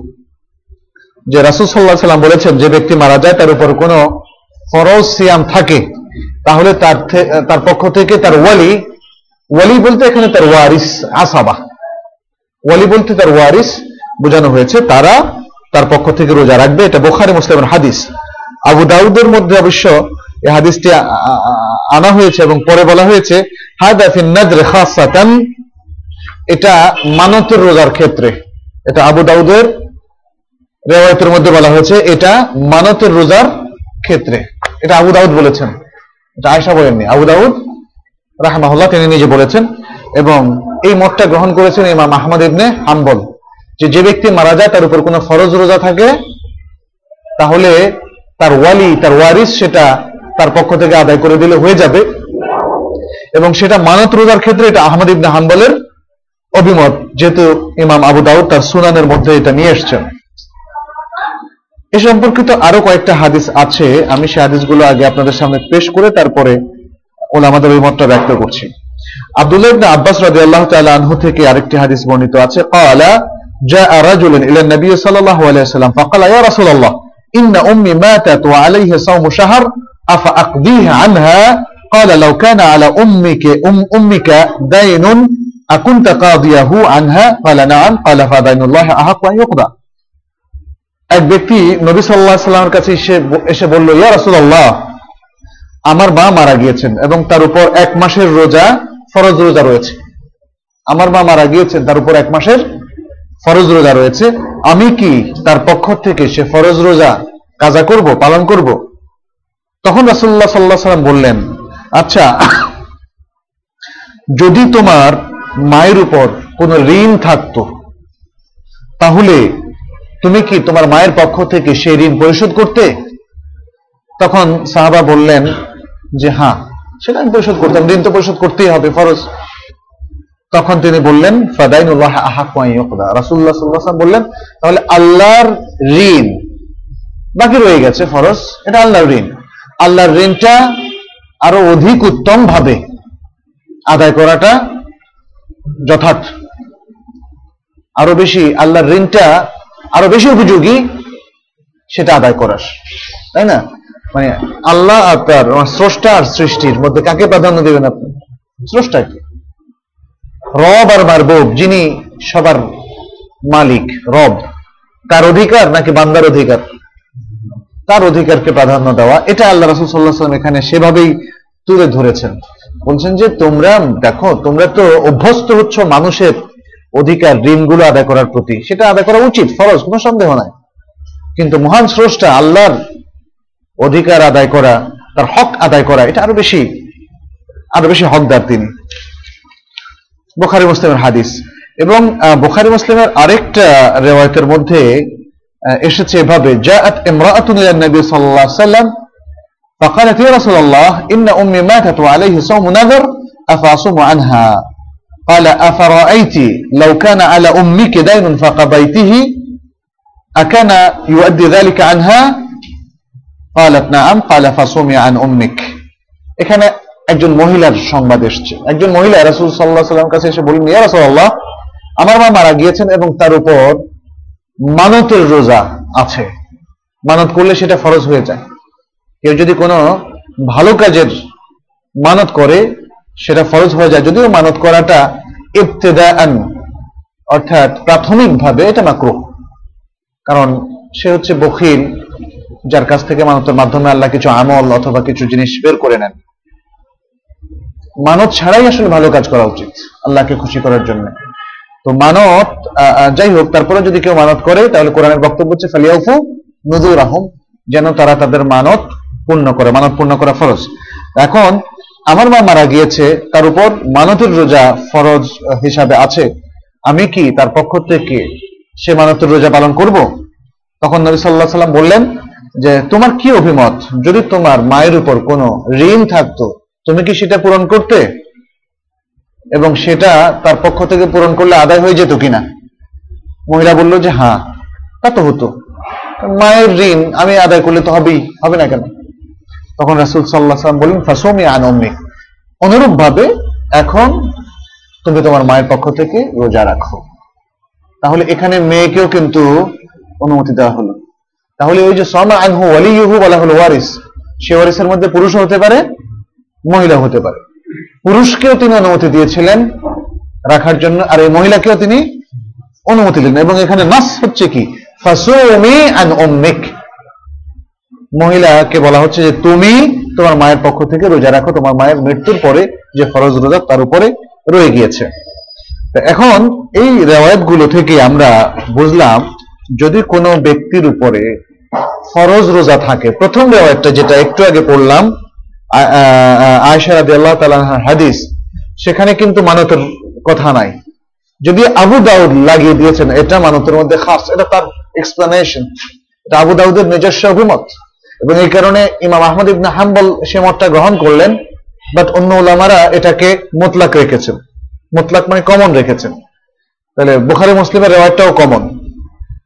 যে রাসূল সাল্লাল্লাহু আলাইহি সাল্লাম বলেছেন যে ব্যক্তি মারা যায় তার উপর কোনো ফরজ সিয়াম থাকে তাহলে তার থে- তার পক্ষ থেকে তার ওয়ালি ওয়ালি বলতে এখানে তার ওয়ারিস, আসাবা। ওয়ালি বলতে তার ওয়ারিস বোঝানো হয়েছে, তারা তার পক্ষ থেকে রোজা রাখবে। এটা বোখারি, মুসলিমের হাদিস। আবু দাউদের মধ্যে অবশ্য এই হাদিসটি আনা হয়েছে এবং পরে বলা হয়েছে এটা মানতের রোজার ক্ষেত্রে। এটা আবু দাউদের রেওয়ায়তের মধ্যে বলা হয়েছে, এটা মানতের রোজার ক্ষেত্রে। এটা আবু দাউদ বলেছেন। এটা আয়সা বলেননি। আবু দাউদ রাহমাহুল্লাহ, তিনি নিজে বলেছেন, এবং এই মতটা গ্রহণ করেছেন ইমাম আহমদ ইবনে হাম্বল, যে যে ব্যক্তি মারা যায়, তার উপর কোনো ফরজ রোজা থাকে, তাহলে তার ওয়ালি, তার ওয়ারিস, সেটা তার পক্ষ থেকে আদায় করে দিলে হয়ে যাবে। এবং সেটা মানত রোজার ক্ষেত্রে এটা আহমদ ইবনে হাম্বলের অভিমত, যেহেতু ইমাম আবু দাউদ তার সুনানের মধ্যে এটা নিয়ে এসছেন। এ সম্পর্কিত আরও কয়েকটা হাদিস আছে, আমি সে হাদিসগুলো আগে আপনাদের সামনে পেশ করে তারপরে ওলামাদের অভিমতটা ব্যক্ত করছি আব্দুল্লাহ ইবনে আব্বাস রাদিয়াল্লাহু তাআলা আনহু থেকে আরেকটি হাদিস বর্ণিত আছে قال جاء رجل الى النبي صلى الله عليه وسلم فقال يا رسول الله ان امي ماتت وعليه صوم شهر افاقضيه عنها قال لو كان على امك ام امك دين اكنت قاضيه عنها قال نعم قال فدين الله احق ان يقضى এক ব্যক্তি নবী সাল্লাহ সাল্লামের কাছে এসে এসে বলল ইয়া রাসূলুল্লাহ আমার মা মারা গিয়েছেন এবং তার উপর এক মাসের রোজা, ফরজ রোজা রয়েছে। আমার মা মারা গিয়েছেন, তার উপর এক মাসের ফরজ রোজা রয়েছে। আমি কি তার পক্ষ থেকে সে ফরজ রোজা কাজা করব, পালন করব? তখন রাসূলুল্লাহ সাল্লাহ সাল্লাম বললেন আচ্ছা যদি তোমার মায়ের উপর কোনো ঋণ থাকতো, তাহলে তুমি কি তোমার মায়ের পক্ষ থেকে সেই ঋণ পরিশোধ করতে? তখন সাহাবা বললেন যে হ্যাঁ সেটা আমি পরিশোধ করতাম, ঋণ তো পরিশোধ করতেই হবে, ফরজ। তখন তিনি বললেন, ফাদাইনুল্লাহ আহাকুদা রাসুল্লাহ সাল্লাম বললেন, তাহলে আল্লাহর ঋণ বাকি রয়ে গেছে, ফরজ। এটা আল্লাহর ঋণ। আল্লাহর ঋণটা আরও অধিক উত্তম ভাবে আদায় করাটা যথার্থ। আরও বেশি, আল্লাহর ঋণটা আরও বেশি উপযোগী সেটা আদায় করার। তাই না? মানে আল্লাহ আপনার স্রষ্টা আর সৃষ্টির মধ্যে কাকে প্রাধান্য দেবেন আপনি? স্রষ্টাকে। রব আর মারবুব, যিনি সবার মালিক, রব কার অধিকার নাকি বান্দার অধিকার? তার অধিকারকে প্রাধান্য দেওয়া, এটা আল্লাহ রাসুল সাল্লাহ সাল্লাম এখানে সেভাবেই তুলে ধরেছেন। বলছেন যে, তোমরা, দেখো, তোমরা তো অভ্যস্ত হচ্ছ মানুষের অধিকার ঋণগুলো আদায় করার প্রতি। সেটা আদায় করা উচিত, ফরজ, কোনো সন্দেহ নাই। কিন্তু মহান স্রষ্টা আল্লাহর অধিকার আদায় করা তার হক আদায় করা এটা আরো বেশি আরো বেশি হকদার তিনি বোখারি মুসলিমের হাদিস এবং আহ, বোখারি মুসলিমের আরেকটা রেওয়ায়তের মধ্যে আহ, এসেছে এভাবে জাআত ইমরাআতুন ইলা নবী সাল্লাল্লাহু আলাইহি ওয়াসাল্লাম فقالت يا رسول الله إن أمي ماتت وعليه صوم نذر أفأصوم عنها قال أفرأيت لو كان على أمك دين فقضيته أكان يؤدي ذلك عنها قالت نعم قال فصومي عن أمك এখানে একজন মহিলার সংবাদ এসছে একজন মহিলা রাসূল সাল্লাল্লাহু আলাইহি ওয়াসাল্লাম কাছে এসে বললেন ইয়া রাসূলুল্লাহ আমার মা মারা গিয়েছেন এবং তার উপর মানতের রোজা আছে মানত করলে সেটা ফরজ হয়ে যায় কেউ যদি কোনো ভালো কাজের মানত করে সেটা ফরজ হয়ে যায় যদিও মানত করাটা ইবতেদাআন অর্থাৎ প্রাথমিকভাবে এটা মাকরুহ কারণ সে হচ্ছে বখিল যার কাছ থেকে মানতের মাধ্যমে আল্লাহ কিছু আমল অথবা কিছু জিনিস বের করে নেন। মানত ছাড়াই আসলে ভালো কাজ করা উচিত আল্লাহকে খুশি করার জন্য। তো মানত যাই হোক তারপরে যদি কেউ মানত করে, তাহলে কোরআনের বক্তব্য হচ্ছে, ফালিয়াউফু নজুর আহম যেন তারা তাদের মানত পূর্ণ করে মানত পূর্ণ করা ফরজ। এখন, আমার মা মারা গিয়েছে, তার উপর মানতের রোজা ফরজ হিসাবে আছে। আমি কি, তার পক্ষ থেকে সে মানতের রোজা পালন করব? তখন নবী সাল্লাহ সাল্লাম বললেন যে তোমার কি অভিমত? যদি তোমার মায়ের উপর কোনো ঋণ থাকতো, তুমি কি সেটা পূরণ করতে? এবং সেটা তার পক্ষ থেকে পূরণ করলে আদায় হয়ে যেত কিনা? মহিলা বলল যে হ্যাঁ তা তো হতো। মায়ের ঋণ আমি আদায় করলে তো হবেই, হবে না কেন? তখন রাসুল সাল্লাহ সাল্লাম বললেন, ফাসমি আনম্মি অনুরূপ ভাবে এখন তুমি তোমার মায়ের পক্ষ থেকে রোজা রাখো। তাহলে এখানে মেয়েকেও কিন্তু অনুমতি দেওয়া হলো। তাহলে ওই যে সমা আনহু ওয়ালিহু বলা হলো ওয়ারিস, সে ওয়ারিসের মধ্যে পুরুষও হতে পারে, মহিলা হতে পারে। পুরুষকেও তিনি অনুমতি দিয়েছিলেন রাখার জন্য, আর এই মহিলাকেও তিনি অনুমতি দিলেন। এবং এখানে নাস হচ্ছে কি? ফাসুমি আন উম্মিক। মহিলাকে বলা হচ্ছে যে তুমি তোমার মায়ের পক্ষ থেকে রোজা রাখো, তোমার মায়ের মৃত্যুর পরে যে ফরজ রোজা তার উপরে রয়ে গিয়েছে। এখন এই রেওয়ায়তগুলো থেকে আমরা বুঝলাম যদি কোনো ব্যক্তির উপরে ফরজ রোজা থাকে, প্রথম রেওয়ায়তটা যেটা একটু আগে পড়লাম, আ- আ- আ- আয়েশা রাদিয়াল্লাহু তাআলা আনহার হাদিস, সেখানে কিন্তু মানতের কথা নাই। যদি আবু দাউদ লাগিয়ে দিয়েছেন, এটা মানতের মধ্যে খাস, এটা তার এক্সপ্লানেশন এটা আবু দাউদের নিজস্ব অভিমত। এবং এই কারণে ইমাম আহমদ ইবনে হাম্বল সে মতটা গ্রহণ করলেন বাট অন্য ওলামারা এটাকে মোতলাক রেখেছেন। মোতলাক মানে কমন রেখেছেন। তাহলে বুখারি মুসলিমের রেওয়ায়তটাও কমন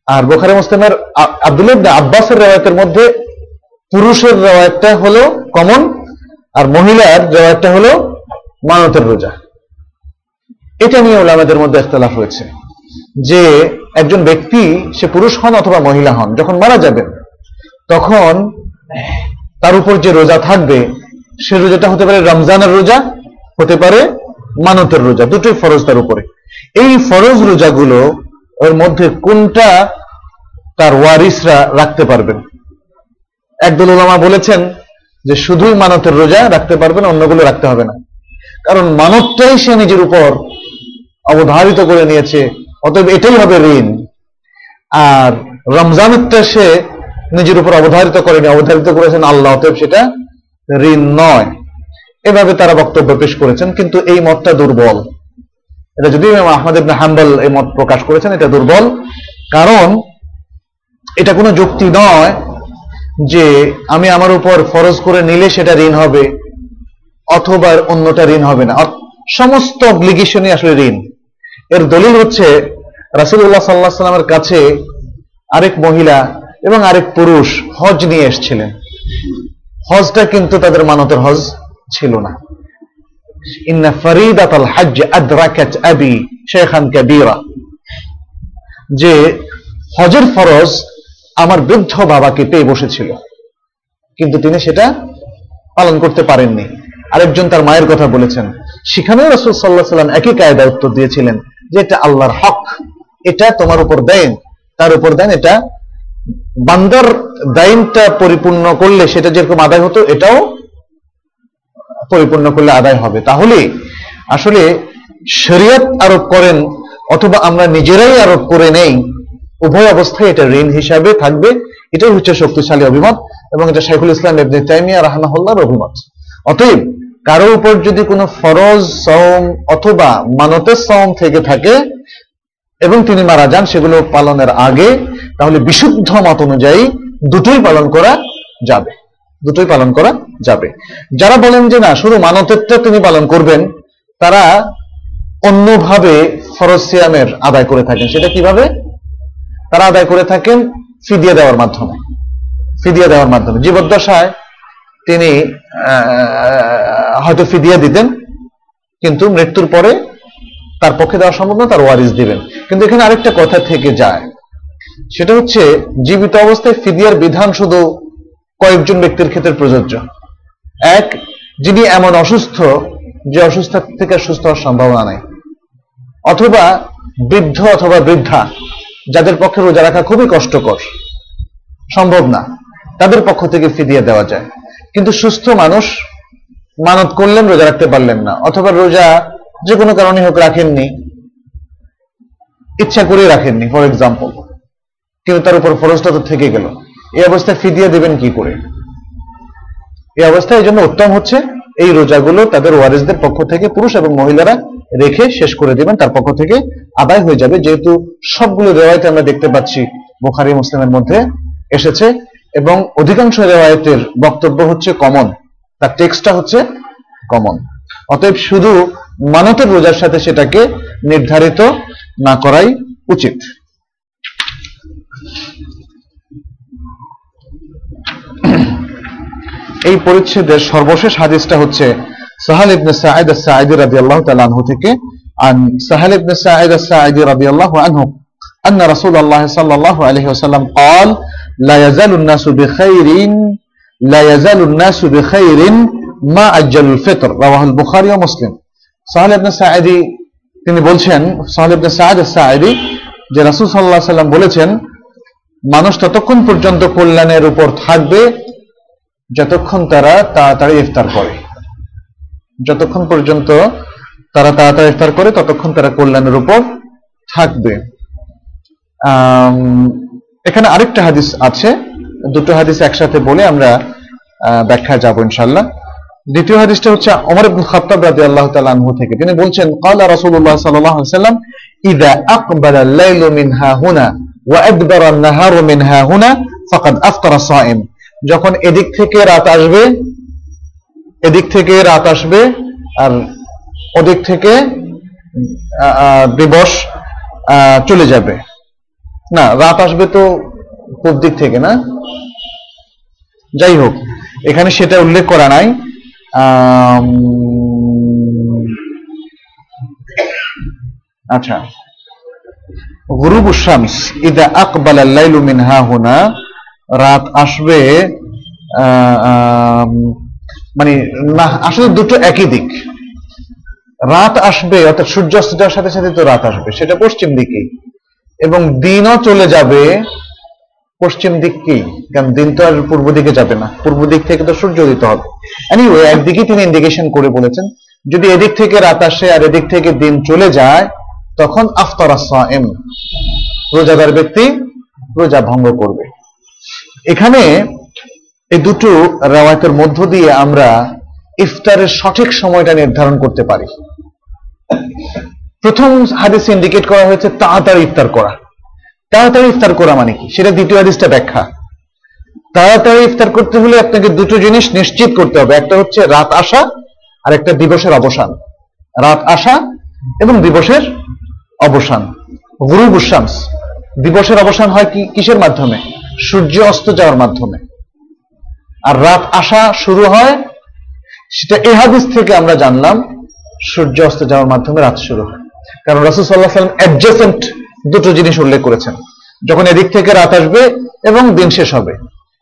আর বুখারি মুসলিমের আ- আব্দুল্লাহ ইবনে আব্বাসের রেওয়ায়তের মধ্যে পুরুষের রেওয়ায়তটা হলো কমন আর মহিলার রেওয়ায়তটা হলো মানতের রোজা। এটা নিয়ে ওলামাদের মধ্যে ইখতলাফ হয়েছে যে একজন ব্যক্তি, সে পুরুষ হন অথবা মহিলা হন, যখন মারা যাবেন, তখন তার উপর যে রোজা থাকবে, সে রোজাটা হতে পারে রমজানের রোজা, হতে পারে মানতের রোজা, দুটোই ফরজ তার উপরে। এই ফরজ রোজাগুলো, ওর মধ্যে কোনটা তার ওয়ারিসরা রাখতে পারবেন। একদল ওলামা বলেছেন যে শুধুই মানতের রোজা রাখতে পারবেন অন্যগুলো রাখতে হবে না। কারণ মানবটাই সে নিজের উপর অবধারিত করে নিয়েছে, অতএব এটাই হবে ঋণ। আর রমজানেরটা সে নিজের উপর অবধারিত করেনি, অবধারিত করেছেন আল্লাহ, অতএব সেটা ঋণ নয়। এভাবে তারা বক্তব্য পেশ করেছেন, কিন্তু এই মতটা দুর্বল। এটা যদি আহমদ ইবনে হাম্বল এই মত প্রকাশ করেছেন, এটা দুর্বল। কারণ এটা কোনো যুক্তি নয় যে আমি আমার উপর ফরজ করে নিলে সেটা ঋণ হবে অথবা অন্যটা ঋণ হবে না। সমস্ত অব্লিগেশনই আসলে ঋণ। এর দলিল হচ্ছে রাসুল্লাহ সাল্লাহ সাল্লামের কাছে আরেক মহিলা এবং আরেক পুরুষ হজ নিয়ে এসেছিলেন। হজটা কিন্তু তাদের মানতের হজ ছিল না। ইন্না ফরিদাত আল হজ আবি শেখান কাবীরা। যে হজের ফরজ আমার বৃদ্ধ বাবাকে পেয়ে বসেছিল। কিন্তু তিনি সেটা পালন করতে পারেননি। আরেকজন তার মায়ের কথা বলেছেন, সেখানেও রসুল সাল্লাহ সাল্লাম একই কায়দা উত্তর দিয়েছিলেন যে এটা আল্লাহর হক, এটা তোমার উপর দেন। তার উপর দেন, এটা বান্দার দাইনটা পরিপূর্ণ করলে সেটা যেরকম আদায় হতো, এটাও পরিপূর্ণ করলে আদায় হবে। তাহলে আসলে শরীয়ত আরোপ করেন অথবা আমরা নিজেরাই আরোপ করে নেই উভয় অবস্থায় এটা ঋণ হিসাবে থাকবে। এটাই হচ্ছে শক্তিশালী অভিমত এবং এটা শাইখুল ইসলাম ইবনে তাইমিয়া রাহমাহুল্লাহর অভিমত। অতএব কারও উপর যদি কোনো ফরজ সওম অথবা মানতের সওম থেকে থাকে এবং তিনি মারা যান সেগুলো পালনের আগে, তাহলে বিশুদ্ধ মত অনুযায়ী দুটোই পালন করা যাবে। দুটোই পালন করা যাবে। যারা বলেন যে না, শুধু মানতেরটা তিনি পালন করবেন, তারা অন্যভাবে ফরজ সিয়ামের আদায় করে থাকেন। সেটা কীভাবে? তারা আদায় করে থাকেন ফিদিয়া দেওয়ার মাধ্যমে। ফিদিয়া দেওয়ার মাধ্যমে। জীবদ্দশায় তিনি হয়তো ফিদিয়া দিতেন, কিন্তু মৃত্যুর পরে তার পক্ষে দেওয়া সম্ভব না, তার ওয়ারিস দিবেন কিন্তু এখানে আরেকটা কথা থেকে যায়। সেটা হচ্ছে, জীবিত অবস্থায় ফিদিয়ার বিধান শুধু কয়েকজন ব্যক্তির ক্ষেত্রে প্রযোজ্য। এক, যিনি এমন অসুস্থ যে অসুস্থ থেকে সুস্থ হওয়ার সম্ভাবনা নেই। অথবা বৃদ্ধ অথবা বৃদ্ধা। যাদের পক্ষে রোজা রাখা খুবই কষ্টকর। সম্ভব না। তাদের পক্ষ থেকে ফিদিয়ে দেওয়া যায়। কিন্তু সুস্থ মানুষ মানত করলেন, রোজা রাখতে পারলেন না। অথবা রোজা যে কোনো কারণে হোক রাখেননি। ইচ্ছা করে রাখেননি ফর এক্সাম্পল কিন্তু তার উপর ফরজটা তো থেকে গেল। এই অবস্থায় ফিদিয়ে দেবেন কি করে? এই অবস্থায় এই জন্য উত্তম হচ্ছে, এই রোজাগুলো তাদের ওয়ারিসদের পক্ষ থেকে পুরুষ এবং মহিলারা রেখে শেষ করে দিবেন, তার পক্ষ থেকে আদায় হয়ে যাবে। যেহেতু সবগুলো রেওয়ায়তে আমরা দেখতে পাচ্ছি, বোখারি, মুসলিমের মধ্যে এসেছে, এবং অধিকাংশ রেওয়ায়তের বক্তব্য হচ্ছে কমন তার টেক্সটটা হচ্ছে কমন অতএব শুধু মানতের রোজার সাথে সেটাকে নির্ধারিত না করাই উচিত। এই পরিচ্ছেদের সর্বশেষ হাদিসটা হচ্ছে সাহাল ইবনে সাঈদ আস-সাঈদি রাদিয়াল্লাহু তাআলা আনহু থেকে عن سهل بن سعيد الساعدي رضي الله عنه أن رسول الله صلى الله عليه وسلم قال لا يزال الناس بخير لا يزال الناس بخير ما أجل الفطر رواه البخاري ومسلم সাহাল ইবনে সাঈদি তিনি বলছেন সাহাল ইবনে সাঈদ আস-সাঈদি যে রাসূল সাল্লাল্লাহু আলাইহি সাল্লাম বলেছেন মানুষ ততক্ষণ পর্যন্ত কল্যাণের উপর থাকবে যতক্ষণ তারা তাড়াতাড়ি ইফতার করে যতক্ষণ পর্যন্ত তারা তাড়াতাড়ি ইফতার করে, ততক্ষণ তারা কল্যাণের উপর থাকবে। এখানে আরেকটা হাদিস আছে। দুটো হাদিস একসাথে বলে আমরা ব্যাখ্যা যাব ইনশাল্লাহ দ্বিতীয় হাদিসটা হচ্ছে ওমর ইবনে খাত্তাব রাদিয়াল্লাহু তাআলা আনহু থেকে। তিনি বলছেন, ক্বালা রাসূলুল্লাহ সাল্লাল্লাহু আলাইহি সাল্লাম ইযা আকবালা আল-লাইলু মিন হাহুনা ওয়া আদবারা আন-নাহারু মিন হাহুনা ফাকাদ আফতারা সাইম যখন এদিক থেকে রাত আসবে এদিক থেকে রাত আসবে, আর ওদিক থেকে দিবস চলে যাবে। না, রাত আসবে তো পূব দিক থেকে না? যাই হোক, এখানে সেটা উল্লেখ করা নাই। আচ্ছা। গুরুবু শামস, ইদা আকবাল আল্লাইলু মিনহা হুনা, রাত আসবে মানে না, আসলে দুটো একই দিক। রাত আসবে, অর্থাৎ সূর্যাস্ত যাওয়ার সাথে সাথে তো রাত আসবে, সেটা পশ্চিম দিকেই। এবং দিনও চলে যাবে পশ্চিম দিককেই কারণ দিন তো আর পূর্ব দিকে যাবে না, পূর্ব দিক থেকে তো সূর্য দিতে হবে। এনিওয়ে একদিকে তিনি ইন্ডিকেশন করে বলেছেন, যদি এদিক থেকে রাত আসে আর এদিক থেকে দিন চলে যায়, তখন আফতার এম রোজাদার ব্যক্তি রোজা ভঙ্গ করবে। এখানে এই দুটো রেওয়ায়তের মধ্য দিয়ে আমরা ইফতারের সঠিক সময়টা নির্ধারণ করতে পারি। প্রথম হাদিস ইন্ডিকেট করা হয়েছে তাড়াতাড়ি ইফতার করা। তাড়াতাড়ি ইফতার করা মানে কি? সেটা দ্বিতীয় হাদিসটা ব্যাখ্যা। তাড়াতাড়ি ইফতার করতে হলে আপনাকে দুটো জিনিস নিশ্চিত করতে হবে। একটা হচ্ছে রাত আসা, আর একটা দিবসের অবসান। রাত আসা এবং দিবসের অবসান। গুরু গুসামস দিবসের অবসান হয় কি কিসের মাধ্যমে? সূর্য অস্ত যাওয়ার মাধ্যমে। আর রাত আসা শুরু হয়, সেটা এ হাদিস থেকে আমরা জানলাম, সূর্য অস্ত যাওয়ার মাধ্যমে রাত শুরু হয়। কারণ রাসুল সাল্লাহ সাল্লাম অ্যাডজাসেন্ট দুটো জিনিস উল্লেখ করেছেন। যখন এদিক থেকে রাত আসবে এবং দিন শেষ হবে।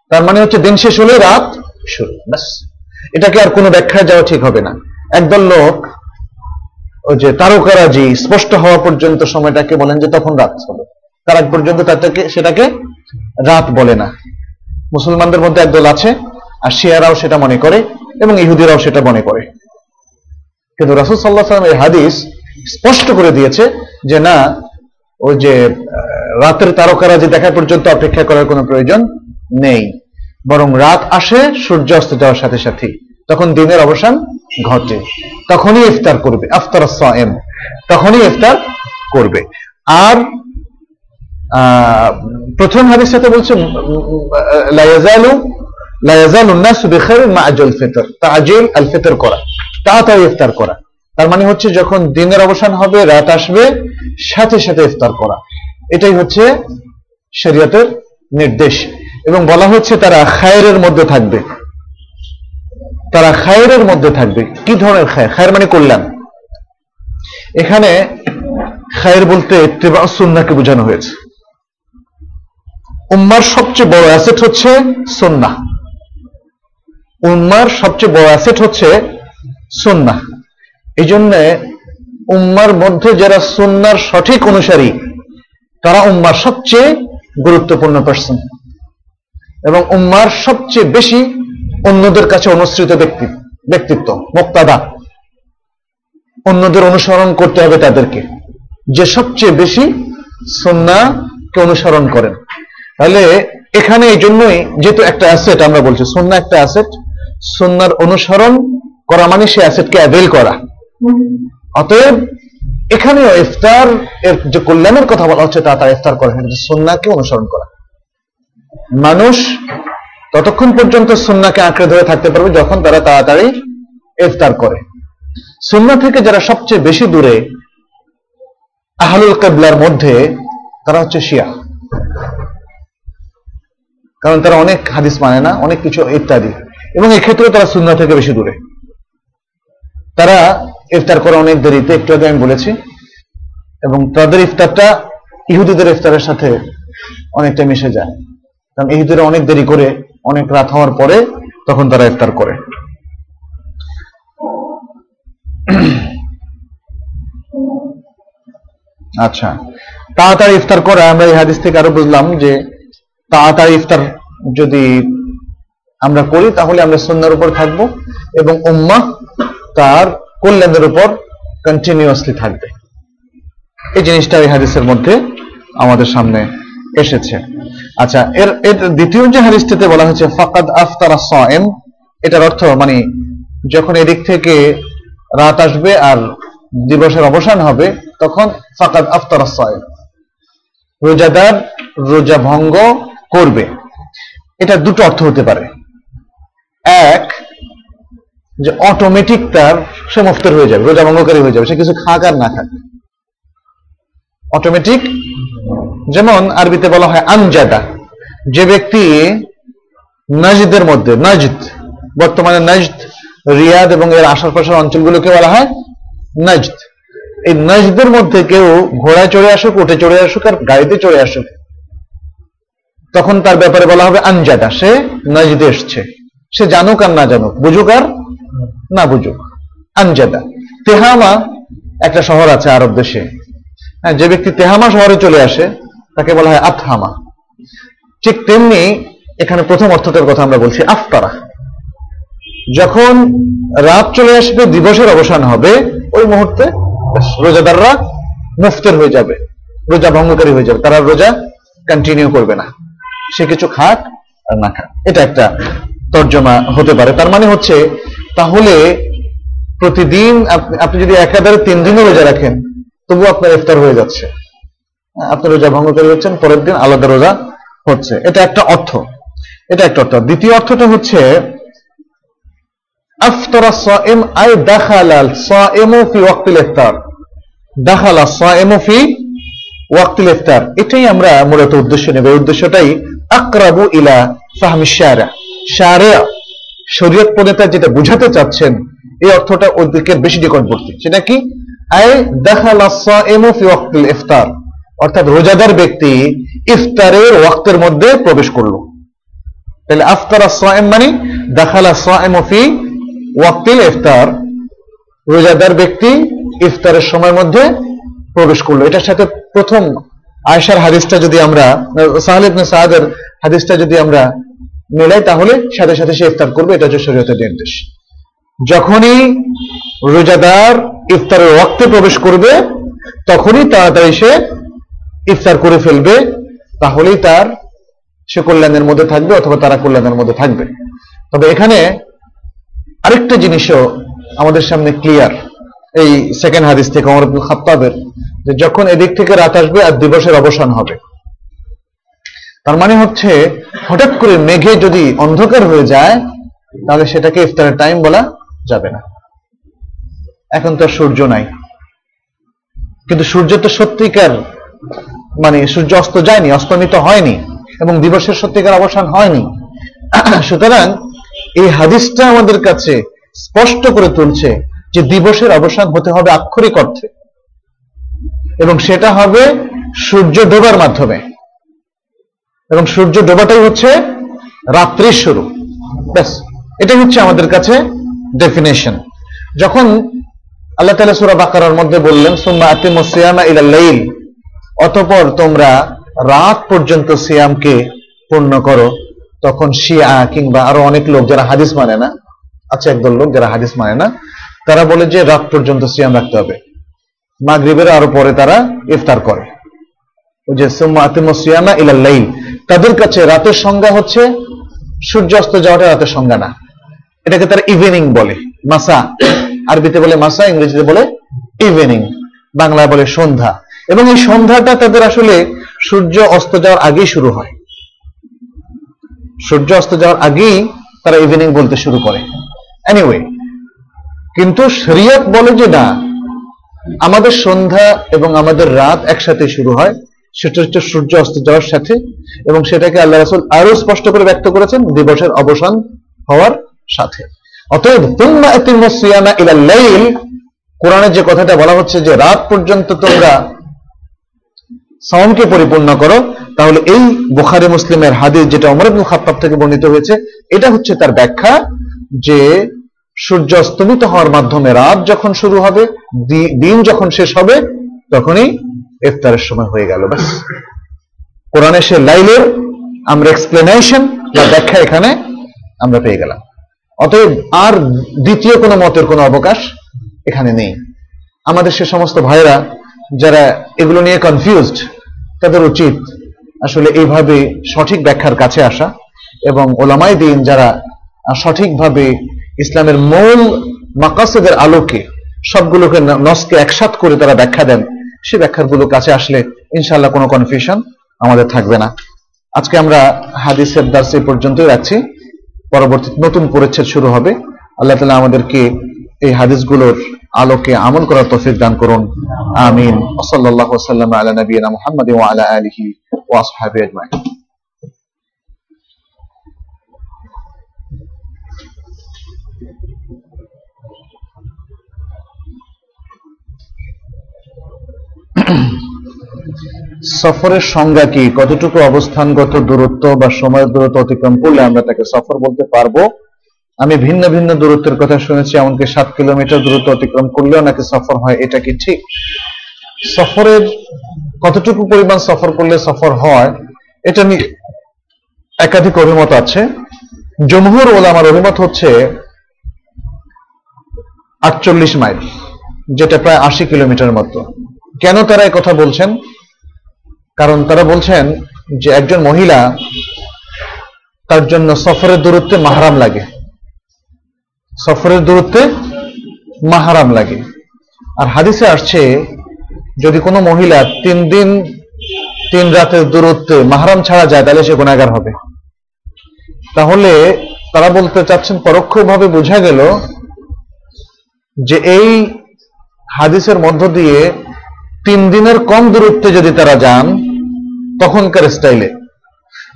তার মানে হচ্ছে দিন শেষ হলে রাত শুরু। ব্যাস। এটাকে আর কোনো ব্যাখ্যায় যাওয়া ঠিক হবে না। একদল লোক, ওই যে তারকারাজি, স্পষ্ট হওয়া পর্যন্ত সময়টাকে বলেন যে তখন রাত হবে তার আগ পর্যন্ত তাকে সেটাকে রাত বলে না। মুসলমানদের মধ্যে একদল আছে, আর শিয়ারাও সেটা মনে করে এবং ইহুদিরাও সেটা মনে করে। কিন্তু রাসুল সাল্লাহ সাল্লাম এই হাদিস স্পষ্ট করে দিয়েছে যে না, ওই যে রাতের তারকারা যে দেখা পর্যন্ত অপেক্ষা করার কোনো প্রয়োজন নেই। বরং রাত আসে, সূর্য অস্ত যাওয়ার সাথে সাথে তখন দিনের অবসান ঘটে। তখনই ইফতার করবে, আফতার এম তখনই ইফতার করবে। আর প্রথম হাদিস সাথে বলছে লায়াজালু লায়াজালু নাস ফিতর আল ফিতর করা, তাড়াতাড়ি ইফতার করা। তার মানে হচ্ছে যখন দিনের অবসান হবে, রাত আসবে, সাথে সাথে ইফতার করা। এটাই হচ্ছে শরীয়তের নির্দেশ। এবং বলা হচ্ছে তারা খায়ের মধ্যে থাকবে। তারা খায়ের মধ্যে থাকবে। কি ধরনের খায়ের খায়ের মানে কল্যাণ। এখানে খায়ের বলতে ইত্তেবা সুন্নাকে বোঝানো হয়েছে। উম্মার সবচেয়ে বড় অ্যাসেট হচ্ছে সন্না উম্মার সবচেয়ে বড় অ্যাসেট হচ্ছে সন্না এই জন্য উম্মার মধ্যে যারা সন্ন্যার সঠিক অনুসারী, তারা উম্মার সবচেয়ে গুরুত্বপূর্ণ পার্সন এবং উম্মার সবচেয়ে বেশি অন্যদের কাছে অনুসৃত ব্যক্তি, ব্যক্তিত্ব, মুক্তাদা। অন্যদের অনুসরণ করতে হবে তাদেরকে। যে সবচেয়ে বেশি সন্নাকে অনুসরণ করেন। তাহলে এখানে এই জন্যই যেহেতু একটা অ্যাসেট আমরা বলছি, সন্না একটা অ্যাসেট সন্ন্যার অনুসরণ করা মানে সে অ্যাসেটকে অ্যাভেল করা। অতএব এখানেও ইফতার, এর যে কল্যাণের কথা বলা হচ্ছে তা তারা ইফতার করে কিন্তু সন্নাকে অনুসরণ করা। মানুষ ততক্ষণ পর্যন্ত সন্নাকে আঁকড়ে ধরে থাকতে পারবে যখন তারা তাড়াতাড়ি ইফতার করে। সুন্না থেকে যারা সবচেয়ে বেশি দূরে, আহলুল কেবলার মধ্যে তারা হচ্ছে শিয়া। কারণ তারা অনেক হাদিস মানে না, অনেক কিছু ইত্যাদি। এবং এক্ষেত্রে তারা সুন্না থেকে বেশি দূরে। তারা ইফতার করে অনেক দেরিতে, একটু আগে আমি বলেছি। এবং তাদের ইফতারটা ইহুদিদের ইফতারের সাথে অনেকটা মিশে যায়। কারণ ইহুদিরা অনেক দেরি করে, অনেক রাত হওয়ার পরে তখন তারা ইফতার করে। আচ্ছা। তাড়াতাড়ি ইফতার করা, আমরা এই হাদিস থেকে আরও বুঝলাম যে তাড়াতাড়ি ইফতার যদি আমরা করি, তাহলে আমরা সন্ন্যার উপর থাকব এবং উম্মা তার কল্যাণের উপর কন্টিনিউয়াসলি থাকবে। এই জিনিসটা এই হাদিসের মধ্যে আমাদের সামনে এসেছে। আচ্ছা এর এর দ্বিতীয় যে হাদিসটিতে বলা হয়েছে, ফাকাদ আফতারা সায়েম এটার অর্থ মানে যখন এদিক থেকে রাত আসবে আর দিবসের অবসান হবে, তখন ফাকাদ আফতারা সায়েম রোজাদার রোজা ভঙ্গ করবে। এটা দুটো অর্থ হতে পারে। এক, যে অটোমেটিক তার সে হয়ে যাবে, রোজা ভঙ্গকারী হয়ে যাবে, সে কিছু খাক আর না খাক। অটোমেটিক যেমন আরবিতে বলা হয় আনজাদা যে ব্যক্তি নাজদের মধ্যে, নাজদ, বর্তমানে নাজদ, রিয়াদ এবং এর আশেপাশের অঞ্চলগুলোকে বলা হয় নাজদ। এই নাজদের মধ্যে কেউ ঘোড়ায় চড়ে আসুক, উঠে চড়ে আসুক আর গাড়িতে চড়ে আসুক তখন তার ব্যাপারে বলা হবে, আনজাদা, সে নাজদে এসছে। সে জানুক আর না জানুক, বুঝুক আর না বুঝুক। আনজাদা। তেহামা একটা শহর আছে আরব দেশে। হ্যাঁ যে ব্যক্তি তেহামা শহরে চলে আসে, তাকে বলা হয় আতহামা। ঠিক তেমনি এখানে প্রথম অর্থটার কথা আমরা বলছি আফতারা। যখন রাত চলে আসবে, দিবসের অবসান হবে, ওই মুহূর্তে রোজাদাররা মুফতের হয়ে যাবে, রোজা ভঙ্গকারী হয়ে যাবে। তারা রোজা কন্টিনিউ করবে না। সে কিছু খাক আর না খাক। এটা একটা তর্জমা হতে পারে। তার মানে হচ্ছে, তাহলে প্রতিদিন আপনি যদি একাধারে তিন দিনও রোজা রাখেন, তবু আপনার ইফতার হয়ে যাচ্ছে। আপনি রোজা ভঙ্গকারী হচ্ছেন পরের দিন আলাদা রোজা হচ্ছে। এটা একটা অর্থ। এটা একটা অর্থ। দ্বিতীয় অর্থটা হচ্ছে, আফতরা সাইম আই দাখালাল সাইমু ফি ওয়াক্তিল ইফতার। দাখালা সাইমু ফি ওয়াক্তিল ইফতার। এটাই আমরা মূলত উদ্দেশ্য নেব। উদ্দেশ্যটাই আকরাবু ইলা ফাহমি শারা শারিয়া, শরীয়ত প্রণেতা যেটা বুঝাতে চাচ্ছেন, এই অর্থটা ওই দিকে বেশি নিকটবর্তী। সেটা কি? আই দাখালা সাইমু ফি ওয়াক্তিল ইফতার। অর্থাৎ রোজাদার ব্যক্তি ইফতারের ওয়াক্তের মধ্যে প্রবেশ করল। তাহলে আফতার সাইম মানে দাখালা সাইমু ফি ওয়াক্তিল ইফতার। রোজাদার ব্যক্তি ইফতারের সময়ের মধ্যে প্রবেশ করল। এটার সাথে প্রথম আয়সার হাদিসটা যদি আমরা সাহাল ইবনে সাহাদের হাদিসটা যদি আমরা মেলাই, তাহলে সাথে সাথে সে ইফতার করবে, এটা হচ্ছে শরীয়তের নির্দেশ। যখনই রোজাদার ইফতারের রক্তে প্রবেশ করবে, তখনই তাড়াতাড়ি সে ইফতার করে ফেলবে, তাহলেই তার সে কল্যাণের মধ্যে থাকবে অথবা তারা কল্যাণের মধ্যে থাকবে। তবে এখানে আরেকটা জিনিসও আমাদের সামনে ক্লিয়ার এই সেকেন্ড হাদিস থেকে অমর খাত্তাবের যে যখন এদিক থেকে রাত আসবে আর দিবসের অবসান হবে। তার মানে হচ্ছে, হঠাৎ করে মেঘে যদি অন্ধকার হয়ে যায়, তাহলে সেটাকে ইফতারের টাইম বলা যাবে না। এখন তো সূর্য নাই। কিন্তু সূর্য তো সত্যিকার মানে সূর্য অস্ত যায়নি, অস্তমিত হয়নি, এবং দিবসের সত্যিকার অবসান হয়নি। সুতরাং এই হাদিসটা আমাদের কাছে স্পষ্ট করে তুলছে যে দিবসের অবসান হতে হবে আক্ষরিক অর্থে। এবং সেটা হবে সূর্য ডোবার মাধ্যমে। এবং সূর্য ডোবাটাই হচ্ছে রাত্রির শুরু। ব্যাস, এটাই হচ্ছে আমাদের কাছে ডেফিনেশন যখন আল্লাহ তালা সুরা বাকারার মধ্যে বললেন, সুম্মা আতিম সিয়ামা ইলা লাইল অতপর তোমরা রাত পর্যন্ত সিয়ামকে পূর্ণ করো, তখন শিয়া কিংবা আরও অনেক লোক যারা হাদিস মানে না, আছে একদল লোক যারা হাদিস মানে না, তারা বলে যে রাত পর্যন্ত সিয়াম রাখতে হবে। মাগরিবের আরও পরে তারা ইফতার করে। ওই যে সুম্মা আতিম সিয়ামা ইলা লাইল। তাদের কাছে রাতের সংজ্ঞা হচ্ছে সূর্য অস্ত যাওয়াটা রাতের সংজ্ঞা না। এটাকে তারা ইভিনিং বলে। মাসা, আরবিতে বলে মাসা, ইংরেজিতে বলে ইভিনিং বাংলায় বলে সন্ধ্যা। এবং এই সন্ধ্যাটা তাদের আসলে সূর্য অস্ত যাওয়ার আগেই শুরু হয়। সূর্য অস্ত যাওয়ার আগেই তারা ইভিনিং বলতে শুরু করে। এনিওয়ে কিন্তু শরিয়ত বলে যে না আমাদের সন্ধ্যা এবং আমাদের রাত একসাথে শুরু হয়। সেটা হচ্ছে সূর্য অস্ত যাওয়ার সাথে এবং সেটাকে আল্লাহ রাসুল আরও স্পষ্ট করে ব্যক্ত করেছেন দিবসের অবসান হওয়ার সাথে। অতএব তুম্মা এতিমু সিয়ামা ইলা লাইল কোরআনে যে কথাটা বলা হচ্ছে যে রাত পর্যন্ত তোমরা সাওমকে পরিপূর্ণ করো, তাহলে এই বুখারি মুসলিমের হাদিস যেটা অমর ইবনুল থেকে বর্ণিত হয়েছে, এটা হচ্ছে তার ব্যাখ্যা যে সূর্য অস্তমিত হওয়ার মাধ্যমে রাত যখন শুরু হবে দিন যখন শেষ হবে, তখনই ইফতারের সময় হয়ে গেল, ব্যাস। কোরআনে সে লাইলের আমরা এক্সপ্লেনেশন বা ব্যাখ্যা এখানে আমরা পেয়ে গেলাম। অতএব আর দ্বিতীয় কোনো মতের কোনো অবকাশ এখানে নেই। আমাদের সে সমস্ত ভাইরা যারা এগুলো নিয়ে কনফিউজড তাদের উচিত আসলে এইভাবে সঠিক ব্যাখ্যার কাছে আসা এবং ওলামাই দিন যারা সঠিকভাবে ইসলামের মূল মাকাসেদের আলোকে সবগুলোকে নসকে একসাথ করে তারা ব্যাখ্যা দেন। সে ব্যাখ্যাগুলো কাছে আসলে ইনশাল্লাহ কোনো কনফিউশন আমাদের থাকবে না। আজকে আমরা হাদিসের দার্স পর্যন্তই রাখছি। পরবর্তী নতুন পরিচ্ছেদ শুরু হবে। আল্লাহ তালা আমাদেরকে এই হাদিসগুলোর আলোকে আমল করার তৌফিক দান করুন। আমিন। সাল্লাল্লাহু আলা নবিয়িনা মুহাম্মাদ ওয়া আলা আলিহি ওয়া আসহাবিহি আজমাইন। সফরের সংজ্ঞা কি? কতটুকু অবস্থানগত দূরত্ব বা সময়ের দূরত্ব অতিক্রম করলে আমরা তাকে সফর বলতে পারব? আমি ভিন্ন ভিন্ন দূরত্বের কথা শুনেছি, এমনকি সাত কিলোমিটার দূরত্ব অতিক্রম করলেও নাকি সফর হয়, এটা কি ঠিক? সফরের কতটুকু পরিমাণ সফর করলে সফর হয়, এটা নিয়ে একাধিক অভিমত আছে। জমহুর ওলামার অভিমত হচ্ছে আটচল্লিশ মাইল, যেটা প্রায় আশি কিলোমিটার মতো। কেন তারা কথা বলছেন? কারণ তারা বলছেন যে একজন মহিলা তার জন্য সফরের দূরত্বে মাহারাম লাগে। সফরের দূরত্বে মাহারাম লাগে। আর হাদিসে আসছে, যদি কোনো মহিলা তিন দিন, তিন রাতের দূরত্বে মাহারাম ছাড়া যায়, তাহলে সে গুণাগার হবে। তাহলে তারা বলতে চাচ্ছেন, পরোক্ষভাবে বোঝা গেল যে এই হাদিসের মধ্য দিয়ে তিন দিনের কম দূরত্বে যদি তারা যান, তখনকার স্টাইলে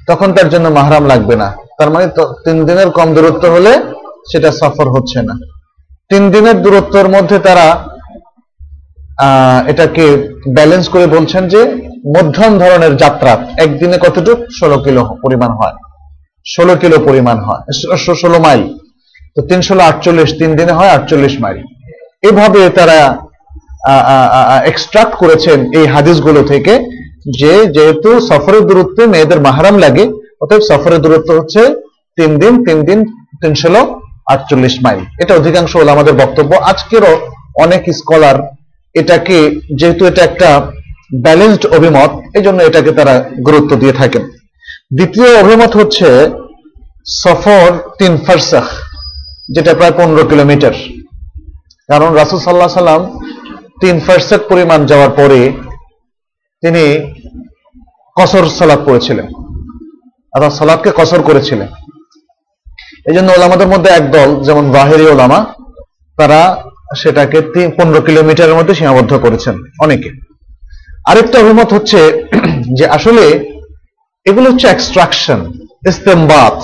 তখন তার জন্য মাহরাম লাগবে না। তার মানে তিন দিনের কম দূরত্ব হলে সেটা সফর হচ্ছে না। তিন দিনের দূরত্বের মধ্যে তারা এটাকে ব্যালেন্স করে বলছেন যে মধ্যম ধরনের যাত্রা, একদিনে কতটুকু? ষোলো কিলো পরিমাণ হয়। ষোলো কিলো পরিমাণ হয়। ষোলো মাইল। তো তিন ষোলো আটচল্লিশ তিন দিনে হয় আটচল্লিশ মাইল। এভাবে তারা এক্সট্রাক্ট করেছেন এই হাদিসগুলো থেকে যে যেহেতু সফরের দূরত্বে মেয়েদের মাহারাম লাগে, অতএব সফরের দূরত্ব হচ্ছে তিন দিন তিন দিন তিন ষোলো আটচল্লিশ মাইল। এটা অধিকাংশ হলো আমাদের বক্তব্য। আজকেরও অনেক স্কলার এটাকে, যেহেতু এটা একটা ব্যালেন্সড অভিমত এই জন্য এটাকে তারা গুরুত্ব দিয়ে থাকেন। দ্বিতীয় অভিমত হচ্ছে সফর তিন ফারসাখ, যেটা প্রায় পনেরো কিলোমিটার। কারণ রাসুল সাল্লাহ সাল্লাম তিন ফারসাক পরিমাণ যাওয়ার পরে তিনি কসর সালাদ পড়েছিলেন। অর্থাৎ সালাদকে কসর করেছিলেন। এই জন্য ওলামাদের মধ্যে একদল যেমন বাহেরি ওলামা, তারা সেটাকে পনেরো কিলোমিটারের মধ্যে সীমাবদ্ধ করেছেন অনেকে। আরেকটা অভিমত হচ্ছে যে আসলে এগুলো হচ্ছে এক্সট্রাকশন ইস্তেমবাদ।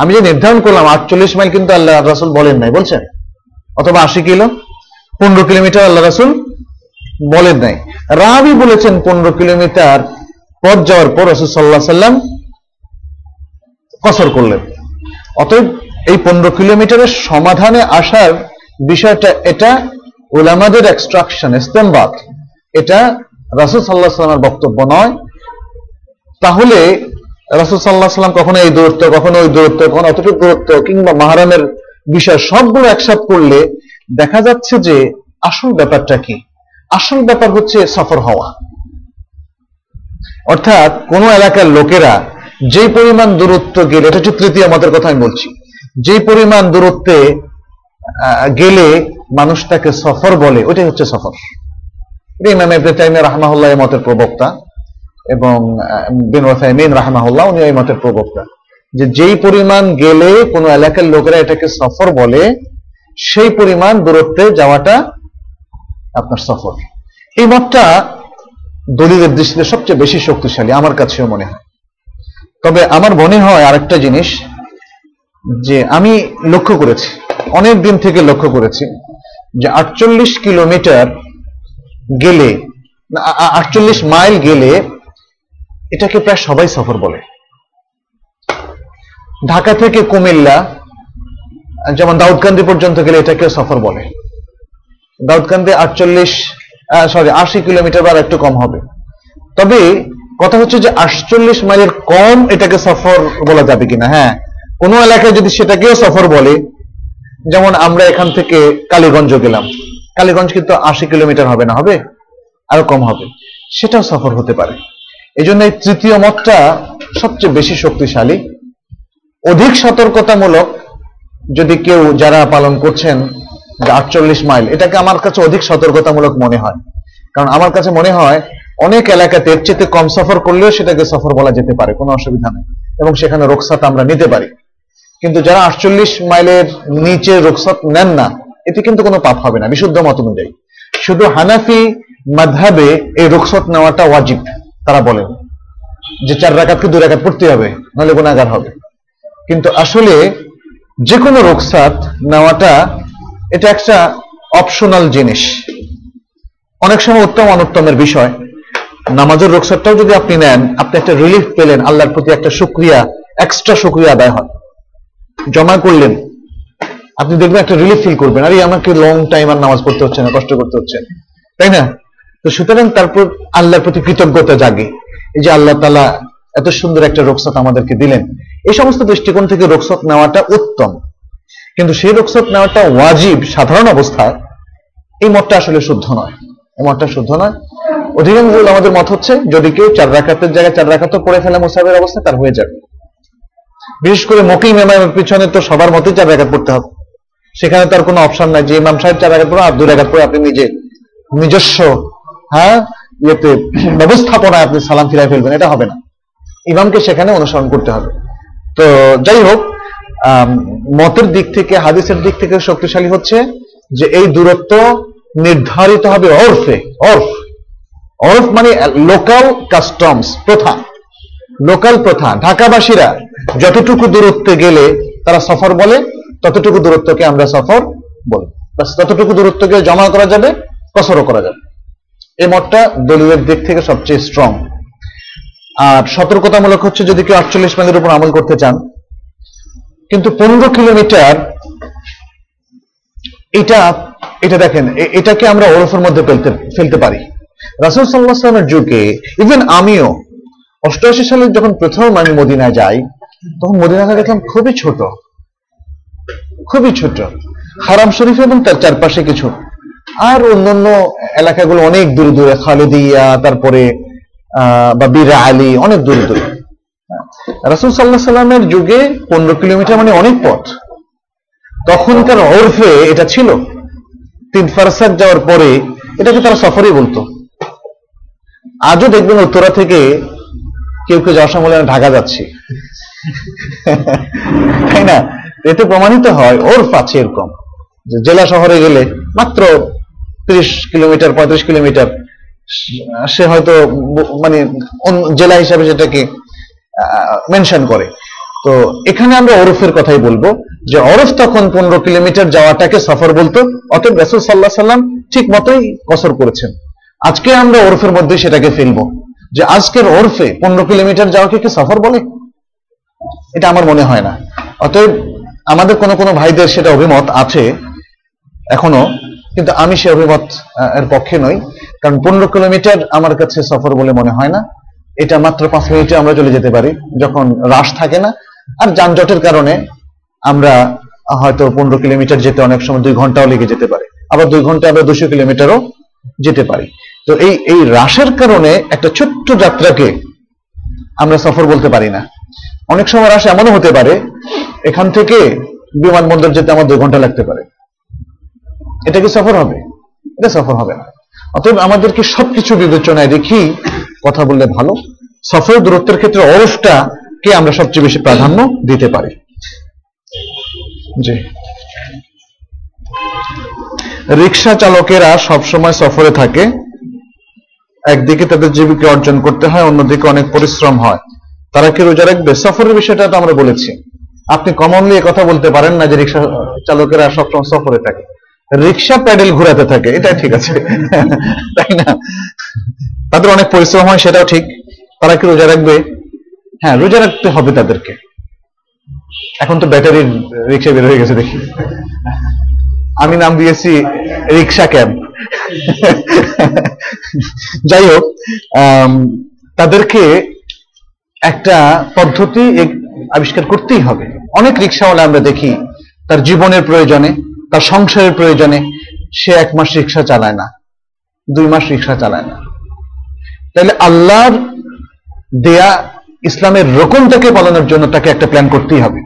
আমি যে নির্ধারণ করলাম, আটচল্লিশ মাইল কিন্তু আল্লাহ রাসুল বলেন নাই, বলছেন? অথবা আশি কিলো? পনেরো কিলোমিটার, আল্লাহ রাসুল বলেন নাই। রাবি বলেছেন পনেরো কিলোমিটার পথ যাওয়ার পর রসুল সাল্লাহ সাল্লাম কসর করলেন। অতএব এই পনেরো কিলোমিটারের সমাধানে আসার বিষয়টা এটা ওলামাদের এক্সট্রাকশন ইস্তেমবাদ। এটা রাসুল সাল্লাহ সাল্লামের বক্তব্য নয়। তাহলে রাসুল সাল্লাহ সাল্লাম কখনো এই দূরত্ব, কখনো ওই দূরত্ব, কখনো অতটুকু দূরত্ব কিংবা মাহারামের বিষয় সবগুলো একসাথ করলে দেখা যাচ্ছে যে আসল ব্যাপারটা কি? আসল ব্যাপার হচ্ছে সফর হওয়া। অর্থাৎ কোন এলাকার লোকেরা যে পরিমাণ দূরত্ব গেলে, এটা হচ্ছে তৃতীয় মতের কথা আমি বলছি যে পরিমাণ দূরত্বে গেলে মানুষ তাকে সফর বলে, ওইটাই হচ্ছে সফর। ইমাম ইবনে তাইমিয়া রাহমাহুল্লাহ এই মতের প্রবক্তা এবং বিন ওয়াসাইমিন রাহমাহুল্লাহ উনি এই মতের প্রবক্তা যে যেই পরিমাণ গেলে কোন এলাকার লোকেরা এটাকে সফর বলে সেই পরিমাণ দূরত্বে যাওয়াটা আপনার সফর এই মতটা দলিলের দৃষ্টিতে সবচেয়ে বেশি শক্তিশালী, আমার কাছেও মনে হয়। তবে আমার মনে হয় আরেকটা জিনিস, যে আমি লক্ষ্য করেছি, অনেক দিন থেকে লক্ষ্য করেছি, যে আটচল্লিশ কিলোমিটার গেলে আটচল্লিশ মাইল গেলে এটাকে প্রায় সবাই সফর বলে। ঢাকা থেকে কুমিল্লা যেমন দাউদকান্দি পর্যন্ত গেলে এটাকে সফর বলে। দাউদকান্দি আটচল্লিশ সরি আশি কিলোমিটার বা একটু কম হবে। তবে কথা হচ্ছে যে আটচল্লিশ মাইলের কম এটাকে সফর বলা যাবে কিনা হ্যাঁ। কোন এলাকায় যদি সেটাকেও সফর বলে, যেমন আমরা এখান থেকে কালীগঞ্জ গেলাম। কালীগঞ্জ কিন্তু আশি কিলোমিটার হবে না, হবে? আরও কম হবে। সেটাও সফর হতে পারে। এই জন্য এই তৃতীয় মতটা সবচেয়ে বেশি শক্তিশালী। অধিক সতর্কতামূলক যদি কেউ যারা পালন করছেন, যে আটচল্লিশ মাইল, এটাকে আমার কাছে অধিক সতর্কতামূলক মনে হয়। কারণ আমার কাছে মনে হয়, অনেক এলাকাতে এর চেয়ে কম সফর করলেও সেটাকে সফর বলা যেতে পারে, কোনো অসুবিধা নেই। এবং সেখানে রোকসাত আমরা নিতে পারি। কিন্তু যারা আটচল্লিশ মাইলের নিচে রোকসাত নেন না, এতে কিন্তু কোনো পাপ হবে না, বিশুদ্ধ মত অনুযায়ী। শুধু হানাফি মাধাবে এই রোকসত নেওয়াটা ওয়াজিব, তারা বলেন। যে চার রাকাতকে দু রাকাত পড়তে হবে, নাহলে গুণাগার হবে। কিন্তু আসলে যে কোনো রোকসাত নেওয়াটা এটা একটা অপশনাল জিনিস। অনেক সময় উত্তম অনুত্তমের বিষয়। নামাজের রোকসাতটাও যদি আপনি নেন, আপনি একটা রিলিফ পেলেন, আল্লাহর প্রতি একটা সুক্রিয়া এক্সট্রা সুক্রিয়া আদায় হয়। জমা করলেন। আপনি দেখবেন একটা রিলিফ ফিল করবেন। আরে, আমাকে লং টাইম আর নামাজ পড়তে হচ্ছে না, কষ্ট করতে হচ্ছে। তাই না? তো সুতরাং তারপর আল্লাহর প্রতি কৃতজ্ঞতা জাগে। এই যে আল্লাহ তালা এত সুন্দর একটা রোকসাত আমাদেরকে দিলেন। এই সমস্ত দৃষ্টিকোণ থেকে রোকসাত নেওয়াটা উত্তম। কিন্তু সেই রোকসাত নেওয়াটা ওয়াজিব, সাধারণ অবস্থায় এই মতটা আসলে শুদ্ধ নয়। এই মতটা শুদ্ধ নয়। অধিকাংশ আমাদের মত হচ্ছে, যদি কেউ চার রাখাতের জায়গায় চার রাখাত পড়ে ফেলে মুসাফের অবস্থা, তার হয়ে যাবে। বিশেষ করে মকিম ইমামের পিছনে তো সবার মতেই চার রাখাত পড়তে হবে। সেখানে তার কোনো অপশন নাই যে ইমাম সাহেব চার রাখাত পড়ে আর দুই রাখাত পড়ে, আপনি নিজে নিজস্ব হ্যাঁ ইয়েতে, ব্যবস্থাপনায় আপনি সালাম ফিরাই ফেলবেন, এটা হবে না। ইমামকে সেখানে অনুসরণ করতে হবে। তো যাই হোক মতের দিক থেকে, হাদিসের দিক থেকে শক্তিশালী হচ্ছে যে এই দূরত্ব নির্ধারিত হবে অর্ফে অর্ফ অর্ফ মানে লোকাল কাস্টমস, প্রথা। লোকাল প্রথা, ঢাকাবাসীরা যতটুকু দূরত্বে গেলে তারা সফর বলে, ততটুকু দূরত্বকে আমরা সফর বলি। ততটুকু দূরত্বকে জমা করা যাবে, কসরও করা যাবে। এই মতটা দলীয় দিক থেকে সবচেয়ে স্ট্রং আর সতর্কতামূলক হচ্ছে যদি কেউ আটচল্লিশ মাইলের উপর আমল করতে চান। কিন্তু পনেরো কিলোমিটার, এটা এটা দেখেন এটাকে আমরা ওরফের মধ্যে ফেলতে ফেলতে পারি। রাসুল সাল্লাহামের যুগে ইভেন আমিও, অষ্টআশি সালে যখন প্রথম আমি মদিনায় যাই, তখন মদিনাটা দেখলাম খুবই ছোট খুবই ছোট। হারাম শরীফ এবং তার চারপাশে কিছু। আর অন্যান্য এলাকাগুলো অনেক দূরে দূরে, খালেদিয়া, তারপরে বা বীর আলী, অনেক দূরে দূরে। রাসুল সাল্লাহ সাল্লামের যুগে পনেরো কিলোমিটার মানে অনেক পথ। তখনকার ওরফে এটা ছিল। তিন যাওয়ার পরে এটাকে তারা সফরই বলতো। আজও দেখবেন উত্তরা থেকে কেউ কেউ যাওয়ার সময় ঢাকা যাচ্ছি। তাই না? এতে প্রমাণিত হয়, ওরফ আছে এরকম। জেলা শহরে গেলে মাত্র তিরিশ কিলোমিটার, পঁয়ত্রিশ কিলোমিটার সে হয়তো মানে জেলা হিসাবে সেটাকে মেনশন করে। তো এখানে আমরা ওরফের কথাই বলব যে ওরফ তখন পনেরো কিলোমিটার যাওয়াটাকে সফর বলতো, অতএব রাসূল সাল্লাহ সাল্লাম ঠিক মতোই কসর করেছেন। আজকে আমরা ওরফের মধ্যে সেটাকে ফেলব যে আজকের ওরফে পনেরো কিলোমিটার যাওয়াকে কি সফর বলে? এটা আমার মনে হয় না। অতএব আমাদের কোনো কোনো ভাইদের সেটা অভিমত আছে এখনও। কিন্তু আমি সে অভিমত এর পক্ষে নই। কারণ পনেরো কিলোমিটার আমার কাছে সফর বলে মনে হয় না। এটা মাত্র পাঁচ মিনিটে আমরা চলে যেতে পারি, যখন রাশ থাকে না। আর যানজটের কারণে আমরা হয়তো পনেরো কিলোমিটার যেতে অনেক সময় দুই ঘন্টাও লেগে যেতে পারে। আবার দুই ঘণ্টা আমরা দুশো কিলোমিটারও যেতে পারি। তো এই এই রাশের কারণে একটা ছোট্ট যাত্রাকে আমরা সফর বলতে পারি না। অনেক সময় রাশ এমনও হতে পারে, এখান থেকে বিমানবন্দর যেতে আমার দুই ঘণ্টা লাগতে পারে। এটা কি সফর হবে? এটা সফর হবে না। অতএব আমাদেরকে সবকিছু বিবেচনায় রেখেই কথা বললে ভালো। সফর দূরত্বের ক্ষেত্রে অরফটা কে আমরা সবচেয়ে বেশি প্রাধান্য দিতে পারি। জি। রিক্সা চালকেরা সবসময় সফরে থাকে। একদিকে তাদের জীবিকা অর্জন করতে হয়, অন্যদিকে অনেক পরিশ্রম হয়। তারা কি রোজা রাখবে? সফরের বিষয়টা তো আমরা বলেছি। আপনি কমনলি কথা বলতে পারেন না যে রিক্সা চালকেরা সবসময় সফরে থাকে। রিক্সা প্যাডেল ঘোরাতে থাকে, এটা ঠিক আছে। তাই না? তাদের অনেক পরিশ্রম হয়, সেটাও ঠিক। তারা কি রোজা রাখবে? হ্যাঁ রোজা রাখতে হবে তাদেরকে। এখন তো ব্যাটারির রিক্সা বের হয়ে গেছে, দেখি। আমি নাম দিয়েছি রিক্সা ক্যাব। যাই হোক তাদেরকে একটা পদ্ধতি আবিষ্কার করতেই হবে। অনেক রিক্সাওয়ালা আমরা দেখি তার জীবনের প্রয়োজনে। তার সংসারের প্রয়োজনে সে এক মাস রিক্সা চালায় না, দুই মাস রিক্সা চালায় না। তাহলে আল্লাহর দেয়া ইসলামের রকমটাকে পালনের জন্য তাকে একটা প্ল্যান করতেই হবে।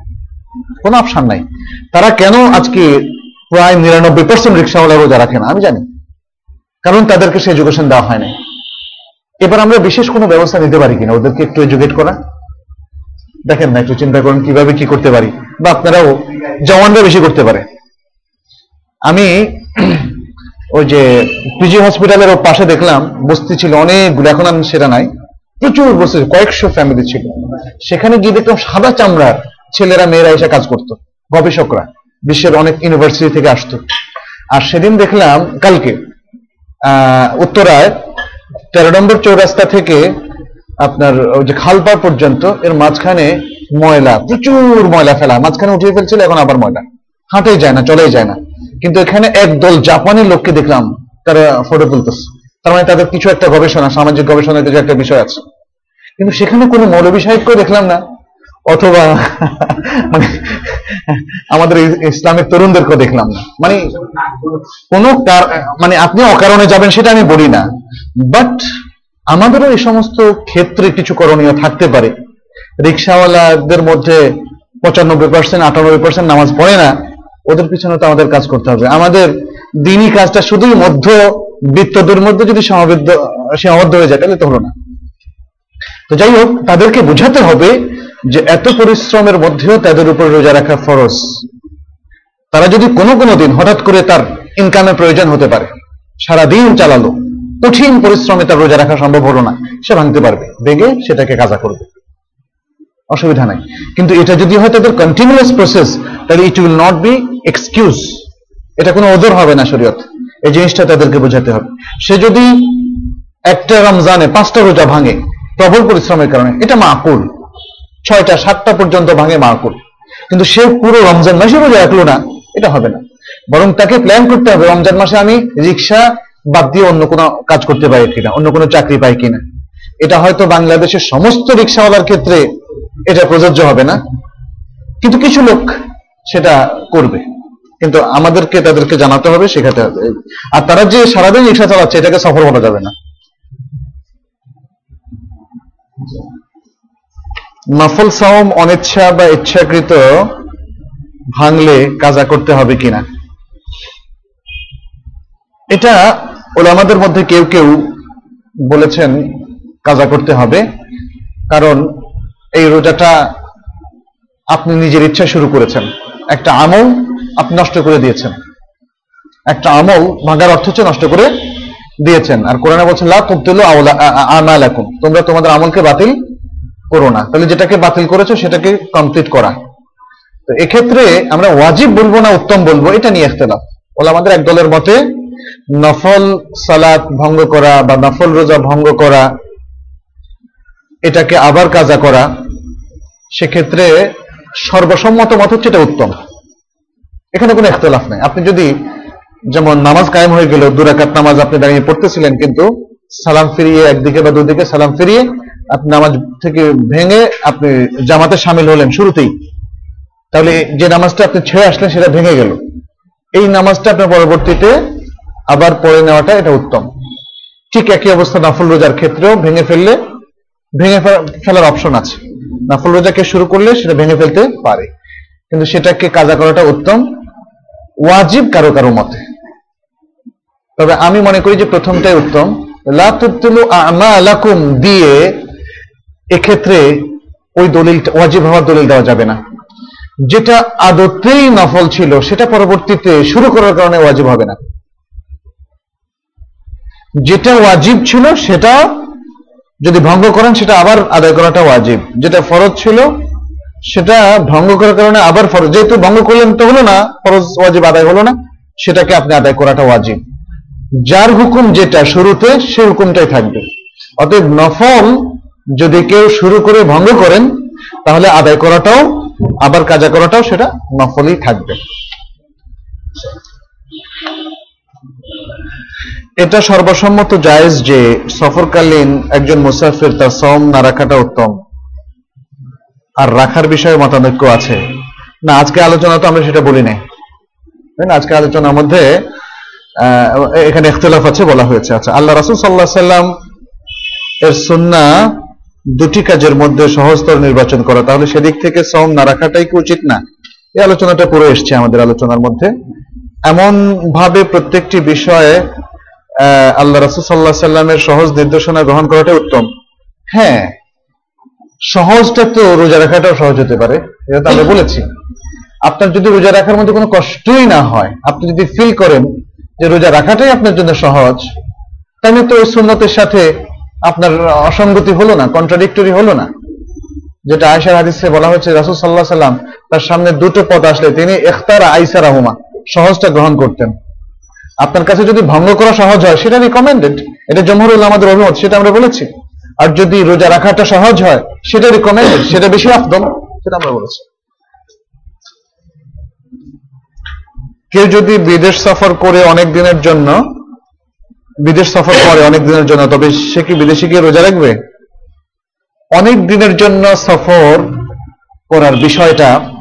কোনো অপশন নাই। তারা কেন আজকে প্রায় নিরানব্বই পার্সেন্ট রিক্সাওয়ালা রোজা রাখে না? আমি জানি। কারণ তাদেরকে সে এডুকেশন দেওয়া হয় না এবার আমরা বিশেষ কোনো ব্যবস্থা নিতে পারি কিনা? ওদেরকে একটু এডুকেট করা। দেখেন না, একটু চিন্তা করুন কীভাবে কি করতে পারি। বা আপনারাও, জওয়ানরা বেশি করতে পারে। আমি ওই যে পিজি হসপিটালের ওর পাশে দেখলাম, বস্তি ছিল অনেকগুলো, এখন আমি সেটা নাই। প্রচুর বস্তি কয়েকশো ফ্যামিলি ছিল। সেখানে গিয়ে দেখলাম সাদা চামড়ার ছেলেরা, মেয়েরা এসে কাজ করতো, গবেষকরা। বিশ্বের অনেক ইউনিভার্সিটি থেকে আসতো। আর সেদিন দেখলাম, কালকে উত্তরায়, তেরো নম্বর চৌরাস্তা থেকে আপনার ওই যে খালপা পর্যন্ত, এর মাঝখানে ময়লা, প্রচুর ময়লা ফেলা। মাঝখানে উঠিয়ে ফেলছিল, এখন আবার ময়লা। হাঁটেই যায় না, চলেই যায় না। কিন্তু এখানে একদল জাপানি লোককে দেখলাম, তারা ফটো তুলতেছে। তার মানে তাদের কিছু একটা গবেষণা, সামাজিক গবেষণার কিছু একটা বিষয় আছে। কিন্তু সেখানে কোনো মৌলবী সাহেবকেও দেখলাম না, অথবা মানে আমাদের ইসলামের তরুণদেরকেও দেখলাম না। মানে কোনো মানে আপনি অকারণে যাবেন সেটা আমি বলি না। বাট আমাদেরও এই সমস্ত ক্ষেত্রে কিছু করণীয় থাকতে পারে। রিক্সাওয়ালাদের মধ্যে পঁচানব্বই পার্সেন্ট আটানব্বই পার্সেন্ট নামাজ পড়ে না। ওদের পিছনে তো আমাদের কাজ করতে হবে। আমাদের দিনই কাজটা শুধুই মধ্য বৃত্তদের মধ্যে যদি সমাবদ্ধ, সীমাবদ্ধ হয়ে যায়, তাহলে তো হলো না। তো যাই হোক, তাদেরকে বোঝাতে হবে যে এত পরিশ্রমের মধ্যেও তাদের উপর রোজা রাখা ফরজ। তারা যদি কোনো কোনো দিন হঠাৎ করে তার ইনকামের প্রয়োজন হতে পারে সারা দিন চালালো, কঠিন পরিশ্রমে তার রোজা রাখা সম্ভব হলো না, সে ভাঙতে পারবে বেগে সেটাকে কাজা করবে। অসুবিধা নাই। কিন্তু এটা যদি হয় তাদের কন্টিনিউয়াস প্রসেস তাহলে it will not be excuse এটা কোনো ওদর হবে না শরীয়ত। এই জিনিসটা তাদেরকে বোঝাতে হবে। সে যদি একটা রমজানে পাঁচটা রোজা ভাঙে, প্রবল পরিশ্রমের কারণে, এটা মাকুল ছয়টা, সাতটা পর্যন্ত ভাঙে মাকুল কিন্তু সে পুরো রমজান মাসে রোজা রাখল না, এটা হবে না। বরং তাকে প্ল্যান করতে হবে, রমজান মাসে আমি রিক্সা বাদ দিয়ে অন্য কোনো কাজ করতে পারি কিনা, অন্য কোনো চাকরি পাই কিনা। এটা হয়তো বাংলাদেশের সমস্ত রিক্সাওয়ালার ক্ষেত্রে এটা প্রযোজ্য হবে না। কিন্তু কিছু লোক সেটা করবে। কিন্তু আমাদেরকে তাদেরকে জানাতে হবে, শেখাতে হবে। আর তারা যে সারাদিন রিক্সা চালাচ্ছে, এটাকে সফল বলা যাবে না। নফল সাওম অনিচ্ছা বা ইচ্ছাকৃত ভাঙলে কাজা করতে হবে কিনা? এটা ওলামাদের মধ্যে কেউ কেউ বলেছেন, কাজা করতে হবে। কারণ এই রোজাটা আপনি নিজের ইচ্ছা শুরু করেছেন। একটা আমল আপনি নষ্ট করে দিয়েছেন। একটা আমল ভাঙার অর্থ হচ্ছে নষ্ট করে দিয়েছেন। আর কোরআনে বলছে, লা তুবতিলু আওলা- আ- আ- আমালাকুম। তোমরা তোমাদের আমলকে বাতিল করো না। তাহলে যেটাকে বাতিল করেছ, সেটাকে কমপ্লিট করা। তো এক্ষেত্রে আমরা ওয়াজিব বলব না, উত্তম বলব, এটা নিয়ে ইখতিলাফ। বলে, আমাদের এক দলের মতে নফল সালাত ভঙ্গ করা বা নফল রোজা ভঙ্গ করা, এটাকে আবার কাজা করা, সেক্ষেত্রে সর্বসম্মত মত হচ্ছে এটা উত্তম। এখানে কোনো ইখতলাফ নেই। আপনি যদি যেমন নামাজ কায়েম হয়ে গেল দুরাকাত নামাজ আপনি দাঁড়িয়ে পড়তেছিলেন, কিন্তু সালাম ফিরিয়ে একদিকে বা দুদিকে সালাম ফিরিয়ে আপনি নামাজ থেকে ভেঙে আপনি জামাতে সামিল হলেন শুরুতেই, তাহলে যে নামাজটা আপনি ছেড়ে আসলেন সেটা ভেঙে গেল। এই নামাজটা আপনার পরবর্তীতে আবার পড়ে নেওয়াটা এটা উত্তম। ঠিক একই অবস্থা নফল রোজার ক্ষেত্রেও ভেঙে ফেললে, ভেঙে ফেলা- ফেলার অপশন আছে। নফল রোজাকে শুরু করলে সেটা ভেঙে ফেলতে পারে। কিন্তু সেটাকে কাজা করাটা উত্তম। ওয়াজিব কারও কারও মতে। তবে আমি মনে করি যে প্রথমটাই উত্তম। লা আমালাকুম দিয়ে এক্ষেত্রে ওই দলিল, ওয়াজিব হওয়ার দলিল দেওয়া যাবে না। যেটা আদতেই নফল ছিল, সেটা পরবর্তীতে শুরু করার কারণে ওয়াজিব হবে না। যেটা ওয়াজিব ছিল, সেটা যদি ভঙ্গ করেন, সেটা আবার আদায় করাটা ওয়াজিব। যেটা ফরজ ছিল, সেটা ভঙ্গ করার কারণে আবার ফরজ। যেহেতু ভঙ্গ করলেন, তো হলো না, ফরজ ওয়াজিব আদায় হলো না, সেটাকে আপনি আদায় করাটা ওয়াজিব। যার হুকুম যেটা শুরুতে সে হুকুমটাই থাকবে। অতএব নফল যদি কেউ শুরু করে ভঙ্গ করেন, তাহলে আদায় করাটাও, আবার কাজা করাটাও সেটা নফলই থাকবে। এটা সর্বসম্মত জায়েজ যে সফরকালীন একজন মুসাফির তার সম না রাখাটা উত্তম। আর রাখার বিষয়ে মতানৈক্য আছে। না, আজকে আলোচনা তো আমরা সেটা বলি নাই না? আজকে আলোচনার মধ্যে এখানে ইখতলাফ আছে বলা হয়েছে। আচ্ছা আল্লাহ রাসুল সাল্লাহ সাল্লাম এর সুন্না দুটি কাজের মধ্যে সহজতর নির্বাচন করা। তাহলে সেদিক থেকে সম না রাখাটাই কি উচিত না? এই আলোচনাটা পুরো এসছে আমাদের আলোচনার মধ্যে। এমন ভাবে প্রত্যেকটি বিষয়ে আল্লাহ রাসুল সাল্লাহ সাল্লামের সহজ নির্দেশনা গ্রহণ করাটাই উত্তম। হ্যাঁ সহজটা তো রোজা রাখাটাও সহজ হতে পারে, এটা তো আমরা বলেছি। আপনার যদি রোজা রাখার মধ্যে কোনো কষ্টই না হয়, আপনি যদি ফিল করেন যে রোজা রাখাটাই আপনার জন্য সহজ, তাহলে তো ওই সুন্নতের সাথে আপনার অসঙ্গতি হলো না কন্ট্রাডিক্টরি হলো না। যেটা আয়সার হাদিসে বলা হয়েছে, রাসুল সাল্লাহ সাল্লাম তার সামনে দুটো পদ আসলে, তিনি এখতার আইসা রাহুমা সহজটা গ্রহণ করতেন। আপনার কাছে যদি ভঙ্গ করা সহজ হয়, সেটা রিকমেন্ডেড এটা জমহরুল আমাদের অভিমত, সেটা আমরা বলেছি। আর যদি রোজা রাখাটা সহজ হয়, সেটা রিকমেন্ডেড সেটা বেশি আফদল সেটা আমরা বলেছি। কেউ যদি বিদেশ সফর করে অনেক দিনের জন্য, বিদেশ সফর করে অনেক দিনের জন্য, তবে সে কি বিদেশে গিয়ে রোজা রাখবে? অনেক দিনের জন্য সফর করার বিষয়টা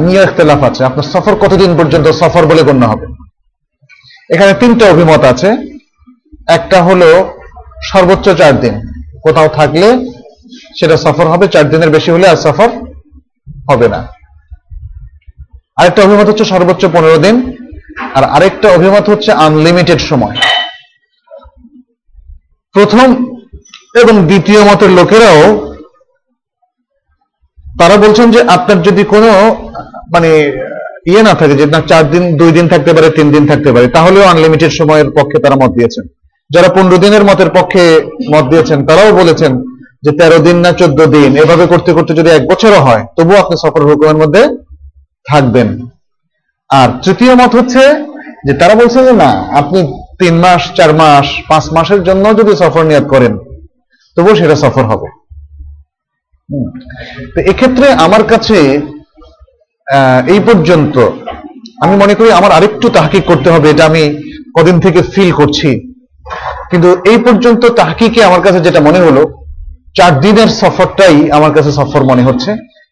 নিয়ে ইখতলাফ আছে। আপনার সফর কতদিন পর্যন্ত সফর বলে গণ্য হবে? এখানে তিনটা অভিমত আছে। একটা হলো সর্বোচ্চ চার দিন। কোথাও থাকলে সেটা সফর হবে, চার দিনের বেশি হলে আর সফর হবে না। আরেকটা অভিমত হচ্ছে সর্বোচ্চ পনেরো দিন। আর আরেকটা অভিমত হচ্ছে আনলিমিটেড সময়। প্রথম এবং দ্বিতীয় মতের লোকেরাও তারা বলছেন যে আপনার যদি কোনো মানে ইয়ে না থাকে যে না চার দিন, দুই দিন থাকতে পারে, তিন দিন থাকতে পারে, তাহলেও আনলিমিটেড সময়ের পক্ষে তারা মত দিয়েছেন যারা পনেরো দিনের মতের পক্ষে মত দিয়েছেন, তারাও বলেছেন যে তেরো দিন না চোদ্দ দিন, এভাবে করতে করতে যদি এক বছরও হয়, তবুও আপনি সফর হুকুমের মধ্যে থাকবেন আর তৃতীয় মত হচ্ছে যে তারা বলছে যে না, আপনি তিন মাস, চার মাস, পাঁচ মাসের জন্য যদি সফর নিয়াদ করেন, তবুও সেটা সফর হবে। তো এক্ষেত্রে আমার কাছে এই পর্যন্ত। আমি মনে করি আমার আরেকটু তাহকিক করতে হবে, এটা আমি কদিন থেকে ফিল করছি। কিন্তু এই পর্যন্ত তাহকিকে আমার কাছে যেটা মনে হলো, চার দিনের সফরটাই আমার কাছে সফর মনে হচ্ছে।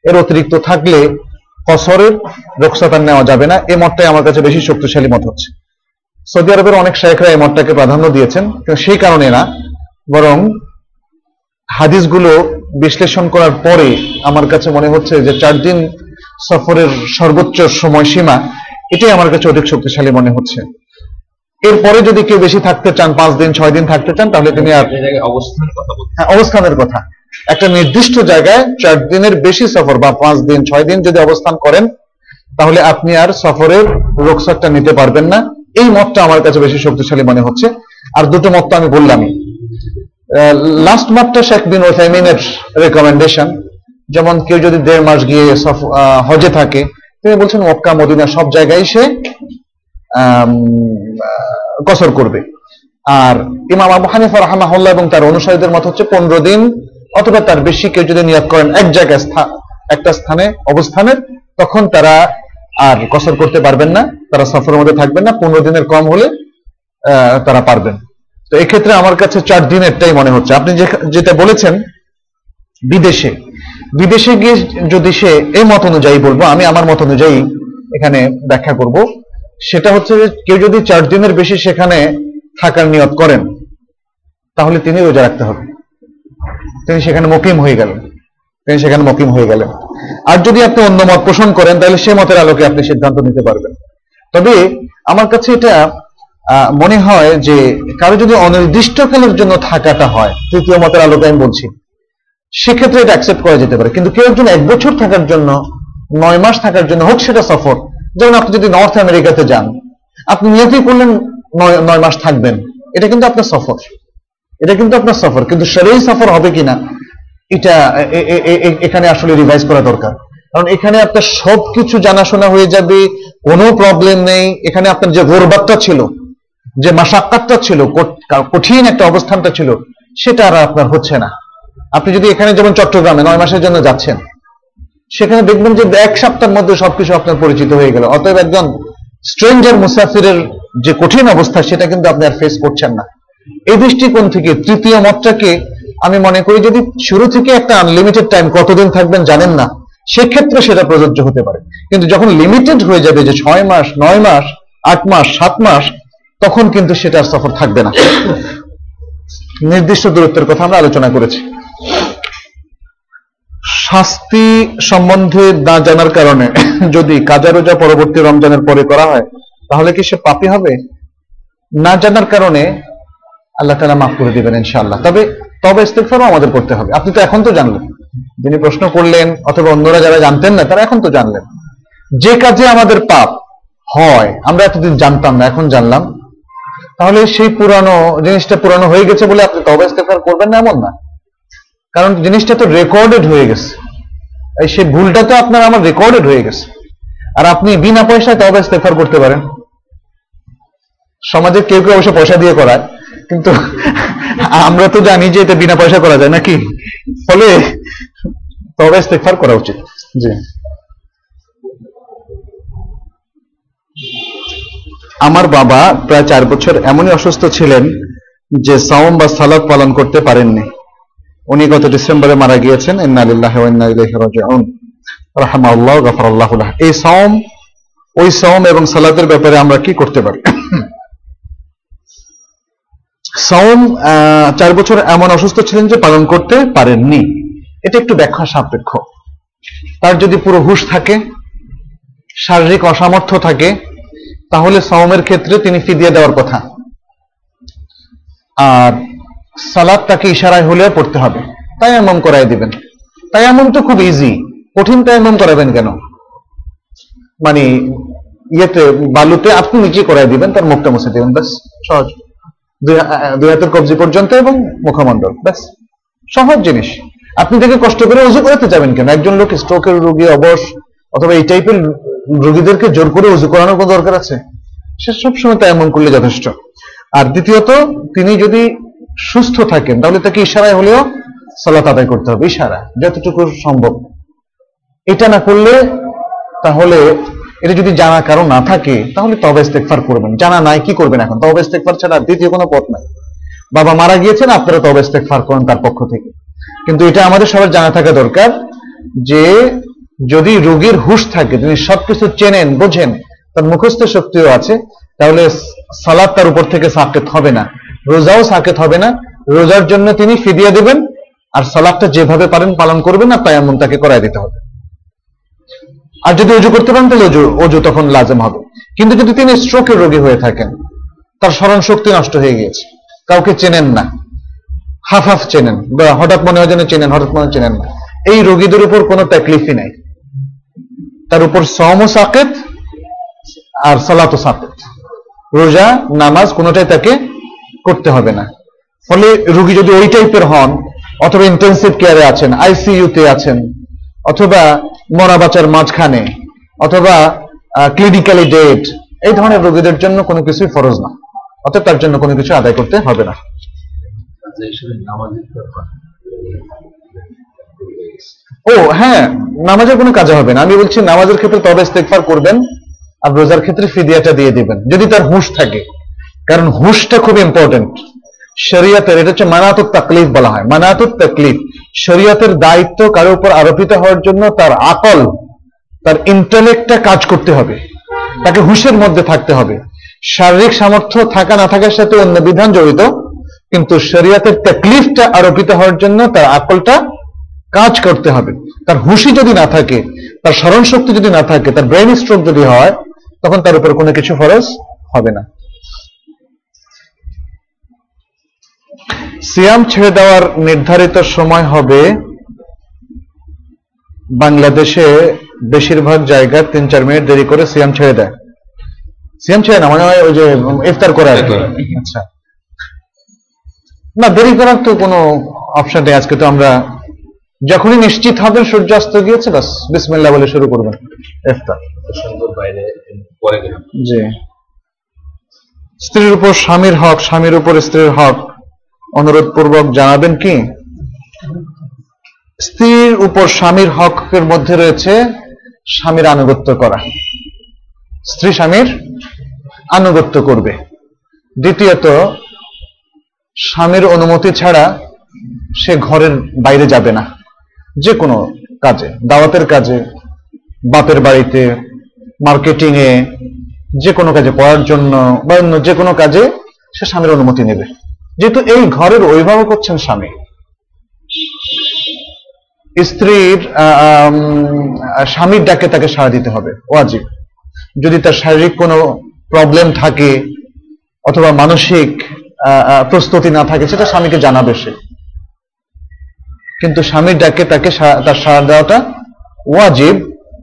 এর অতিরিক্ত থাকলে কসরের রোকসাতার নেওয়া যাবে না এই মতটাই আমার কাছে বেশি শক্তিশালী মত হচ্ছে। সৌদি আরবের অনেক শেখরা এই মতটাকে প্রাধান্য দিয়েছেন সেই কারণে না, বরং হাদিসগুলো বিশ্লেষণ করার পরে আমার কাছে মনে হচ্ছে যে চার দিন সফরের সর্বোচ্চ সময়সীমা এটাই আমার কাছে অধিক শক্তিশালী মনে হচ্ছে। এরপরে যদি কেউ বেশি থাকতে চান পাঁচ দিন ছয় দিন থাকতে চান তাহলে তিনি আর অবস্থানের কথা হ্যাঁ, অবস্থানের কথা। একটা নির্দিষ্ট জায়গায় চার দিনের বেশি সফর বা পাঁচ দিন ছয় দিন যদি অবস্থান করেন তাহলে আপনি আর সফরের রোকসারটা নিতে পারবেন না। এই মতটা আমার কাছে বেশি শক্তিশালী মনে হচ্ছে। আর দুটো মত তো আমি বললামই। লাস্ট মতটা শেখ বিন ওসাইমিনের রেকমেন্ডেশন যেমন কেউ যদি দেড় মাস গিয়ে হজে থাকে, তিনি বলছেন মক্কা, মদিনা সব জায়গায় সে কসর করবে। আর ইমাম আবু হানিফা রাহমাহুল্লাহ এবং তার অনুসারীদের মত হচ্ছে পনেরো দিন অথবা তার বেশি কেউ যদি নিয়োগ করেন এক জায়গায় একটা স্থানে অবস্থানের, তখন তারা আর কসর করতে পারবেন না, তারা সফরের মধ্যে থাকবেন না, পনেরো দিনের কম হলে তারা পারবেন। তো এক্ষেত্রে আমার কাছে চার দিনেরটাই মনে হচ্ছে। আপনি যেটা বলেছেন, বিদেশে। বিদেশে গিয়ে যদি সে এই মত অনুযায়ী বলব, আমি আমার মত অনুযায়ী এখানে ব্যাখ্যা করব। সেটা হচ্ছে যে কেউ যদি চার দিনের বেশি সেখানে থাকার নিয়ত করেন, তাহলে তিনি রোজা রাখতে হবে। তিনি সেখানে মকিম হয়ে গেলেন। তিনি সেখানে মকিম হয়ে গেলেন। আর যদি আপনি অন্য মত পোষণ করেন, তাহলে সে মতের আলোকে আপনি সিদ্ধান্ত নিতে পারবেন। তবে আমার কাছে এটা মনে হয় যে কারও যদি অনির্দিষ্টকালের জন্য থাকাটা হয়, তৃতীয় মতের আলোকে আমি বলছি, সেক্ষেত্রে এটা অ্যাকসেপ্ট করা যেতে পারে। কিন্তু কেউ একজন এক বছর থাকার জন্য, নয় মাস থাকার জন্য হোক সেটা সফর, যেমন আপনি যদি নর্থ আমেরিকাতে যান, আপনি নিয়তই করলেন নয় মাস থাকবেন, এটা কিন্তু আপনার সফর। এটা কিন্তু আপনার সফর, কিন্তু সেই সফর হবে কিনা, এটা এখানে আসলে রিভাইজ করা দরকার। কারণ এখানে আপনার সবকিছু জানাশোনা হয়ে যাবে, কোনো প্রবলেম নেই, এখানে আপনার যে গোরবাতটা ছিল যে মাসাক্কাতটা ছিল কঠিন একটা অবস্থানটা ছিল, সেটা আর আপনার হচ্ছে না। আপনি যদি এখানে যেমন চট্টগ্রামে নয় মাসের জন্য যাচ্ছেন, সেখানে দেখবেন যে এক সপ্তাহের মধ্যে সবকিছু আপনার পরিচিত হয়ে গেল। অতএব একজন স্ট্রেঞ্জার, মুসাফিরের যে কঠিন অবস্থা, সেটা কিন্তু আপনি আর ফেস করছেন না। এই দৃষ্টিকোণ থেকে তৃতীয় মতটাকে আমি মনে করি, যদি শুরু থেকে একটা আনলিমিটেড টাইম কতদিন থাকবেন জানেন না, সেক্ষেত্রে সেটা প্রযোজ্য হতে পারে। কিন্তু যখন লিমিটেড হয়ে যাবে যে ছয় মাস, নয় মাস, আট মাস, সাত মাস তখন কিন্তু সেটা আর সফর থাকবে না। নির্দিষ্ট দূরত্বের কথা আমরা আলোচনা করেছি। শাস্তি সম্বন্ধে না জানার কারণে যদি কাজা রোজা পরবর্তী রমজানের পরে করা হয়, তাহলে কি সে পাপি হবে? না জানার কারণে আল্লাহ তালা মাফ করে দিবেন ইনশাআল্লাহ। তবে তবে ইস্তেগফারও আমাদের করতে হবে। আপনি তো এখন তো জানলেন। যিনি প্রশ্ন করলেন অথবা অন্যরা যারা জানতেন না, তারা এখন তো জানলেন। যে কাজে আমাদের পাপ হয়, আমরা এতদিন জানতাম না, এখন জানলাম। তাহলে সেই পুরানো জিনিসটা পুরানো হয়ে গেছে বলে আপনি তবে ইস্তেগফার করবেন না, এমন না। কারণ জিনিসটা তো রেকর্ডেড হয়ে গেছে। এই সেই ভুলটা তো আপনার আমার রেকর্ডেড হয়ে গেছে। আর আপনি বিনা পয়সায় তবে ইস্তেগফার করতে পারেন। সমাজে কেউ কেউ অবশ্য পয়সা দিয়ে করায়, কিন্তু আমরা তো জানি যে এটা বিনা পয়সা করা যায়, নাকি? ফলে তবে ইস্তেগফার করা উচিত। জি। আমার বাবা প্রায় চার বছর এমনই অসুস্থ ছিলেন যে সাওম বা সালাদ পালন করতে পারেননি। উনি গত ডিসেম্বরে মারা গিয়েছেন। এই ওই এবং সালাতের ব্যাপারে আমরা কি করতে পারি? সাওম চার বছর এমন অসুস্থ ছিলেন যে পালন করতে পারেননি। এটা একটু ব্যাখ্যা সাপেক্ষ। তার যদি পুরো হুশ থাকে, শারীরিক অসামর্থ্য থাকে তাহলে সাওমের ক্ষেত্রে তিনি ফিদিয়ে দেওয়ার কথা। আর সালাদ তাকে ইশারায় হলেও পড়তে হবে। তাই এমন করাই দিবেন। তাই এমন তো খুব ইজি কঠিন তাই এমন করাবেন কেন? মানে ইয়েতে, বালুতে আপনি নিচে করাই দিবেন, তার মুখটা মুছে দিবেন, ব্যাস, সহজ। দুই হাতের কবজি পর্যন্ত এবং মুখমণ্ডল, ব্যাস। সহজ জিনিস। আপনি দেখে কষ্ট করে উজু করাতে যাবেন কেন? একজন লোক স্ট্রোকের রোগী, অবশ অথবা এই টাইপের রোগীদেরকে জোর করে উজু করানোর কোনো দরকার আছে? সে সবসময় তাই এমন করলে যথেষ্ট। আর দ্বিতীয়ত, তিনি যদি সুস্থ থাকেন, তাহলে তাকে ইশারায় হলেও সালাত আদায় করতে হবে। ইশারা, যতটুকু সম্ভব। এটা না করলে তাহলে, এটা যদি জানা কারও না থাকে, তাহলে তবে ইস্তেকফার করবেন। জানা নাই, কি করবেন এখন? তবে ইস্তেকফার ছাড়া দ্বিতীয় কোনো পথ নাই। বাবা মারা গিয়েছেন, আপনারা তবে ইস্তেকফার করেন তার পক্ষ থেকে। কিন্তু এটা আমাদের সবার জানা থাকা দরকার যে যদি রোগীর হুশ থাকে তিনি সবকিছু চেনেন, বোঝেন, তার মুখস্থ শক্তিও আছে, তাহলে সালাদ তার উপর থেকে সাকেত হবে না। রোজাও সাকেত হবে না। রোজার জন্য তিনি ফিদিয়ে দেবেন, আর সালাদটা যেভাবে পারেন পালন করবেন না তাই এমন তাকে করাই দিতে হবে। আর যদি অজু করতে পারেন, তাহলে অজু অজু তখন লাজেম হবে। কিন্তু যদি তিনি স্ট্রোকের রোগী হয়ে থাকেন, তার স্মরণ শক্তি নষ্ট হয়ে গিয়েছে। কাউকে চেনেন না। হাফ হাফ চেনেন। বা হঠাৎ মনে হয় যেন চেনেন, হঠাৎ মনে চেনেন না। এই রোগীদের উপর কোনো তাকলিফই নাই। তার উপর সম সাকেত আর সালাত সাকেত। রোজা, নামাজ কোনোটাই তাকে করতে হবে না। ফলে রুগী যদি ওই টাইপের হন, অথবা ইন্টেন্সিভ কেয়ারে আছেন আইসিইউতে আছেন, অথবা মরা বাঁচার মাঝখানে, অথবা ক্লিনিক্যালি ডেড এই ধরনের রোগীদের জন্য কোনো কিছুই ফরজ না। অর্থাৎ তার জন্য কোনো কিছু আদায় করতে হবে না। ও হ্যাঁ নামাজের কোনো কাজে হবে না। আমি বলছি, নামাজের ক্ষেত্রে তবে ইস্তেগফার করবেন আর রোজার ক্ষেত্রে ফিদিয়াটা দিয়ে দিবেন, যদি তার হুঁশ থাকে। কারণ হুঁশটা খুব ইম্পর্টেন্ট শরিয়াতের, এটা হচ্ছে মানাতুত তাকলিফ বলা হয়। মানাতুত তাকলিফ, শরিয়াতের দায়িত্ব কারও উপর আরোপিত হওয়ার জন্য তার আকল, তার ইন্টালেক্টটা কাজ করতে হবে। তাকে হুঁশের মধ্যে থাকতে হবে। শারীরিক সামর্থ্য থাকা, না থাকার সাথে অন্য বিধান জড়িত, কিন্তু শরিয়াতের তাকলিফটা আরোপিত হওয়ার জন্য তার আকলটা কাজ করতে হবে। তার হুঁশি যদি না থাকে তার স্মরণ শক্তি যদি না থাকে তার ব্রেন স্ট্রোক যদি হয় তখন তার উপর কোনো কিছু ফরজ হবে না। সিয়াম ছেড়ে দেওয়ার নির্ধারিত সময় হবে বাংলাদেশে বেশিরভাগ জায়গায় তিন চার মিনিট দেরি করে সিয়াম ছেড়ে দেয়। সিয়াম ছেড়ে না মানে হয় ওই যে ইফতার করে আর কি। আচ্ছা। না দেরি করার তো কোনো অপশন নেই। আজকে তো আমরা যখনই নিশ্চিত হবেন সূর্যাস্ত গিয়েছে বাস বিসমিল্লাহ বলে শুরু করবেন। ইফতার। সুন্দর বাইরে পরে গেলাম। জি। স্ত্রীর উপর স্বামীর হক স্বামীর উপর স্ত্রীর হক অনুরোধ পূর্বক জানাবেন কি? স্ত্রীর উপর স্বামীর হকের মধ্যে রয়েছে স্বামীর আনুগত্য করা। স্ত্রী স্বামীর আনুগত্য করবে। দ্বিতীয়ত স্বামীর অনুমতি ছাড়া সে ঘরের বাইরে যাবে না। যে কোনো কাজে, দাওয়াতের কাজে, বাপের বাড়িতে মার্কেটিং এ যে কোনো কাজে পড়ার জন্য বা অন্য যে কোনো কাজে সে স্বামীর অনুমতি নেবে। যেহেতু এই ঘরের অভিভাবক হচ্ছেন স্বামী। স্ত্রীর স্বামীর ডাকে তাকে সাড়া দিতে হবে, ওয়াজিব। যদি তার শারীরিক কোনো প্রবলেম থাকে অথবা মানসিক প্রস্তুতি না থাকে, সেটা স্বামীকে জানাবে সে। কিন্তু স্বামীর ডাকে তাকে তার সাড়া দেওয়াটা ওয়াজিব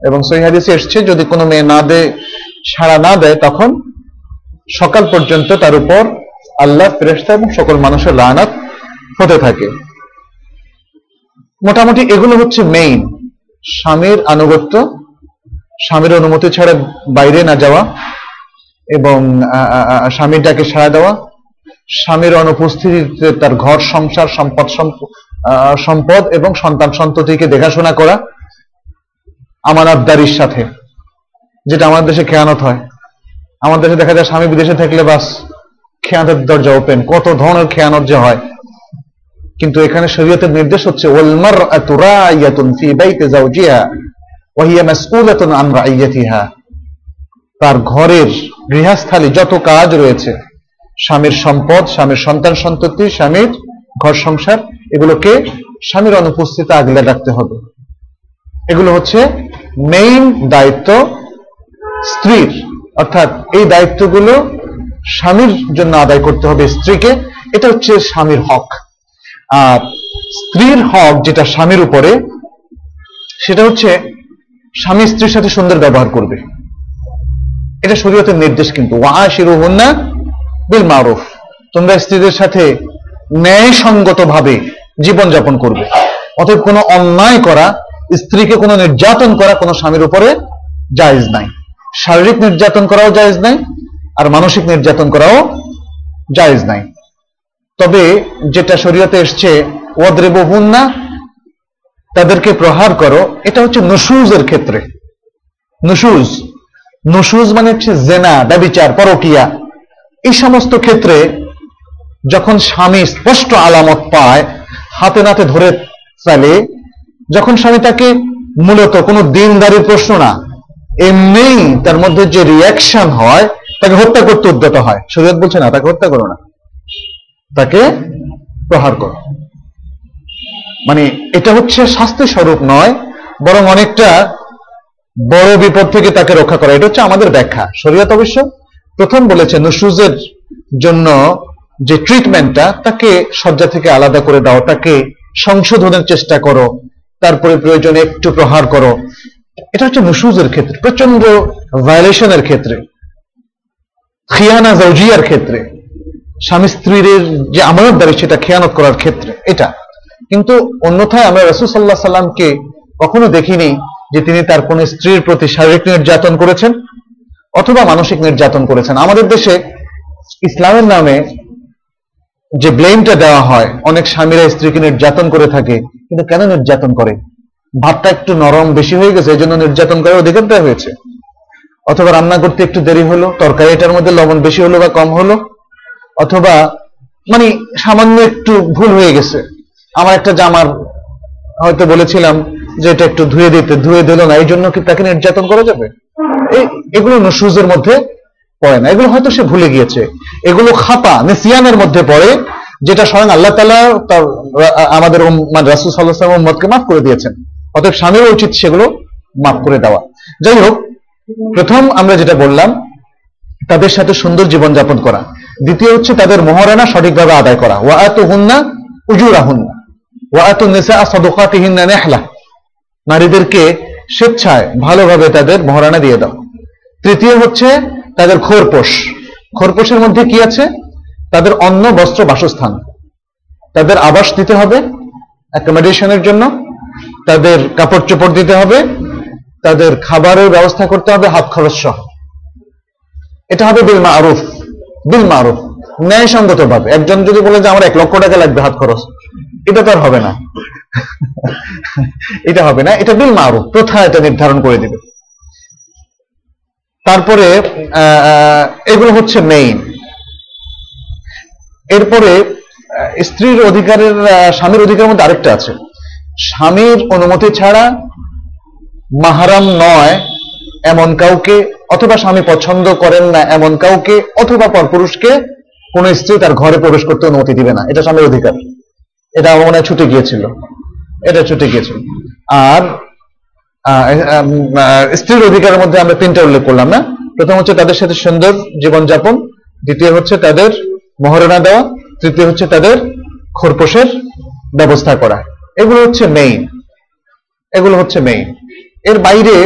এবং সহিহাদিসে এসছে, যদি কোনো মেয়ে না দেয় সাড়া না দেয়, তখন সকাল পর্যন্ত তার উপর আল্লাহ ফেরেস্তা এবং সকল মানুষের লানাত হতে থাকে। মোটামুটি এগুলো হচ্ছে মেইন স্বামীর আনুগত্য, স্বামীর অনুমতি ছাড়া বাইরে না যাওয়া এবং স্বামীর ডাকে সাড়া দেওয়া, স্বামীর অনুপস্থিতিতে তার ঘর সংসার, সম্পদ সম্পদ এবং সন্তান সন্ততিকে দেখাশোনা করা আমানতদারির সাথে, যেটা আমাদের দেশে খেয়ানত হয়। আমাদের দেশে দেখা যায় স্বামী বিদেশে থাকলে বাস, খেয়ানতের দরজা ওপেন কত ধরনের খেয়ানত যে হয়। কিন্তু এখানে শরীয়তের নির্দেশ হচ্ছে ওয়ালমার আতুরাইয়াতুন ফি বাইতি যাওজিহা ওয়া হিয়া মাসউলাতুন আন রাইয়াতিহা। তার ঘরের গৃহস্থালী যত কাজ রয়েছে, স্বামীর সম্পদ, স্বামীর সন্তান সন্ততি, স্বামীর ঘর সংসার এগুলোকে স্বামীর অনুপস্থিতি আগলে রাখতে হবে। এগুলো হচ্ছে মেইন দায়িত্ব স্ত্রীর। অর্থাৎ এই দায়িত্বগুলো স্বামীর জন্য আদায় করতে হবে স্ত্রীকে। এটা হচ্ছে স্বামীর হক। আর স্ত্রীর হক যেটা স্বামীর উপরে, সেটা হচ্ছে স্বামী স্ত্রীর সাথে সুন্দর ব্যবহার করবে। এটা শরীয়তের নির্দেশ কিন্তু। ওয়াশিরুহুন্না বিল মারুফ। তোমরা স্ত্রীদের সাথে ন্যায়সঙ্গত ভাবে জীবনযাপন করবে। অতএব কোনো অন্যায় করা, স্ত্রীকে কোনো নির্যাতন করা কোনো স্বামীর উপরে জায়েজ নাই। শারীরিক নির্যাতন করাও জায়েজ নাই, আর মানসিক নির্যাতন করাও জায়েজ নাই। তবে যেটা শরীয়তে এসছে, ওয়াদ্রেবহুন্না, তাদেরকে প্রহার করো, এটা হচ্ছে নসুজের ক্ষেত্রে। নসুজ নসুজ মানে হচ্ছে জেনা, ব্যবিচার, পরকিয়া, এই সমস্ত ক্ষেত্রে যখন স্বামী স্পষ্ট আলামত পায়, হাতে নাতে ধরে ফেলে, যখন স্বামী তাকে মূলত কোনো দিনদারির প্রশ্ন না এমনি তার মধ্যে যে রিয়াকশন হয়, তাকে হত্যা করতে উদ্যত হয়। শরীয়ত বলছে না, তাকে হত্যা করো না। তাকে প্রহার করো। মানে এটা হচ্ছে শাস্তি স্বরূপ নয়, বরং অনেকটা বড় বিপদ থেকে তাকে রক্ষা করা। এটা হচ্ছে আমাদের ব্যাখ্যা। শরীয়ত অবশ্য প্রথম বলেছে নুসুজের জন্য যে ট্রিটমেন্টটা তাকে শয্যা থেকে আলাদা করে দাও, তাকে সংশোধনের চেষ্টা করো, তারপরে প্রয়োজনে একটু প্রহার করো। এটা হচ্ছে নুসুজের ক্ষেত্রে প্রচণ্ড ভায়োলেশনের ক্ষেত্রে, খিয়ানা জৌজিয়ার ক্ষেত্রে, স্বামী স্ত্রীর যে আমানতদারি সেটা খেয়ানত করার ক্ষেত্রে, এটা। কিন্তু অন্যথায় আমরা রসুল সাল্লাহ সাল্লামকে কখনো দেখিনি যে তিনি তার কোন স্ত্রীর প্রতি শারীরিক নির্যাতন করেছেন অথবা মানসিক নির্যাতন করেছেন। আমাদের দেশে ইসলামের নামে যে ব্লেমটা দেওয়া হয়, অনেক স্বামীরা স্ত্রীকে নির্যাতন করে থাকে, কিন্তু কেন নির্যাতন করে? ভাতটা একটু নরম বেশি হয়ে গেছে এই জন্য নির্যাতন করার অধিকার দেওয়া হয়েছে। অথবা রান্না করতে একটু দেরি হলো, তরকারিটার মধ্যে লবণ বেশি হলো বা কম হলো, অথবা মানে সামান্য একটু ভুল হয়ে গেছে। আমার একটা জামার হয়তো বলেছিলাম যে এটা একটু ধুয়ে দিতে, ধুয়ে দিল না এই জন্য কি তাকে নির্যাতন করা যাবে? এগুলো নসুজের মধ্যে পড়ে না। এগুলো হয়তো সে ভুলে গিয়েছে। এগুলো খাপা, নেসিয়ানের মধ্যে পড়ে, যেটা স্বয়ং আল্লাহ তালা তার, আমাদের মানে রাসুল সাল্লাহ উম্মদকে মাফ করে দিয়েছেন। অতএব স্বামীর উচিত সেগুলো মাফ করে দেওয়া। যাই হোক, প্রথম আমরা যেটা বললাম, তাদের সাথে সুন্দর জীবনযাপন করা। দ্বিতীয় হচ্ছে তাদের মহারানা সঠিকভাবে আদায় করা। ওয়া এত হুন্না উজুরা হুন্না ওয়া এত নেশা সদকাতিহিন্না নেহলা। নারীদেরকে স্বেচ্ছায় ভালোভাবে তাদের মহারানা দিয়ে দাও। তৃতীয় হচ্ছে তাদের খোরপোষ খোরপোষের মধ্যে কি আছে? তাদের অন্ন, বস্ত্র, বাসস্থান। তাদের আবাস দিতে হবে অ্যাকোমোডেশনের জন্য। তাদের কাপড় চোপড় দিতে হবে। তাদের খাবারের ব্যবস্থা করতে হবে হাত খরচ সহ। এটা হবে বিল মারুফ। বিল মারুফ। ন্যায়সঙ্গত ভাবে। একজন যদি বলে যে আমার এক লক্ষ টাকা লাগবে হাত খরচ, এটা তো আর হবে না। এটা হবে না। এটা বিল মারুফ। প্রথা এটা নির্ধারণ করে দিবে। তারপরে এগুলো হচ্ছে মেইন এরপরে স্ত্রীর অধিকারের স্বামীর অধিকারের মধ্যে আরেকটা আছে। স্বামীর অনুমতি ছাড়া মাহারাম নয় এমন কাউকে, অথবা স্বামী পছন্দ করেন না এমন কাউকে, অথবা পরপুরুষকে কোন স্ত্রী তার ঘরে প্রবেশ করতে অনুমতি দিবে না। এটা স্বামীর অধিকার। এটা আমার মনে ছুটে গিয়েছিল। এটা ছুটে গিয়েছিল। আর স্ত্রীর অধিকারের মধ্যে আমরা তিনটা উল্লেখ করলাম, না? প্রথম হচ্ছে তাদের সাথে সুন্দর জীবনযাপন, দ্বিতীয় হচ্ছে তাদের মহারণা দেওয়া, তৃতীয় হচ্ছে তাদের খোরপোষের ব্যবস্থা করা। এগুলো হচ্ছে মেইন এগুলো হচ্ছে মেইন এর বাইরে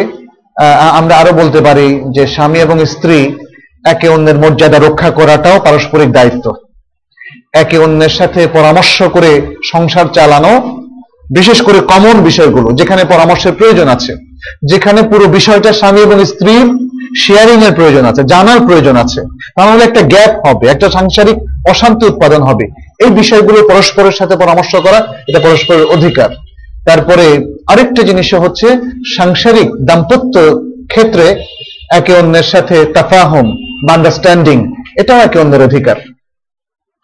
আমরা আরও বলতে পারি যে স্বামী এবং স্ত্রী একে অন্যের মর্যাদা রক্ষা করাটাও পারস্পরিক দায়িত্ব। একে অন্যের সাথে পরামর্শ করে সংসার চালানো বিশেষ করে কমন বিষয়গুলো, যেখানে পরামর্শের প্রয়োজন আছে, যেখানে পুরো বিষয়টা স্বামী এবং স্ত্রীর শেয়ারিং এর প্রয়োজন আছে, জানার প্রয়োজন আছে। তাহলে একটা গ্যাপ হবে, একটা সাংসারিক অশান্তি উৎপাদন হবে। এই বিষয়গুলো পরস্পরের সাথে পরামর্শ করা, এটা পরস্পরের অধিকার। তারপরে আরেকটা জিনিস হচ্ছে সাংসারিক দাম্পত্য ক্ষেত্রে একে অন্যের সাথে তাফাহম বা আন্ডারস্ট্যান্ডিং এটাও একে অন্যের অধিকার।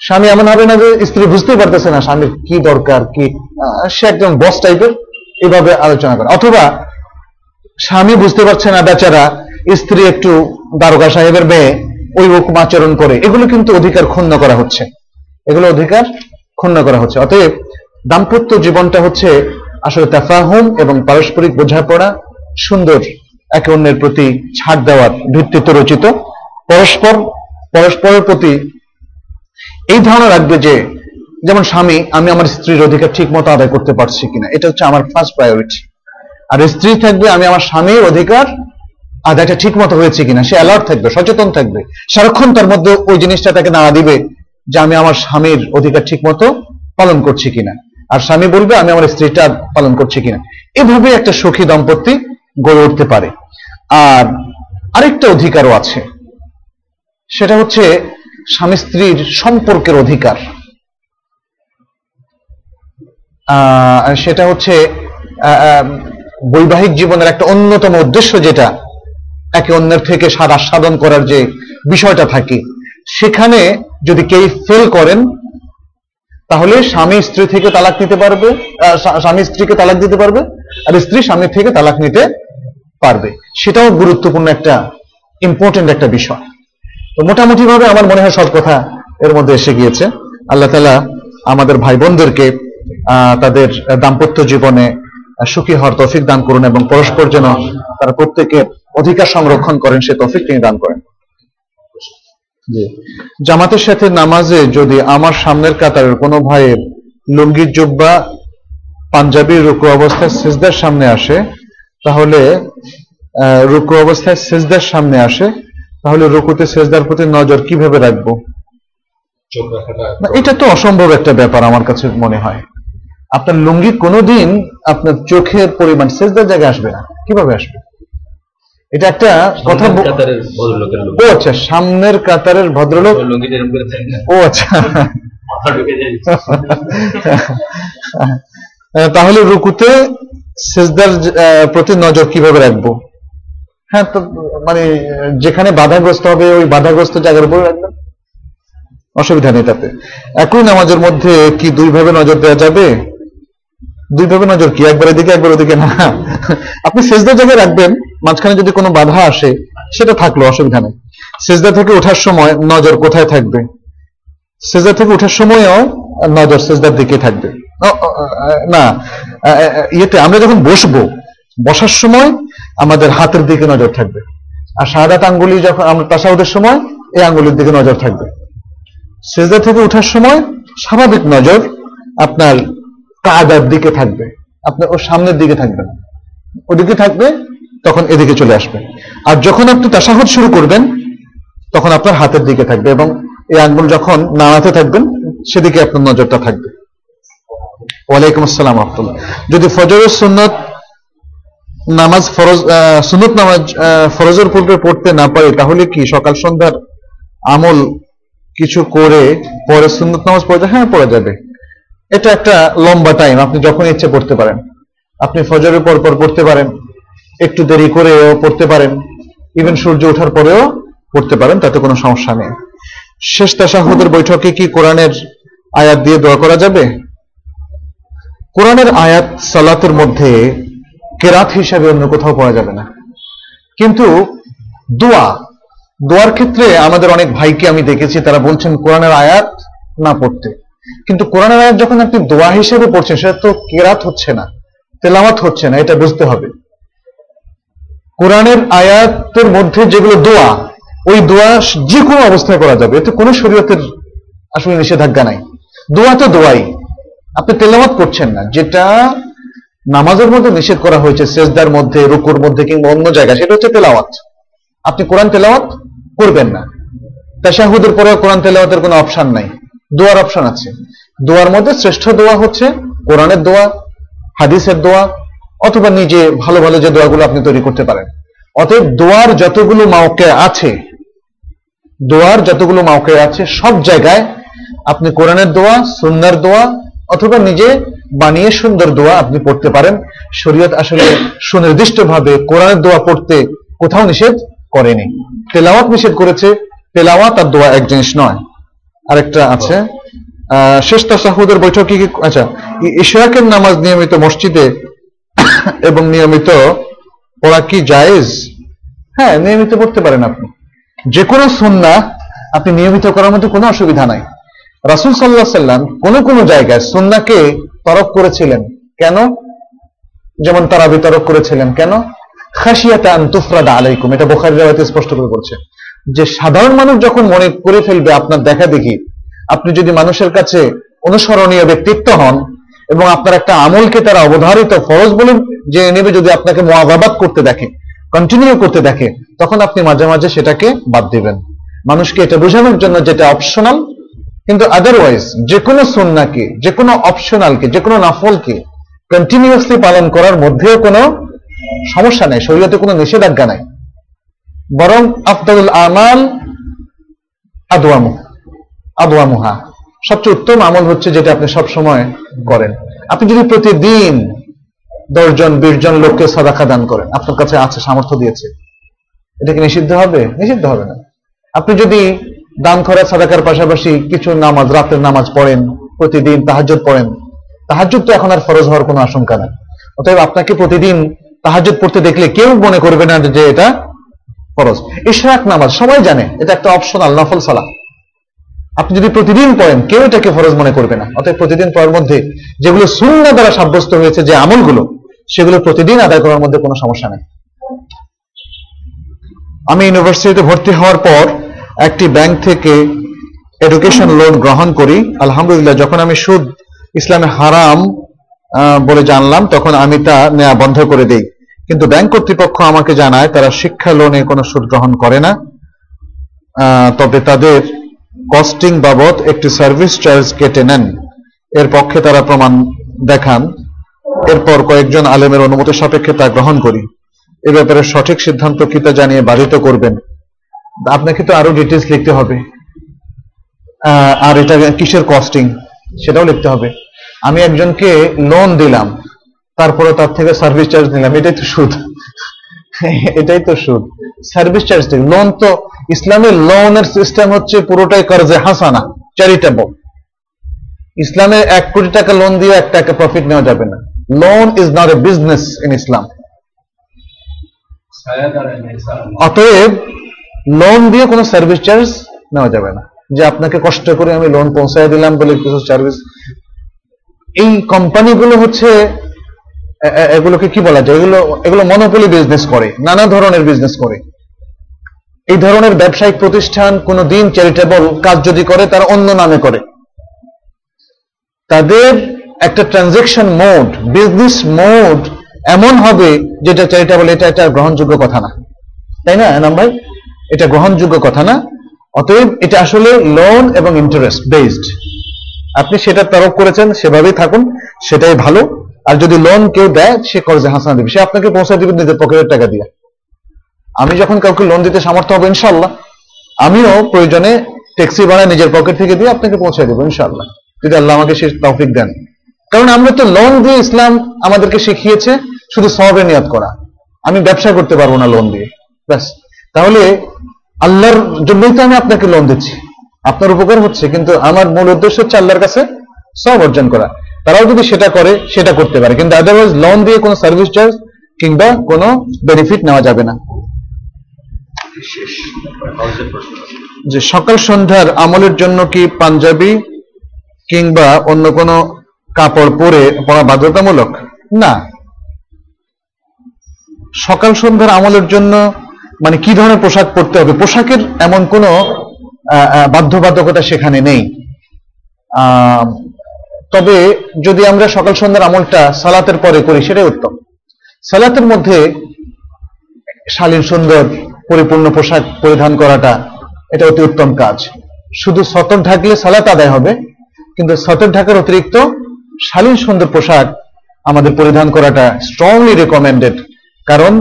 স্বামী এমন হবে না যে স্ত্রী বুঝতেই পারতেছে না, স্বামীর কি দরকার, কি সে একজন বস টাইপের এভাবে আলোচনা করে। অথবা স্বামী বুঝতে পারছে না বেচারা, স্ত্রী একটু দারোগা সাহেবের মেয়ে, ওই রকম আচরণ করে। এগুলো কিন্তু অধিকার ক্ষুণ্ণ করা হচ্ছে। এগুলো অধিকার ক্ষুণ্ণ করা হচ্ছে। অতএব দাম্পত্য জীবনটা হচ্ছে আসলে তাফাহুম এবং পারস্পরিক বোঝাপড়া, সুন্দর একে অন্যের প্রতি ছাড় দেওয়ার ভিত্তিতে রচিত। পরস্পর, পরস্পরের প্রতি এই ধারণা রাখবে যে যেমন স্বামী, আমি আমার স্ত্রীর অধিকার ঠিক মতো আদায় করতে পারছি কিনা, এটা হচ্ছে আমার ফার্স্ট প্রায়োরিটি আর স্ত্রী থাকবে, আমি আমার স্বামীর অধিকার আদায়টা ঠিক মতো হয়েছে কিনা, সে অ্যালার্ট থাকবে, সচেতন থাকবে। সারাক্ষণ তার মধ্যে ওই জিনিসটা তাকে নাড়া দিবে যে আমি আমার স্বামীর অধিকার ঠিক মতো পালন করছি কিনা। আর স্বামী বলবে, আমি আমার স্ত্রীটা পালন করছি কিনা। এভাবে একটা সুখী দম্পতি গড়ে উঠতে পারে। আর আরেকটা অধিকারও আছে, সেটা হচ্ছে স্বামী স্ত্রীর সম্পর্কের অধিকার। সেটা হচ্ছে বৈবাহিক জীবনের একটা অন্যতম উদ্দেশ্য যেটা, একে অন্যের থেকে স্বাদ আস্বাদন করার যে বিষয়টা থাকে। সেখানে যদি কেউ ফেল করেন, তাহলে স্বামী স্ত্রী থেকে তালাক নিতে পারবে স্বামী স্ত্রীকে তালাক দিতে পারবে, আর স্ত্রী স্বামীর থেকে তালাক নিতে পারবে। সেটাও গুরুত্বপূর্ণ একটা ইম্পর্টেন্ট একটা বিষয়। তো মোটামুটি ভাবে আমার মনে হয় সব কথা এর মধ্যে এসে গিয়েছে। আল্লাহ তালা আমাদের ভাই বোনদেরকে তাদের দাম্পত্য জীবনে সুখী হওয়ার তফিক দান করুন এবং পরস্পর যেন তারা প্রত্যেকে অধিকার সংরক্ষণ করেন সে তফিক তিনি দান করেন। জামাতের সাথে নামাজে যদি আমার সামনের কাতারের কোনো ভাইয়ের লুঙ্গির জুব্বা পাঞ্জাবির রুকু অবস্থায় সিজদার সামনে আসে তাহলে আহ, রুকু অবস্থায় সেজদার সামনে আসে তাহলে রুকুতে সেজদার প্রতি নজর কীভাবে রাখব? এটা তো অসম্ভব একটা ব্যাপার আমার কাছে মনে হয়। আপনার লুঙ্গি কোনোদিন আপনার চোখের পরিমাণ সেজদার জায়গায় আসবে না। কীভাবে আসবে? এটা একটা কথা ও আচ্ছা সামনের কাতারের ভদ্রলোক? ও আচ্ছা। তাহলে রুকুতে সেজদার প্রতি নজর কীভাবে রাখব? হ্যাঁ তো মানে যেখানে বাধাগ্রস্ত হবে ওই বাধাগ্রস্ত জায়গার উপর রাখবেন। অসুবিধা নেই তাতে। একই নামাজের মধ্যে কি দুইভাবে নজর দেওয়া যাবে? দুইভাবে নজর কি? একবার এদিকে, একবার ওদিকে? না। আপনি সেজদার জায়গায় রাখবেন, মাঝখানে যদি কোনো বাধা আসে, সেটা থাকল, অসুবিধা নেই। সেজদা থেকে ওঠার সময় নজর কোথায় থাকবে? সেজদা থেকে ওঠার সময়ও নজর সেজদার দিকে থাকবে। না ইয়েতে আমরা যখন বসবো, বসার সময় আমাদের হাতের দিকে নজর থাকবে। আর সারাদাত আঙ্গুলি যখন আমরা তাসাউদের সময়, এই আঙ্গুলির দিকে নজর থাকবে। সেজদা থেকে ওঠার সময় স্বাভাবিক নজর আপনার কাদার দিকে থাকবে। আপনার ওর সামনের দিকে থাকবে না। ওদিকে থাকবে, তখন এদিকে চলে আসবে। আর যখন আপনি তাসাহুদ শুরু করবেন, তখন আপনার হাতের দিকে থাকবে এবং এই আঙ্গুল যখন নাড়াতে থাকবেন, সেদিকে আপনার নজরটা থাকবে। ওয়ালাইকুম আসসালাম রহমতুল্লাহ। যদি ফজরের সুন্নত নামাজ ফরজ সুন্নত নামাজ ফরজের পূর্বে পড়তে না পারে, তাহলে কি সকাল সন্ধ্যার আমল কিছু করে পরে সুন্নত নামাজ পড়তে হ্যাঁ পড়া যাবে। এটা একটা লম্বা টাইম আপনি যখন ইচ্ছে পড়তে পারেন। আপনি ফজরের পর পর পড়তে পারেন, একটু দেরি করেও পড়তে পারেন ইভেন সূর্য ওঠার পরেও পড়তে পারেন, তাতে কোনো সমস্যা নেই। শেষ তাসাহুদের বৈঠকে কি কোরআনের আয়াত দিয়ে দোয়া করা যাবে? কোরআনের আয়াত সালাতের মধ্যে কেরাত হিসাবে অন্য কোথাও পাওয়া যাবে না। কিন্তু দোয়া, দোয়ার ক্ষেত্রে আমাদের অনেক ভাইকে আমি দেখেছি, তারা বলছেন, কোরআনের আয়াত না পড়তে। কিন্তু কোরআনের আয়াত যখন আপনি দোয়া হিসেবে পড়ছেন, সেটা তো কেরাত হচ্ছে না, তেলাওয়াত হচ্ছে না, এটা বুঝতে হবে। কোরআনের আয়াতের মধ্যে যেগুলো দোয়া, ওই দোয়া যে কোনো অবস্থায় করা যাবে, এতে কোনো শরীয়তের আসলে নিষেধাজ্ঞা নাই। দোয়া তো দোয়াই। আপনি তেলাওয়াত করছেন না, যেটা নামাজের মধ্যে নিষেধ করা হয়েছে, সেজদার মধ্যে, রুকুর মধ্যে কিংবা অন্য জায়গায়, সেটা হচ্ছে তেলাওয়াত। আপনি কোরআন তেলাওয়াত করবেন না। তাশাহুদের পরে কোরআন তেলাওয়াতের কোনো অপশন নাই। দোয়ার অপশন আছে। দোয়ার মধ্যে শ্রেষ্ঠ দোয়া হচ্ছে কোরআনের দোয়া, হাদিসের দোয়া, অথবা নিজে ভালো ভালো যে দোয়াগুলো আপনি তৈরি করতে পারেন। অতএব দোয়ার যতগুলো মাওকে আছে, দোয়ার যতগুলো মাওকে আছে, সব জায়গায় আপনি কোরআনের দোয়া, সুন্নার দোয়া, অথবা নিজে বানিয়ে সুন্দর দোয়া আপনি পড়তে পারেন। শরীয়ত আসলে সুনির্দিষ্টভাবে কোরআনের দোয়া পড়তে কোথাও নিষেধ করেনি। তেলাওয়াত নিষেধ করেছে, তেলাওয়াত আর দোয়া এক জিনিস নয়। আরেকটা আছে। শেষ তাসাহুদের বৈঠকে কি আচ্ছা ইশরাকের নামাজ নিয়মিত মসজিদে এবং নিয়মিত পড়া কি জায়েজ? হ্যাঁ নিয়মিত পড়তে পারেন আপনি। যে কোনো সুন্না আপনি নিয়মিত করার মধ্যে কোনো অসুবিধা নাই। রাসুল সাল্লাহ সাল্লাম কোন কোন জায়গায় সুন্নাকে তরক করেছিলেন। কেন? যেমন তারা বিতরক করেছিলেন। কেন? খাসিয়াতা আন্তুফরাদা আলাইকুম। এটা বোখারি রেওয়াতে স্পষ্ট করে বলছে। যে সাধারণ মানুষ যখন মনে করে ফেলবে আপনার দেখা দেখি, আপনি যদি মানুষের কাছে অনুসরণীয় ব্যক্তিত্ব হন এবং আপনার একটা আমলকে তারা অবধারিত ফরজ বলে যে নেবে যদি আপনাকে মোয়াজাবাদ করতে দেখে কন্টিনিউ করতে দেখে, তখন আপনি মাঝে মাঝে সেটাকে বাদ দিবেন। মানুষকে এটা বোঝানোর জন্য যেটা অপশনাল কিন্তু আদারওয়াইজ যে কোনো সন্নাকে যে কোনো অপশনালকে যে কোনো নাফলকে কন্টিনিউসলি পালন করার মধ্যেও কোনো সমস্যা নেই, শরীয়তে কোনো নিষেধাজ্ঞা নাই। বরং আফদালুল আমাল আদওয়ামু, আদওয়ামুহা। সবচেয়ে উত্তম আমল হচ্ছে যেটা আপনি সব সময় করেন। আপনি যদি প্রতিদিন দশজন বিশ জন লোককে সাদাকা দান করেন, আপনার কাছে আছে, সামর্থ্য দিয়েছে, এটা কি নিষিদ্ধ হবে? নিষিদ্ধ হবে না। আপনি যদি দান করা সাদাকার পাশাপাশি কিছু নামাজ, রাতের নামাজ পড়েন, প্রতিদিন তাহাজ্জুদ পড়েন, তাহাজ্জুদ তো এখন আর ফরজ হওয়ার কোনো আশঙ্কা নেই। অতএব আপনাকে প্রতিদিন তাহাজ্জুদ পড়তে দেখলে কেউ মনে করবে না যে এটা ফরজ। ইশরাক নামাজ, সবাই জানে, এটা একটা অপশনাল নফল সালা আপনি যদি প্রতিদিন পড়েন, কেউ এটাকে ফরজ মনে করবে না। অতএব প্রতিদিন পড়ার মধ্যে যেগুলো শূন্য দ্বারা সাব্যস্ত হয়েছে, যে আমলগুলো, সেগুলো প্রতিদিন আদায় করার মধ্যে কোনো সমস্যা নেই। আমি ইউনিভার্সিটিতে ভর্তি হওয়ার পর একটি ব্যাংক থেকে এডুকেশন লোন গ্রহণ করি। আলহামদুলিল্লাহ, যখন আমি সুদ, ইসলামে হারাম বলে জানলাম, তখন আমি তা নেওয়া বন্ধ করে দেই। কিন্তু ব্যাংক কর্তৃপক্ষ আমাকে জানায়, তারা শিক্ষা লোনে কোনো সুদ গ্রহণ করে না। তবে তাদের কস্টিং বাবদ একটি সার্ভিস চার্জ কেটে নেন। এর পক্ষে তারা প্রমাণ দেখান। এরপর কয়েকজন আলেমের অনুমতি সাপেক্ষে তা গ্রহণ করি। এ ব্যাপারে সঠিক সিদ্ধান্ত কি তা জানিয়ে বাধিত করবেন। আপনাকে তো আরও ডিটেলস লিখতে হবে। আর এটা কিসের কস্টিং সেটাও লিখতে হবে। আমি একজনকে লোন দিলাম। তারপরে তার থেকে সার্ভিস চার্জ নিলাম, এটাই তো সুদ। এটাই তো সুদ। সার্ভিস চার্জ থেকে লোন তো ইসলামের লোনের সিস্টেম হচ্ছে পুরোটাই কর্জে হাসানা চ্যারিটেবল ইসলামে এক কোটি টাকা লোন দিয়ে এক টাকা প্রফিট নেওয়া যাবে না। Loan is not a business in Islam অতএব লোন দিয়ে কোনো সার্ভিস চার্জ নেওয়া যাবে না। যে আপনাকে কষ্ট করে আমি লোন পৌঁছায় দিলাম বলে কিছু সার্ভিস এই কোম্পানিগুলো হচ্ছে এগুলোকে কি বলা যায়? এগুলো এগুলো মনোপলি বিজনেস করে, নানা ধরনের বিজনেস করে। এই ধরনের ব্যবসায়িক প্রতিষ্ঠান কোনো দিন চ্যারিটেবল কাজ যদি করে, তারা অন্য নামে করে। তাদের একটা ট্রানজেকশন মোড বিজনেস মোড এমন হবে যেটা চ্যারিটেবল এটা একটা গ্রহণযোগ্য কথা না। তাই না, এনাম ভাই? এটা গ্রহণযোগ্য কথা না। অতএব এটা আসলে লোন এবং ইন্টারেস্ট বেসড আপনি সেটা তরফ করেছেন, সেভাবেই থাকুন, সেটাই ভালো। আর যদি লোন কেউ দেয়, সে কর্জে হাসানা দেবে। সে আপনাকে পৌঁছে দেবে নিজের পকেটের টাকা দিয়ে। আমি যখন কাউকে লোন দিতে সামর্থ্য হবে ইনশাল্লাহ আমিও প্রয়োজনে ট্যাক্সি ভাড়া নিজের পকেট থেকে দিয়ে আপনাকে পৌঁছে দেবো ইনশাল্লাহ যদি আল্লাহ আমাকে সে তৌফিক দেন। কারণ আমরা তো লোন দিয়ে ইসলাম আমাদেরকে শিখিয়েছে, শুধু সবে নিয়াত করা। আমি ব্যবসা করতে পারব না লোন দিয়ে। ব্যাস। তাহলে আল্লাহর জন্যই তো আমি আপনাকে লোন দিচ্ছি। আপনার উপকার হচ্ছে, কিন্তু আমার মূল উদ্দেশ্য হচ্ছে আল্লাহর কাছে সব অর্জন করা। তারাও যদি সেটা করে, সেটা করতে পারে। কিন্তু আদারওয়াইজ লোন দিয়ে কোনো সার্ভিস চার্জ কিংবা কোনো বেনিফিট নেওয়া যাবে না। যে সকাল সন্ধ্যার আমলের জন্য কি পাঞ্জাবি কিংবা অন্য কোনো কাপড় পরে পরা বাধ্যতামূলক? না। সকাল সন্ধ্যার আমলের জন্য মানে কি ধরনের পোশাক পরতে হবে? পোশাকের এমন কোনো বাধ্যবাধকতা সেখানে নেই। তবে যদি আমরা সকাল সন্ধ্যার আমলটা সালাতের পরে করি, সেটাই উত্তম। সালাতের মধ্যে শালীন, সুন্দর, পরিপূর্ণ পোশাক পরিধান করাটা, এটা অতি উত্তম কাজ। শুধু সতর ঢাকলে সালাত আদায় হবে, কিন্তু সতর ঢাকার অতিরিক্ত শালীন, সুন্দর পোশাক আমাদের পরিধান করাটা স্ট্রংলি রেকমেন্ডেড কারণ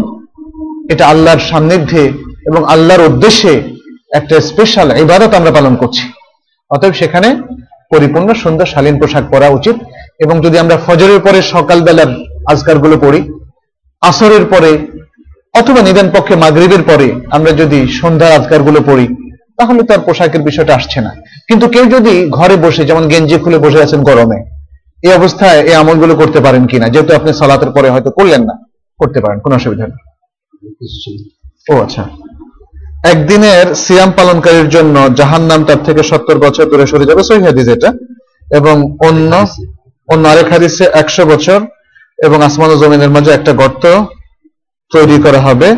এটা আল্লাহর সান্নিধ্যে এবং আল্লাহর উদ্দেশ্যে একটা স্পেশাল ইবাদত আমরা পালন করছি। অতএব সেখানে পরিপূর্ণ, সুন্দর, শালীন পোশাক পরা উচিত। এবং যদি আমরা ফজরের পরে সকালবেলার আজকারগুলো পড়ি, আসরের পরে অথবা নিদান পক্ষে মাগরিবের পরে আমরা যদি সন্ধ্যার আজকারগুলো পড়ি, তাহলে তার পোশাকের বিষয়টা আসছে না। কিন্তু কেউ যদি ঘরে বসে, যেমন গেঞ্জি খুলে বসে আছেন গরমে, এই অবস্থায় এই আমলগুলো করতে পারেন কিনা? যেহেতু আপনি সালাতের পরে হয়তো করলেন না, করতে পারেন, কোনো অসুবিধা নেই। ও আচ্ছা। একদিনের সিয়াম পালনকারীর জন্য জাহান নাম তার থেকে সত্তর বছর দূরে সরে যাবে সহি হাদিস এটা। এবং অন্য অন্য আরেক হাদিসে একশো বছর এবং আসমান ও জমিনের মাঝে একটা গর্ত তৈরি করা হবে।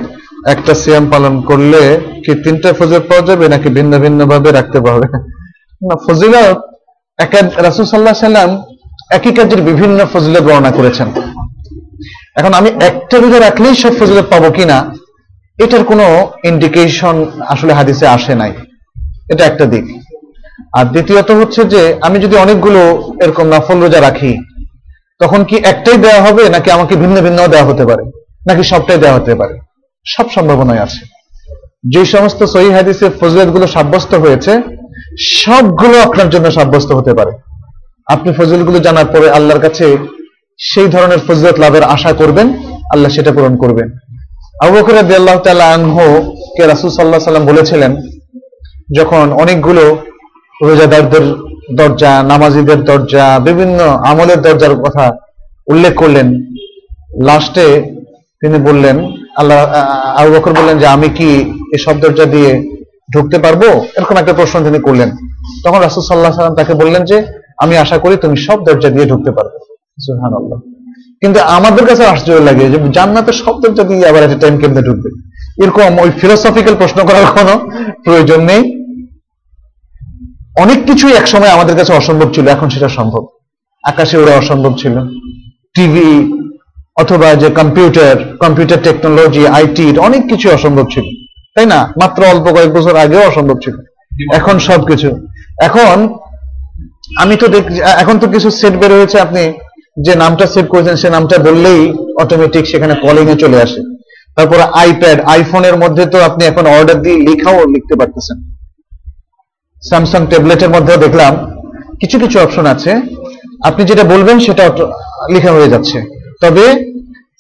একটা সিয়াম পালন করলে কি তিনটা ফজিলত পাওয়া যাবে নাকি ভিন্ন ভিন্ন ভাবে রাখতে পারবে না ফজিলত রাসুল সাল্লাহ সাল্লাম একই কাজের বিভিন্ন ফজিলত বর্ণনা করেছেন। এখন আমি একটা রোজা রাখলেই সব ফজিলত পাবো কিনা এটার কোনো ইন্ডিকেশন আসলে হাদিসে আসে নাই। এটা একটা দিক। আর দ্বিতীয়ত হচ্ছে যে, আমি যদি অনেকগুলো এরকম নফল রোজা রাখি, তখন কি একটাই দেওয়া হবে, নাকি আমাকে ভিন্ন ভিন্ন দেওয়া হতে পারে? নাকি সবটাই দেওয়া হতে পারে? সব সম্ভাবনাই আছে। যে সমস্ত সহি হাদিসে ফজিলতগুলো সাব্যস্ত হয়েছে, সবগুলো আপনার জন্য সাব্যস্ত হতে পারে। আপনি ফজিলগুলো জানার পরে আল্লাহর কাছে সেই ধরনের ফজিলত লাভের আশা করবেন, আল্লাহ সেটা পূরণ করবেন। আবু বকর রাদিয়াল্লাহু তাআলা আনহু কে রাসূল সাল্লাল্লাহু সাল্লাম বলেছিলেন, যখন অনেকগুলো রোজাদারদের দরজা, নামাজিদের দরজা, বিভিন্ন আমলের দরজার কথা উল্লেখ করলেন লাস্টে তিনি বললেন, আল্লাহ আবু বকর বললেন যে, আমি কি এসব দরজা দিয়ে ঢুকতে পারব? এরকম একটা প্রশ্ন তিনি করলেন। তখন রাসূল আলাইহি সাল্লাম তাকে বললেন যে, আমি আশা করি তুমি সব দরজা দিয়ে ঢুকতে পারবে। সুবহানাল্লাহ। কিন্তু আমাদের কাছে আশ্চর্য লাগে যে জান্নাতে সব দরজা দিয়ে আবার একটা টাইম কেমনে ঢুকবে? এরকম ওই ফিলোসফিক্যাল প্রশ্ন করার কোনো প্রয়োজন নেই। অনেক কিছুই একসময় আমাদের কাছে অসম্ভব ছিল, এখন সেটা সম্ভব। আকাশে ওরা অসম্ভব ছিল। টিভি অথবা যে কম্পিউটার কম্পিউটার টেকনোলজি আইটি অনেক কিছু অসম্ভব ছিল। তাই না? মাত্র অল্প কয়েক বছর আগেও অসম্ভব ছিল। এখন সবকিছু। এখন আমি তো দেখ এখন তো কিছু সেট বের হয়েছে, আপনি যে নামটা সেভ করেছেন, সে নামটা বললেই অটোমেটিক সেখানে কলিং এ চলে আসে। তারপরে আইপ্যাড আইফোনের মধ্যে তো আপনি এখন অর্ডার দিয়ে লেখাও লিখতে পারতেছেন। স্যামসাং ট্যাবলেটের মধ্যেও দেখলাম, কিছু কিছু অপশন আছে। আপনি যেটা বলবেন সেটা লেখা হয়ে যাচ্ছে। তবে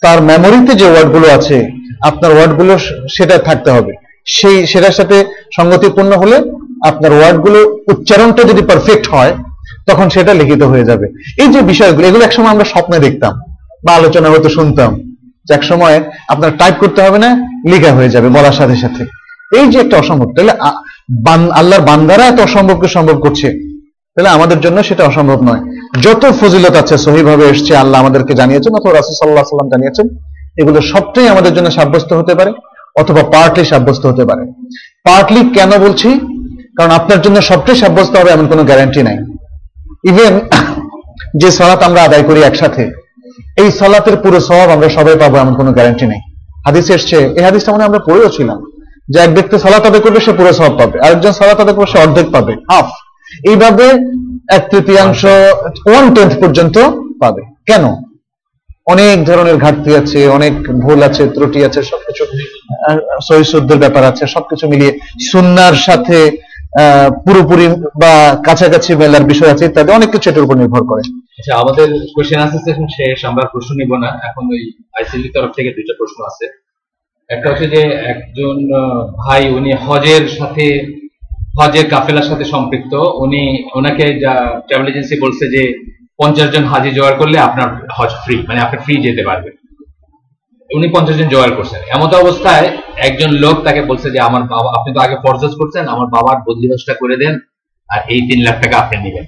তার মেমোরিতে যে ওয়ার্ডগুলো আছে, আপনার ওয়ার্ডগুলো সেটা থাকতে হবে। সেই, সেটার সাথে সঙ্গতিপূর্ণ হলে আপনার ওয়ার্ডগুলো উচ্চারণটা যদি পারফেক্ট হয় তখন সেটা লিখিত হয়ে যাবে। এই যে বিষয়গুলো, এগুলো একসময় আমরা স্বপ্নে দেখতাম বা আলোচনা হয়তো শুনতাম এক সময় আপনার টাইপ করতে হবে না, লেখা হয়ে যাবে বলার সাথে সাথে। এই যে একটা অসম্ভব, তাহলে আল্লাহর বান্দারা এত অসম্ভবকে সম্ভব করছে, তাহলে আমাদের জন্য সেটা অসম্ভব নয়। যত ফজিলত আছে, সহিভাবে এসছে, আল্লাহ আমাদেরকে জানিয়েছেন, অথবা রাসুল সাল্লাহ সাল্লাম জানিয়েছেন, এগুলো সবটাই আমাদের জন্য সাব্যস্ত হতে পারে, অথবা পার্টলি সাব্যস্ত হতে পারে। পার্টলি কেন বলছি? কারণ আপনার জন্য সবটাই সাব্যস্ত হবে এমন কোনো গ্যারান্টি নাই। ইভেন যে সালাত আমরা আদায় করি একসাথে, এই সালাতের পুরো সব আমরা সবাই পাবো এমন কোনো গ্যারান্টি নেই। হাদিস এসছে, এই হাদিসটা মনে আমরা পড়েও ছিলাম, যে এক ব্যক্তি সালাত আদায় করবে, সে পুরো সব পাবে। আরেকজন সালাত আদায় করবে, সে অর্ধেক পাবে হাফ এইভাবে এক তৃতীয়াংশ ওয়ান টেন্থ পর্যন্ত পাবে। কেন? অনেক ধরনের ঘাটতি আছে, অনেক ভুল আছে, ত্রুটি আছে, সবকিছু সহিশুদ্ধের ব্যাপার আছে, সবকিছু মিলিয়ে। সুন্নার সাথে পুরোপুরি বা কাছাকাছি মেলার বিষয় আছে ইত্যাদি, অনেক কিছু এটার উপর নির্ভর করে। আচ্ছা আমাদের কোশ্চেন আনসার সেশন শেষ, আমরা প্রশ্ন নিব না। এখন ওই আইসিডি তরফ থেকে দুইটা প্রশ্ন আছে। একটা হচ্ছে যে একজন ভাই, উনি হজের সাথে, হজের কাফেলার সাথে সম্পৃক্ত। উনি, ওনাকে যা ট্রাভেল এজেন্সি বলছে যে পঞ্চাশ জন হাজি জোগাড় করলে আপনার হজ ফ্রি মানে আপনি ফ্রি যেতে পারবেন। উনি পঞ্চাশ জন জোগাড় করছেন। এমত অবস্থায় একজন লোক তাকে বলছে যে, আমার বাবা, আপনি তো আগে ফরজজ করছেন, আমার বাবার বদলি হজটা করে দেন, আর এই তিন লাখ টাকা আপনি নেবেন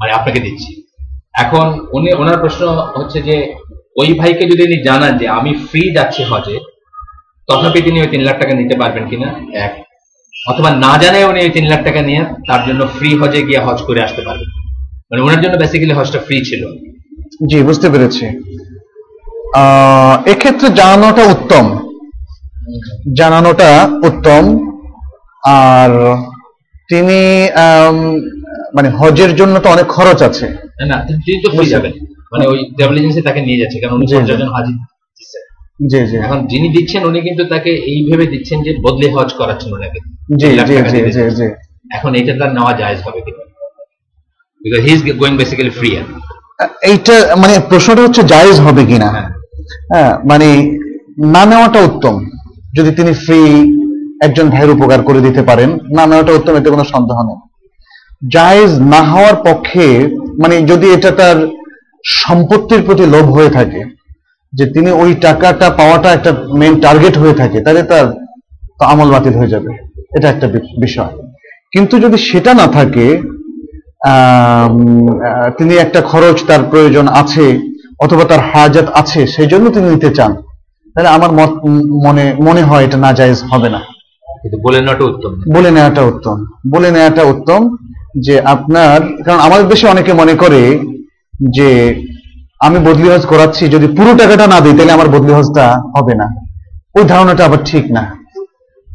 মানে আপনাকে দিচ্ছি। এখন উনি, ওনার প্রশ্ন হচ্ছে যে, ওই ভাইকে যদি উনি জানান যে আমি ফ্রি যাচ্ছি হজে, তথাপি তিনি ওই তিন লাখ টাকা নিতে পারবেন কিনা? এক। অথবা না জানে উনি ওই তিন লাখ টাকা নিয়ে, তার জন্য ফ্রি হজে গিয়ে হজ করে আসতে পারবেন। মানে ওনার জন্য বেসিক্যালি হজটা ফ্রি ছিল। জি, বুঝতে পেরেছি। এক্ষেত্রে জানানোটা উত্তম। জানানোটা উত্তম। আর তিনি মানে হজের জন্য তো অনেক খরচ আছে। না, তিনি তো ফ্রি যাবেন। মানে ওই ট্রাভেল এজেন্সি তাকে নিয়ে যাচ্ছে কারণ উনি জি। হাজি জি জি। এখন যিনি দিচ্ছেন উনি কিন্তু তাকে এই ভেবে দিচ্ছেন যে বদলে হজ করাচ্ছেন ওনাকে। জি জি জি জি জি। এখন এটা তার নেওয়া জায়েজ হবে কিনা? Because he is going basically free এইটা মানে প্রশ্নটা হচ্ছে জায়েজ হবে কিনা? হ্যাঁ। মানে না নেওয়াটা উত্তম। যদি তিনি ফ্রি একজন ভাইয়ের উপকার করে দিতে পারেন, না নেওয়াটা উত্তম, এতে কোনো সন্দেহ নেই। জায়েজ না হওয়ার পক্ষে মানে যদি এটা তার সম্পত্তির প্রতি লোভ হয়ে থাকে, যে তিনি ওই টাকাটা পাওয়াটা একটা মেন টার্গেট হয়ে থাকে, তাহলে তার আমল বাতিল হয়ে যাবে। এটা একটা বিষয়। কিন্তু যদি সেটা না থাকে তিনি একটা খরচ তার প্রয়োজন আছে অথবা তার হাজাত আছে সেই জন্য তিনি নিতে চান। তাহলে আমার মত মনে মনে হয় এটা না জায়েজ হবে না। বলে নেওয়াটা উত্তম বলে নেওয়াটা উত্তম। বলে নেওয়াটা উত্তম যে আপনার কারণ আমাদের দেশে অনেকে মনে করে যে আমি বদলি হজ করাচ্ছি যদি পুরো টাকাটা না দিই তাহলে আমার বদলি হজটা হবে না। ওই ধারণাটা আবার ঠিক না।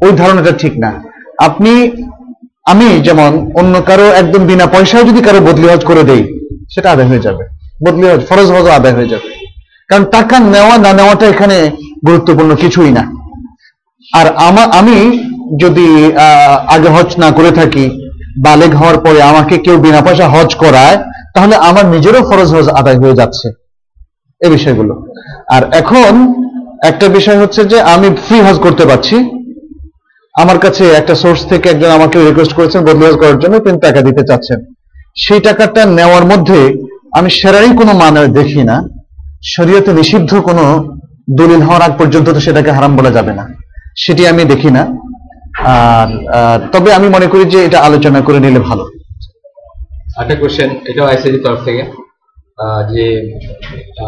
ওই ধারণাটা ঠিক না। আপনি আমি যেমন অন্য কারও একদম বিনা পয়সায় যদি কারও বদলি হজ করে দেই সেটা আদায় হয়ে যাবে। বদলি ফরজ হজ আদায় হয়ে যাবে। কারণ টাকা নেওয়া, না নেওয়াটা এখানে গুরুত্বপূর্ণ কিছুই না। আর আমা যদি আগে হজ না করে থাকি, বালেগ হওয়ার পরে আমাকে কেউ বিনা পয়সা হজ করায়, তাহলে আমার নিজেরও ফরজ হজ আদায় হয়ে যাচ্ছে। এই বিষয়গুলো। আর এখন একটা বিষয় হচ্ছে যে, আমি ফ্রি হজ করতে পারছি। আমার কাছে একটা সোর্স থেকে একজন আমাকে রিকোয়েস্ট করেছেন বদলি হজ করার জন্য, তিনি টাকা দিতে চাচ্ছেন। সেই টাকাটা নেওয়ার মধ্যে আমি সেরাই কোনো মানে দেখি না। শরীয়তে নিষিদ্ধ কোনো দলিল হওয়ার আগ পর্যন্ত তো সেটাকে হারাম বলা যাবে না। সেটি আমি দেখি না। আর তবে আমি মনে করি যে এটা আলোচনা করে নিলে ভালো। একটা কোশ্চেন এটাও আইসিডি তরফ থেকে। যে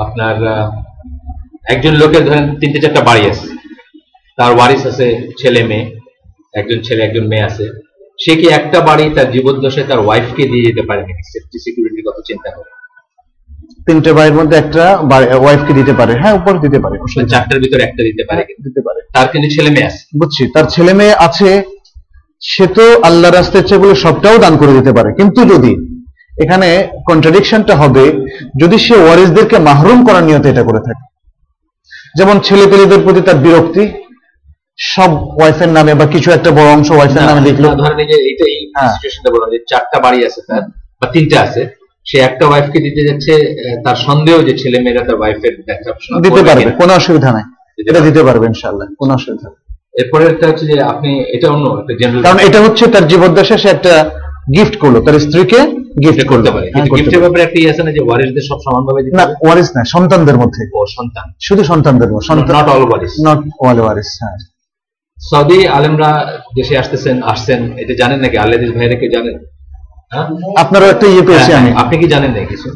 আপনার একজন লোকের ধরেন তিনটে চারটা বাড়ি আছে। তার ওয়ারিস আছে ছেলে মেয়ে, একজন ছেলে, একজন মেয়ে আছে। সে কি একটা বাড়ি তার জীবদ্দশায় তার ওয়াইফকে দিয়ে যেতে পারে নাকি সেফটি সিকিউরিটির কথা চিন্তা করে। তিনটে ভাইয়ের মধ্যে একটা ওয়াইফকে দিতে পারে। হ্যাঁ উপর দিতে পারে চারটার ভিতরে একটা দিতে পারে। হ্যাঁ, দিতে পারে। তার কিন্তু ছেলে মেয়ে আছে। বুঝছি তার ছেলে মেয়ে আছে সে তো আল্লাহ রাস্তায় চেয়ে বলে সবটাও দান করে দিতে পারে। কিন্তু যদি এখানে কন্ট্রাডিকশনটা হবে যদি সে ওয়ারিসদেরকে মাহরুম করার নিয়তে এটা করে থাকে যেমন ছেলে পেলেদের প্রতি তার বিরক্তি সব ওয়াইফের নামে বা কিছু একটা বড় অংশ ওয়াইফের নামে লিখলো ধরেন এই যে এইটা এই হ্যাঁ। সিচুয়েশনটা বললাম যে চারটা বাড়ি আছে তার বা তিনটা আছে সে একটা ওয়াইফকে দিতে যাচ্ছে তার সন্দেহ যে ছেলে মেয়েরা তার ওয়াইফের দিতে পারবে কোনো অসুবিধা নাই। এটা দিতে পারবে ইনশাল্লাহ কোনো অসুবিধা নেই। এরপরে একটা হচ্ছে যে আপনি এটা অন্য একটা জেনারেল কারণ এটা হচ্ছে তার জীবদ্দশা সে একটা গিফট করল তার স্ত্রীকে গিফট করতে পারে। হ্যাঁ, কিন্তু গিফটের ব্যাপারে একটা ইয়ে আছে না যে ওয়ারিসদের সব সমানভাবে দিতে না ওয়ারিস না সন্তানদের মধ্যে। ও সন্তান। শুধু সন্তানদের মধ্যে সন্তান নট অল ওয়ারিস। নট ওয়াল ওয়ারিস হ্যাঁ। সৌদি আলেমরা দেশে আসতেছেন আসছেন এটা জানেন নাকি? আল্লাদিস ভাইরা কেউ জানেন? আপনারও একটা ইয়ে পেয়েছি হ্যাঁ, আমি। আপনি কি জানেন না কিছু?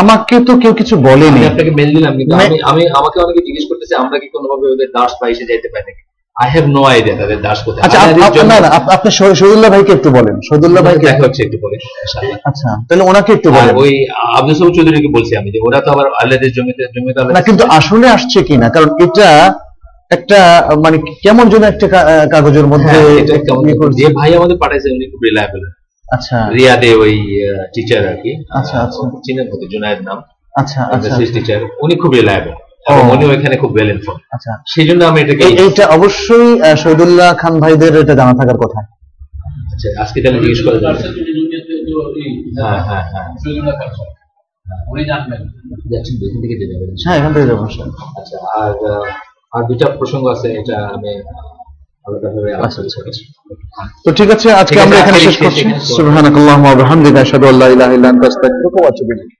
আমাকে তো কেউ কিছু বলেনি। আপনাকে মেল দিলাম কিন্তু আমি আমি আমাকে অনেকে জিজ্ঞেস করতেছে আমরা কি কোনোভাবে ওদের দাস বা এসে যাইতে পারি নাকি? আই হ্যাভ নো আইডিয়া তাদের দাস কোথায়। আচ্ছা আপ- আল্লাহর না না আপনি শহী- শহীদুল্লাহ ভাইকে একটু বলেন। শহীদুল্লাহ ভাইকে দেখা হচ্ছে একটু বলে ইনশাআল্লাহ। আচ্ছা তাহলে ওনাকে একটু বলেন। ওই আব্দুল সবুজ চৌধুরীকে বলছি আমি যে ওরা তো আবার আল্লাহদের জমিতে জমিতে না কিন্তু আসলে আসছে কিনা কারণ এটা একটা মানে কেমন যেন একটা কাগজের মধ্যে হ্যাঁ, ইয়ে যে ভাই আমাদের পাঠাইছে উনি খুব রিলায়েবল আচ্ছা। রিয়াদে ওই টিচার আর কি আচ্ছা, আচ্ছা। চিনেন হতে জুনায়েদ নাম? আচ্ছা আচ্ছা টিচার উনি খুব রিলায়েবল ও। এবং খুব ওয়েল ইনফর্ম আচ্ছা। সেই জন্য আমি এটাকে এইটা অবশ্যই আহ, শহীদুল্লাহ খান ভাইদের এটা জানা থাকার কথা। আচ্ছা, আজকে তাহলে জিজ্ঞেস করে যাবে। হ্যাঁ হ্যাঁ হ্যাঁ। উনি জানবেন। যাচ্ছেন এখান থেকে যেতে হবে। হ্যাঁ এখান থেকে যাব আচ্ছা আর আহ, আর দুটা প্রসঙ্গ আছে এটা আমি তো ঠিক আছে, আজকে আমরা এখানে শেষ করছি। সুবহানাকাল্লাহুম্মা ওয়া বিহামদিকা, আশহাদু আল্লা ইলাহা ইল্লা আনতা, আস্তাগফিরুকা ওয়া আতুবু ইলাইক